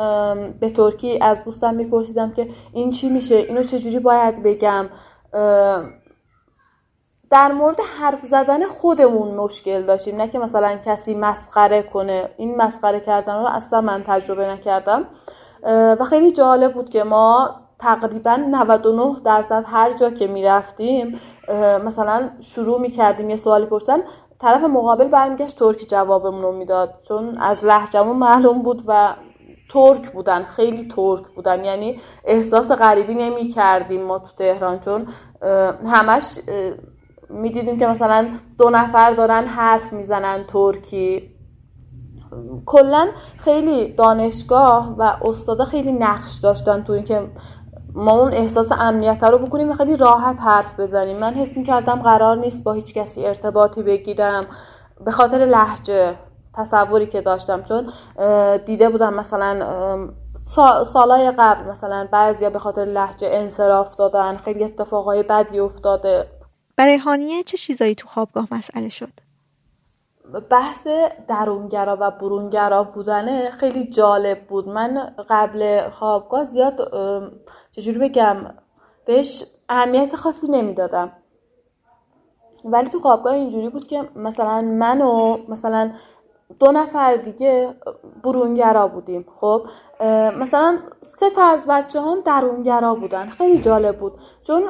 به ترکی از دوستم میپرسیدم که این چی میشه؟ اینو چجوری باید بگم؟ در مورد حرف زدن خودمون مشکل داشتیم. نه که مثلا کسی مسخره کنه. این مسخره کردن رو اصلا من تجربه نکردم. و خیلی جالب بود که ما تقریبا 99 درصد هر جا که می‌رفتیم مثلا شروع می‌کردیم یه سوالی پرسیدن طرف مقابل برمیگشت ترکی جوابمون رو می‌داد. چون از لحجمون معلوم بود و ترک بودن خیلی ترک بودن. یعنی احساس غریبی نمی کردیم ما تو تهران. چون همش می‌دیدیم که مثلا دو نفر دارن حرف می‌زنن ترکی. کلا خیلی دانشگاه و استادا خیلی نقش داشتن تو اینکه ما اون احساس امنیت رو بکنیم و خیلی راحت حرف بزنیم. من حس کردم قرار نیست با هیچ کسی ارتباطی بگیرم به خاطر لحجه تصوری که داشتم. چون دیده بودم مثلا سالای قبل مثلا بعضیا به خاطر لحجه انصراف دادن خیلی اتفاقای بدی افتاده. برای هانیه چه چیزایی تو خوابگاه مسئله شد؟ بحث درونگرا و برونگرا بودنه خیلی جالب بود. من قبل خوابگاه زیاد چجوری بگم؟ بهش اهمیت خاصی نمی‌دادم. ولی تو خوابگاه اینجوری بود که مثلا منو مثلا دو نفر دیگه برونگرا بودیم خب؟ مثلا سه تا از بچه هم درونگرا بودن. خیلی جالب بود. چون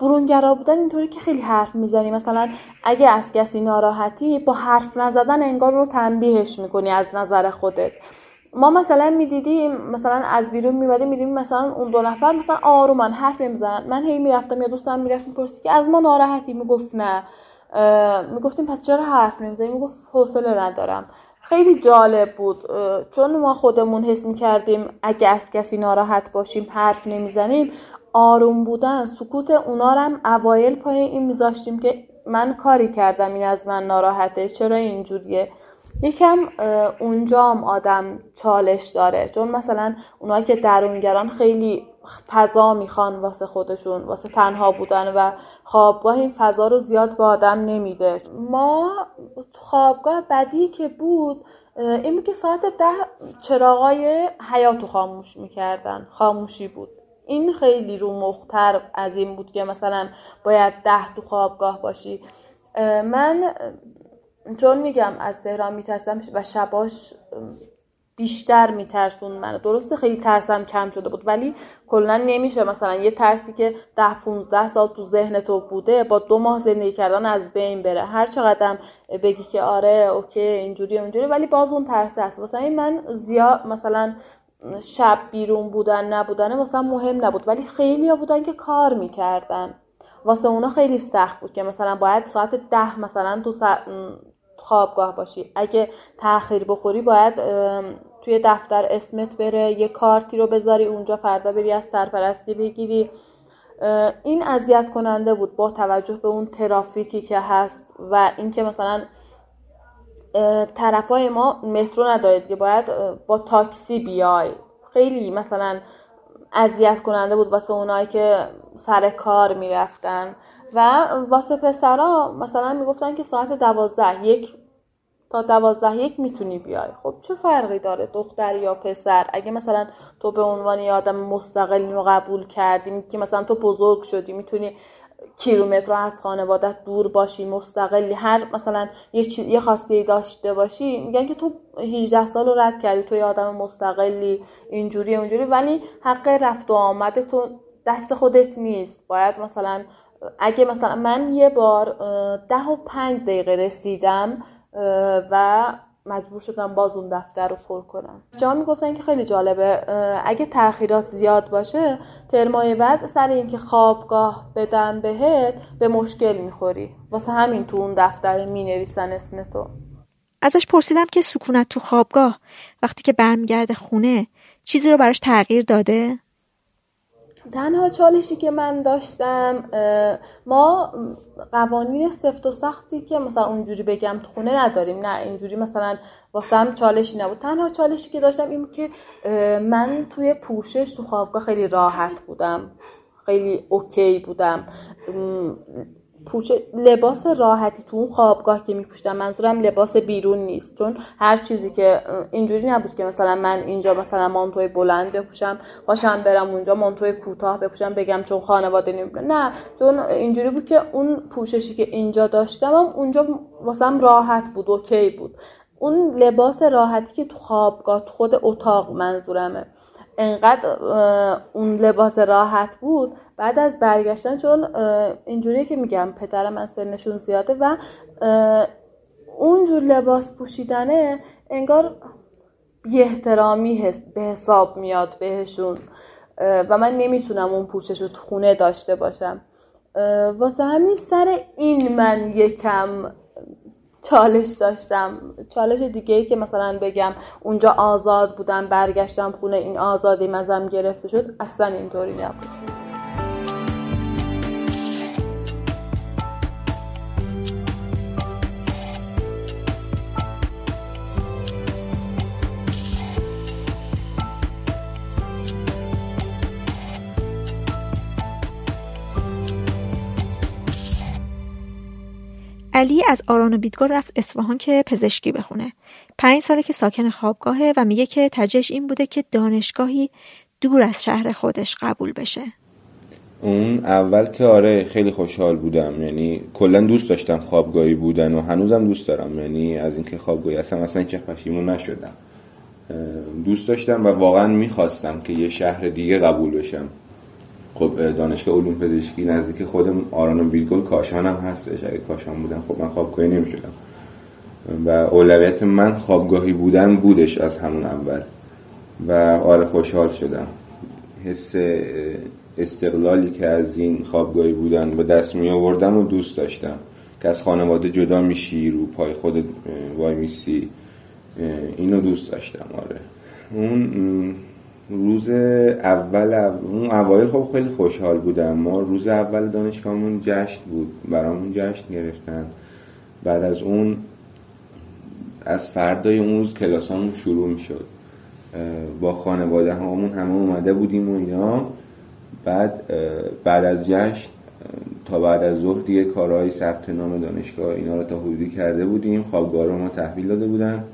برونگرا بودن اینطوری که خیلی حرف می‌زنی. مثلا اگه از کسی ناراحتی با حرف نزدن انگار رو تنبیهش می‌کنی از نظر خودت. ما مثلا می‌دیدیم مثلا از بیرون میمدیم می‌دیدیم مثلا اون دو نفر مثلا آرومان حرف نمی‌زنن. من هی می‌رفتم یا دوستم می‌رفت می‌پرسید که از ما ناراحتی؟ می‌گفت نه. می‌گفتیم پس چرا حرف نمی‌زنی؟ می‌گفت حوصله ندارم. خیلی جالب بود. چون ما خودمون حس کردیم اگه از کسی ناراحت باشیم حرف نمی‌زنیم آروم بودن سکوت اونا هم اوایل پای این میذاشتیم که من کاری کردم این از من ناراحته چرا اینجوریه؟ یکم اونجا هم آدم چالش داره. چون مثلا اونایی که درونگران خیلی فضا می‌خوان واسه خودشون واسه تنها بودن و خوابگاه این فضا رو زیاد به آدم نمیده. ما خوابگاه بدی که بود این که ساعت ده چراغای حیاتو خاموش می‌کردن. خاموشی بود. این خیلی رو مختر از این بود که مثلا باید ده تو خوابگاه باشی. من چون میگم از تهران میترسم و شباش بیشتر میترسون منو. درسته خیلی ترسم کم شده بود ولی کلا نمیشه. مثلا یه ترسی که ده 15 سال تو ذهن تو بوده با دو ماه زندگی کردن از بین بره. هر چقدرم بگی که آره اوکی اینجوری اونجوری ولی باز اون ترس هست. مثلا من زیاد مثلا شب بیرون بودن نبودن مثلا مهم نبود ولی خیلی ها بودن که کار می‌کردن. واسه اونا خیلی سخت بود که مثلا باید ساعت ده مثلا تو خوابگاه باشی. اگه تاخیر بخوری باید توی دفتر اسمت بره یه کارتی رو بذاری اونجا فردا بری از سرپرستی بگیری. این اذیت کننده بود با توجه به اون ترافیکی که هست و اینکه مثلا طرفای ما مترو ندارید که باید با تاکسی بیای. خیلی مثلا اذیت کننده بود واسه اونایی که سر کار می‌رفتن. و واسه پسرا مثلا می‌گفتن که ساعت دوازده یک تا دوازده یک می‌تونی بیای. خب چه فرقی داره دختر یا پسر؟ اگه مثلا تو به عنوان یه آدم مستقلی رو قبول کردی که مثلا تو بزرگ شدی می‌تونی کیلومتر از خانوادت دور باشی مستقلی هر مثلا یه, چی... یه خواسته داشته باشی میگن که تو 18 سال رو رد کردی تو یه آدم مستقلی اینجوری اونجوری ولی حق رفت و آمده تو دست خودت نیست. باید مثلا اگه مثلا من یه بار ده و پنج دقیقه رسیدم و مجبور شدم باز اون دفتر رو پر کنم. جا می‌گفتن که خیلی جالبه اگه تاخیرات زیاد باشه ترمای بعد سر اینکه خوابگاه بدن بهت به مشکل می‌خوری. واسه همین تو اون دفتر می‌نویسن اسم تو. ازش پرسیدم که سکونت تو خوابگاه وقتی که برمیگرده خونه چیزی رو براش تغییر داده؟ تنها چالشی که من داشتم ما قوانین سفت و سختی که مثلا اونجوری بگم تو خونه نداریم نه اینجوری مثلا واسم چالشی نبود. تنها چالشی که داشتم این که من توی پوشش تو خوابگاه خیلی راحت بودم خیلی اوکی بودم. پوش لباس راحتی تو اون خوابگاه که میپوشتم منظورم لباس بیرون نیست. چون هر چیزی که اینجوری نبود که مثلا من اینجا مثلا مانتوی بلند بپوشم باشم برم اونجا مانتوی کوتاه بپوشم بگم چون خانواده نه چون اینجوری بود که اون پوششی که اینجا داشتم هم اونجا واسم راحت بود اوکی بود. اون لباس راحتی که تو خوابگاه خود اتاق منظورمه. انقدر اون لباس راحت بود بعد از برگشتن چون اینجوریه که میگم پدر من سنشون زیاده و اونجور لباس پوشیدنه انگار بی احترامی به حساب میاد بهشون و من نمی‌تونم اون پوشش رو تو خونه داشته باشم. واسه همین سر این من یکم چالش داشتم. چالش دیگه ای که مثلا بگم اونجا آزاد بودم برگشتم خونه این آزادی مزم گرفته شد اصلا اینطوری نبود. علی از آران و بیدگاه رفت اصفهان که پزشکی بخونه. پنج ساله که ساکن خوابگاهه و میگه که ترجیحش این بوده که دانشگاهی دور از شهر خودش قبول بشه. اون اول که آره خیلی خوشحال بودم. یعنی کلا دوست داشتم خوابگاهی بودن و هنوزم دوست دارم. یعنی از اینکه خوابگاهی هستم اصلا چه پشیمون نشدم. دوست داشتم و واقعا می‌خواستم که یه شهر دیگه قبول بشم. خب دانشگاه علوم پزشکی نزدیک خودم آران و بیلگل کاشان هم هستش. اگه کاشان بودم خب من خوابگاهی نمی‌شدم. و اولویت من خوابگاهی بودن بودش از همون اول. و آره خوشحال شدم. حس استقلالی که از این خوابگاهی بودن به دست می آوردم و دوست داشتم. که از خانواده جدا میشی رو پای خود وای میسی اینو دوست داشتم آره. اون روز اول اون اوایل خب خیلی خوشحال بودم. ما روز اول دانشگاهمون جشن بود. برامون جشن گرفتن. بعد از اون از فردای اون روز کلاسامون شروع می‌شد. با خانواده همون همه اومده بودیم و اینا. بعد بعد از جشن تا بعد از ظهر دیگه کارهای ثبت نام دانشگاه اینا رو تا حدودی کرده بودیم. خوابگاه رو ما تحویل داده بودن.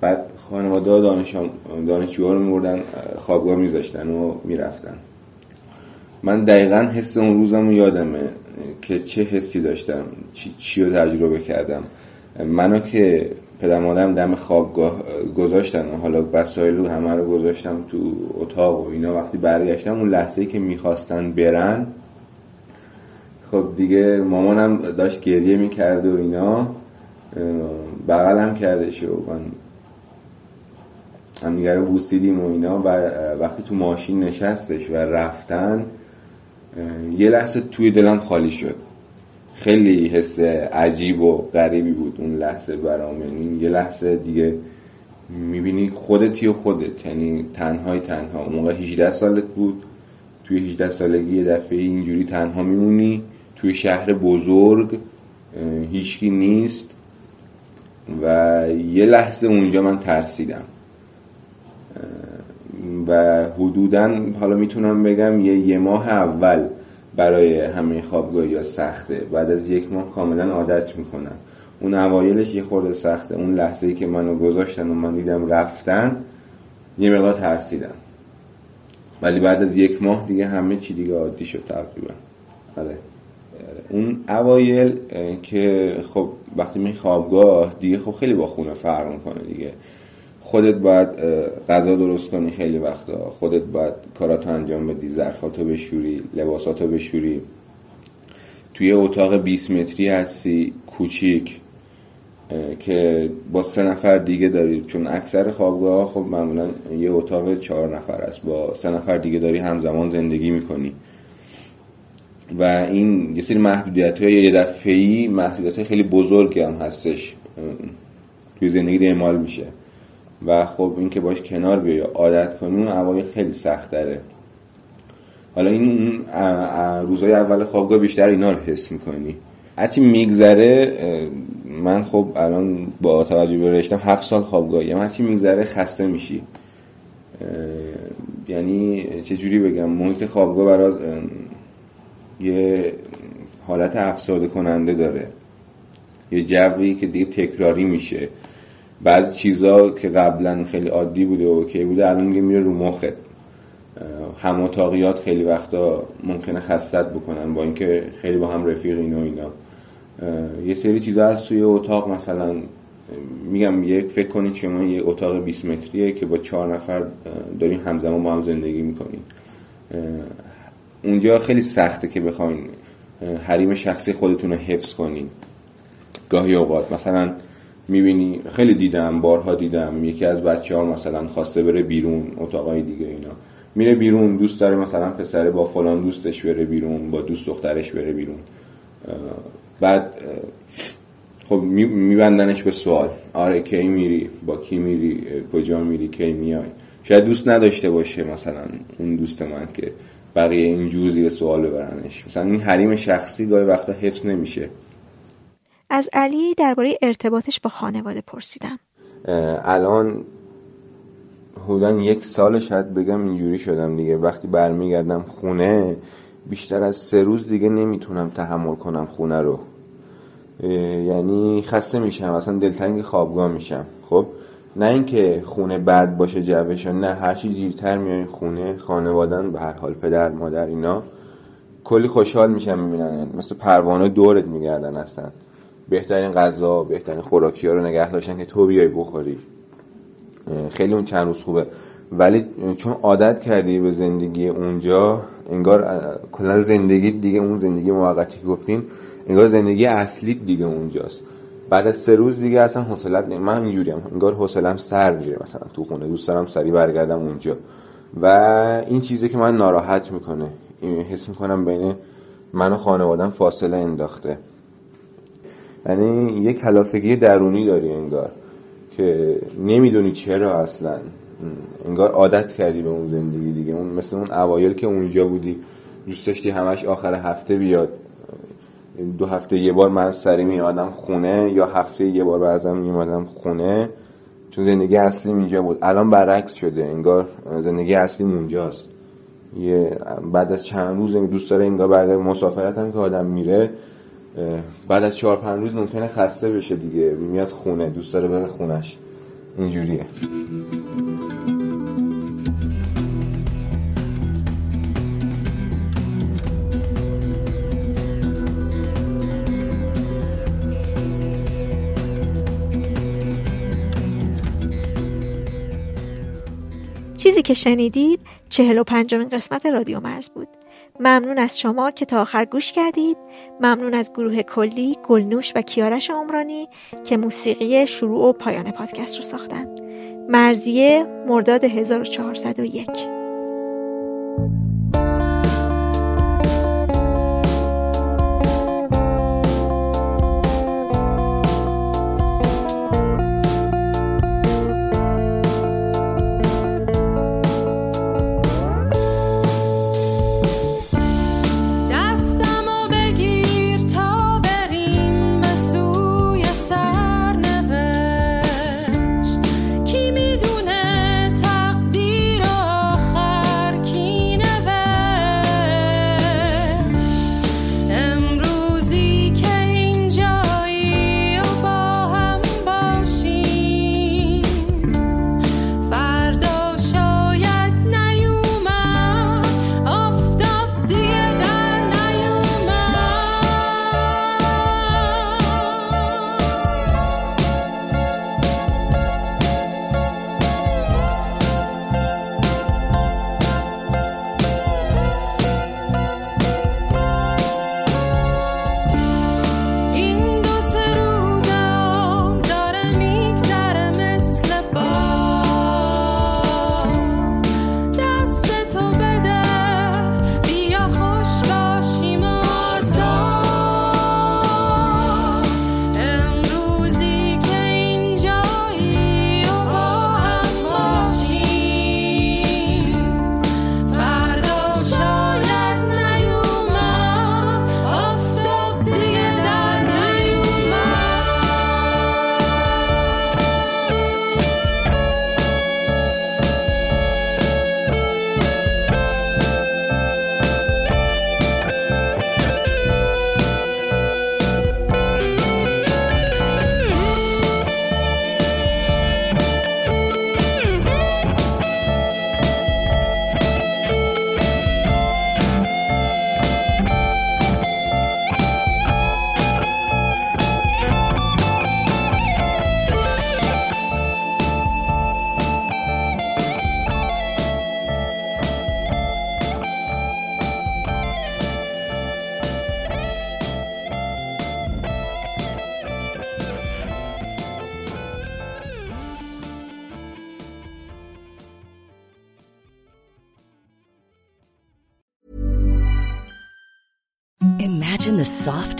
بعد خانواده دانش دانشجوها رو میبردن خوابگاه میذاشتن و می‌رفتن. من دقیقا حس اون روزم رو یادمه که چه حسی داشتم چی, چی رو تجربه کردم. منو که پدر مادرم دم خوابگاه گذاشتن و حالا وسایل رو همه رو گذاشتم تو اتاق و اینا. وقتی برگشتم اون لحظه که می‌خواستن برن خب دیگه مامانم داشت گریه می‌کرد و اینا. بغلم کرده شو من هم دیگه رو بوسیدیم و اینا و وقتی تو ماشین نشستش و رفتن یه لحظه توی دلم خالی شد. خیلی حس عجیب و غریبی بود اون لحظه برام. یعنی یه لحظه دیگه می‌بینی خودتی و خودت. یعنی تنهای تنها. اون موقع 18 سالت بود. توی 18 سالگی یه دفعه اینجوری تنها میمونی. توی شهر بزرگ هیچکی نیست. و یه لحظه اونجا من ترسیدم. و حدودا حالا می‌تونم بگم یه یه ماه اول برای همه خوابگاهی یا سخته. بعد از یک ماه کاملا عادت می‌کنن اون اوایلش یه خورده سخته. اون لحظه ای که منو گذاشتن و من دیدم رفتن یه مقدار ترسیدم. ولی بعد از یک ماه دیگه همه چی دیگه عادی شد تقریبا. بله اون اوایل که خب وقتی می خوابگاه دیگه خب خیلی با خونه فرق می‌کنه دیگه. خودت باید غذا درست کنی خیلی وقتا. خودت باید کاراتو انجام بدی ظرفاتو بشوری لباساتو بشوری. توی اتاق 20 متری هستی کوچیک که با سه نفر دیگه داری. چون اکثر خوابگاه خب معمولا یه اتاق چهار نفر است با سه نفر دیگه داری همزمان زندگی می‌کنی. و این یه سری محدودیت های یه دفعی محدودیت های خیلی بزرگی هم هستش توی زندگی اعمال میشه. و خب این که باش کنار بیای عادت کنی اون اوایل خیلی سخت داره حالا این روزای اول خوابگاه بیشتر اینا رو حس می‌کنی. هرچی میگذره من خب الان با توجه به رشتم هفت سال خوابگاهی هم هرچی میگذره خسته میشی. یعنی چجوری بگم محیط خوابگاه برات یه حالت افسرده کننده داره. یه جوی که دیگه تکراری میشه. بعضی چیزا که قبلا خیلی عادی بوده و که بوده الان دیگه میره رو مخت هم اتاقیات خیلی وقتا ممکنه خستت بکنن با اینکه خیلی با هم رفیق اینا اینا. یه سری چیزا هست توی اتاق. مثلا میگم یک فکر کنید شما یه اتاق 20 متریه که با چهار نفر داریم همزمان با هم زندگی می‌کنیم اونجا خیلی سخته که بخواین حریم شخصی خودتون رو حفظ کنین. گاهی اوقات مثلا می‌بینی خیلی دیدم بارها دیدم یکی از بچه ها مثلا خواسته بره بیرون اتاقای دیگه اینا. میره بیرون دوست داره مثلا پسره با فلان دوستش بره بیرون با دوست دخترش بره بیرون. بعد خب میبندنش به سوال. آره کی میری؟ با کی میری؟ کجا میری؟ کی میای؟ شاید دوست نداشته باشه مثلا اون دوست من که بقیه این زیر سوال ببرنش. مثلا این حریم شخصی گاهی وقتا حفظ نمیشه. از علی درباره ارتباطش با خانواده پرسیدم. الان حدودا یک سال شاید بگم اینجوری شدم دیگه. وقتی برمیگردم خونه بیشتر از سه روز دیگه نمی‌تونم تحمل کنم خونه رو. یعنی خسته میشم. اصلا دلتنگ خوابگاه میشم. خب؟ نه اینکه خونه بد باشه جوش نه هرچی دیرتر میای خونه خانوادن به هر حال پدر مادر اینا کلی خوشحال میشن می‌بینن. مثل پروانه دورت میگردن اصلا. بهترین غذا بهترین خوراکی ها رو نگه داشتن که تو بیای بخوری. خیلی اون چند روز خوبه. ولی چون عادت کردی به زندگی اونجا انگار کلا زندگی دیگه اون زندگی موقتی که گفتین انگار زندگی اصلی دیگه اونجاست. بعد از سه روز دیگه اصلا حوصلت نیم من اینجوری هم انگار حوصلم سر میره مثلا تو خونه دوست دارم سری برگردم اونجا. و این چیزی که من ناراحت می‌کنه این حس می‌کنم بین من و خانوادم فاصله انداخته. یعنی یه کلافگی درونی داری انگار که نمی‌دونی چرا اصلا. انگار عادت کردی به اون زندگی دیگه. اون مثل اون اوایل که اونجا بودی دوست داشتی همش آخر هفته بیاد. دو هفته یه بار من سری میادم خونه یا هفته یه بار بعضم میادم خونه چون زندگی اصلی اینجا بود. الان برعکس شده انگار زندگی اصلی اونجاست. یه بعد از چند روز دوست داره انگار بعد مسافرت هم که آدم میره بعد از چهار پنج روز ممکنه خسته بشه دیگه. میاد خونه دوست داره بره خونش. اینجوریه. که شنیدید چهل و پنجمین قسمت رادیو مرز بود. ممنون از شما که تا آخر گوش کردید. ممنون از گروه کلی گلنوش و کیارش عمرانی که موسیقی شروع و پایان پادکست رو ساختن. مرزیه مرداد 1401「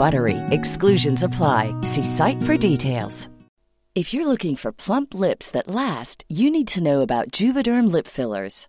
BUTTERY. Exclusions apply. See site for details. If you're looking for plump lips that last, you need to know about Juvederm lip fillers.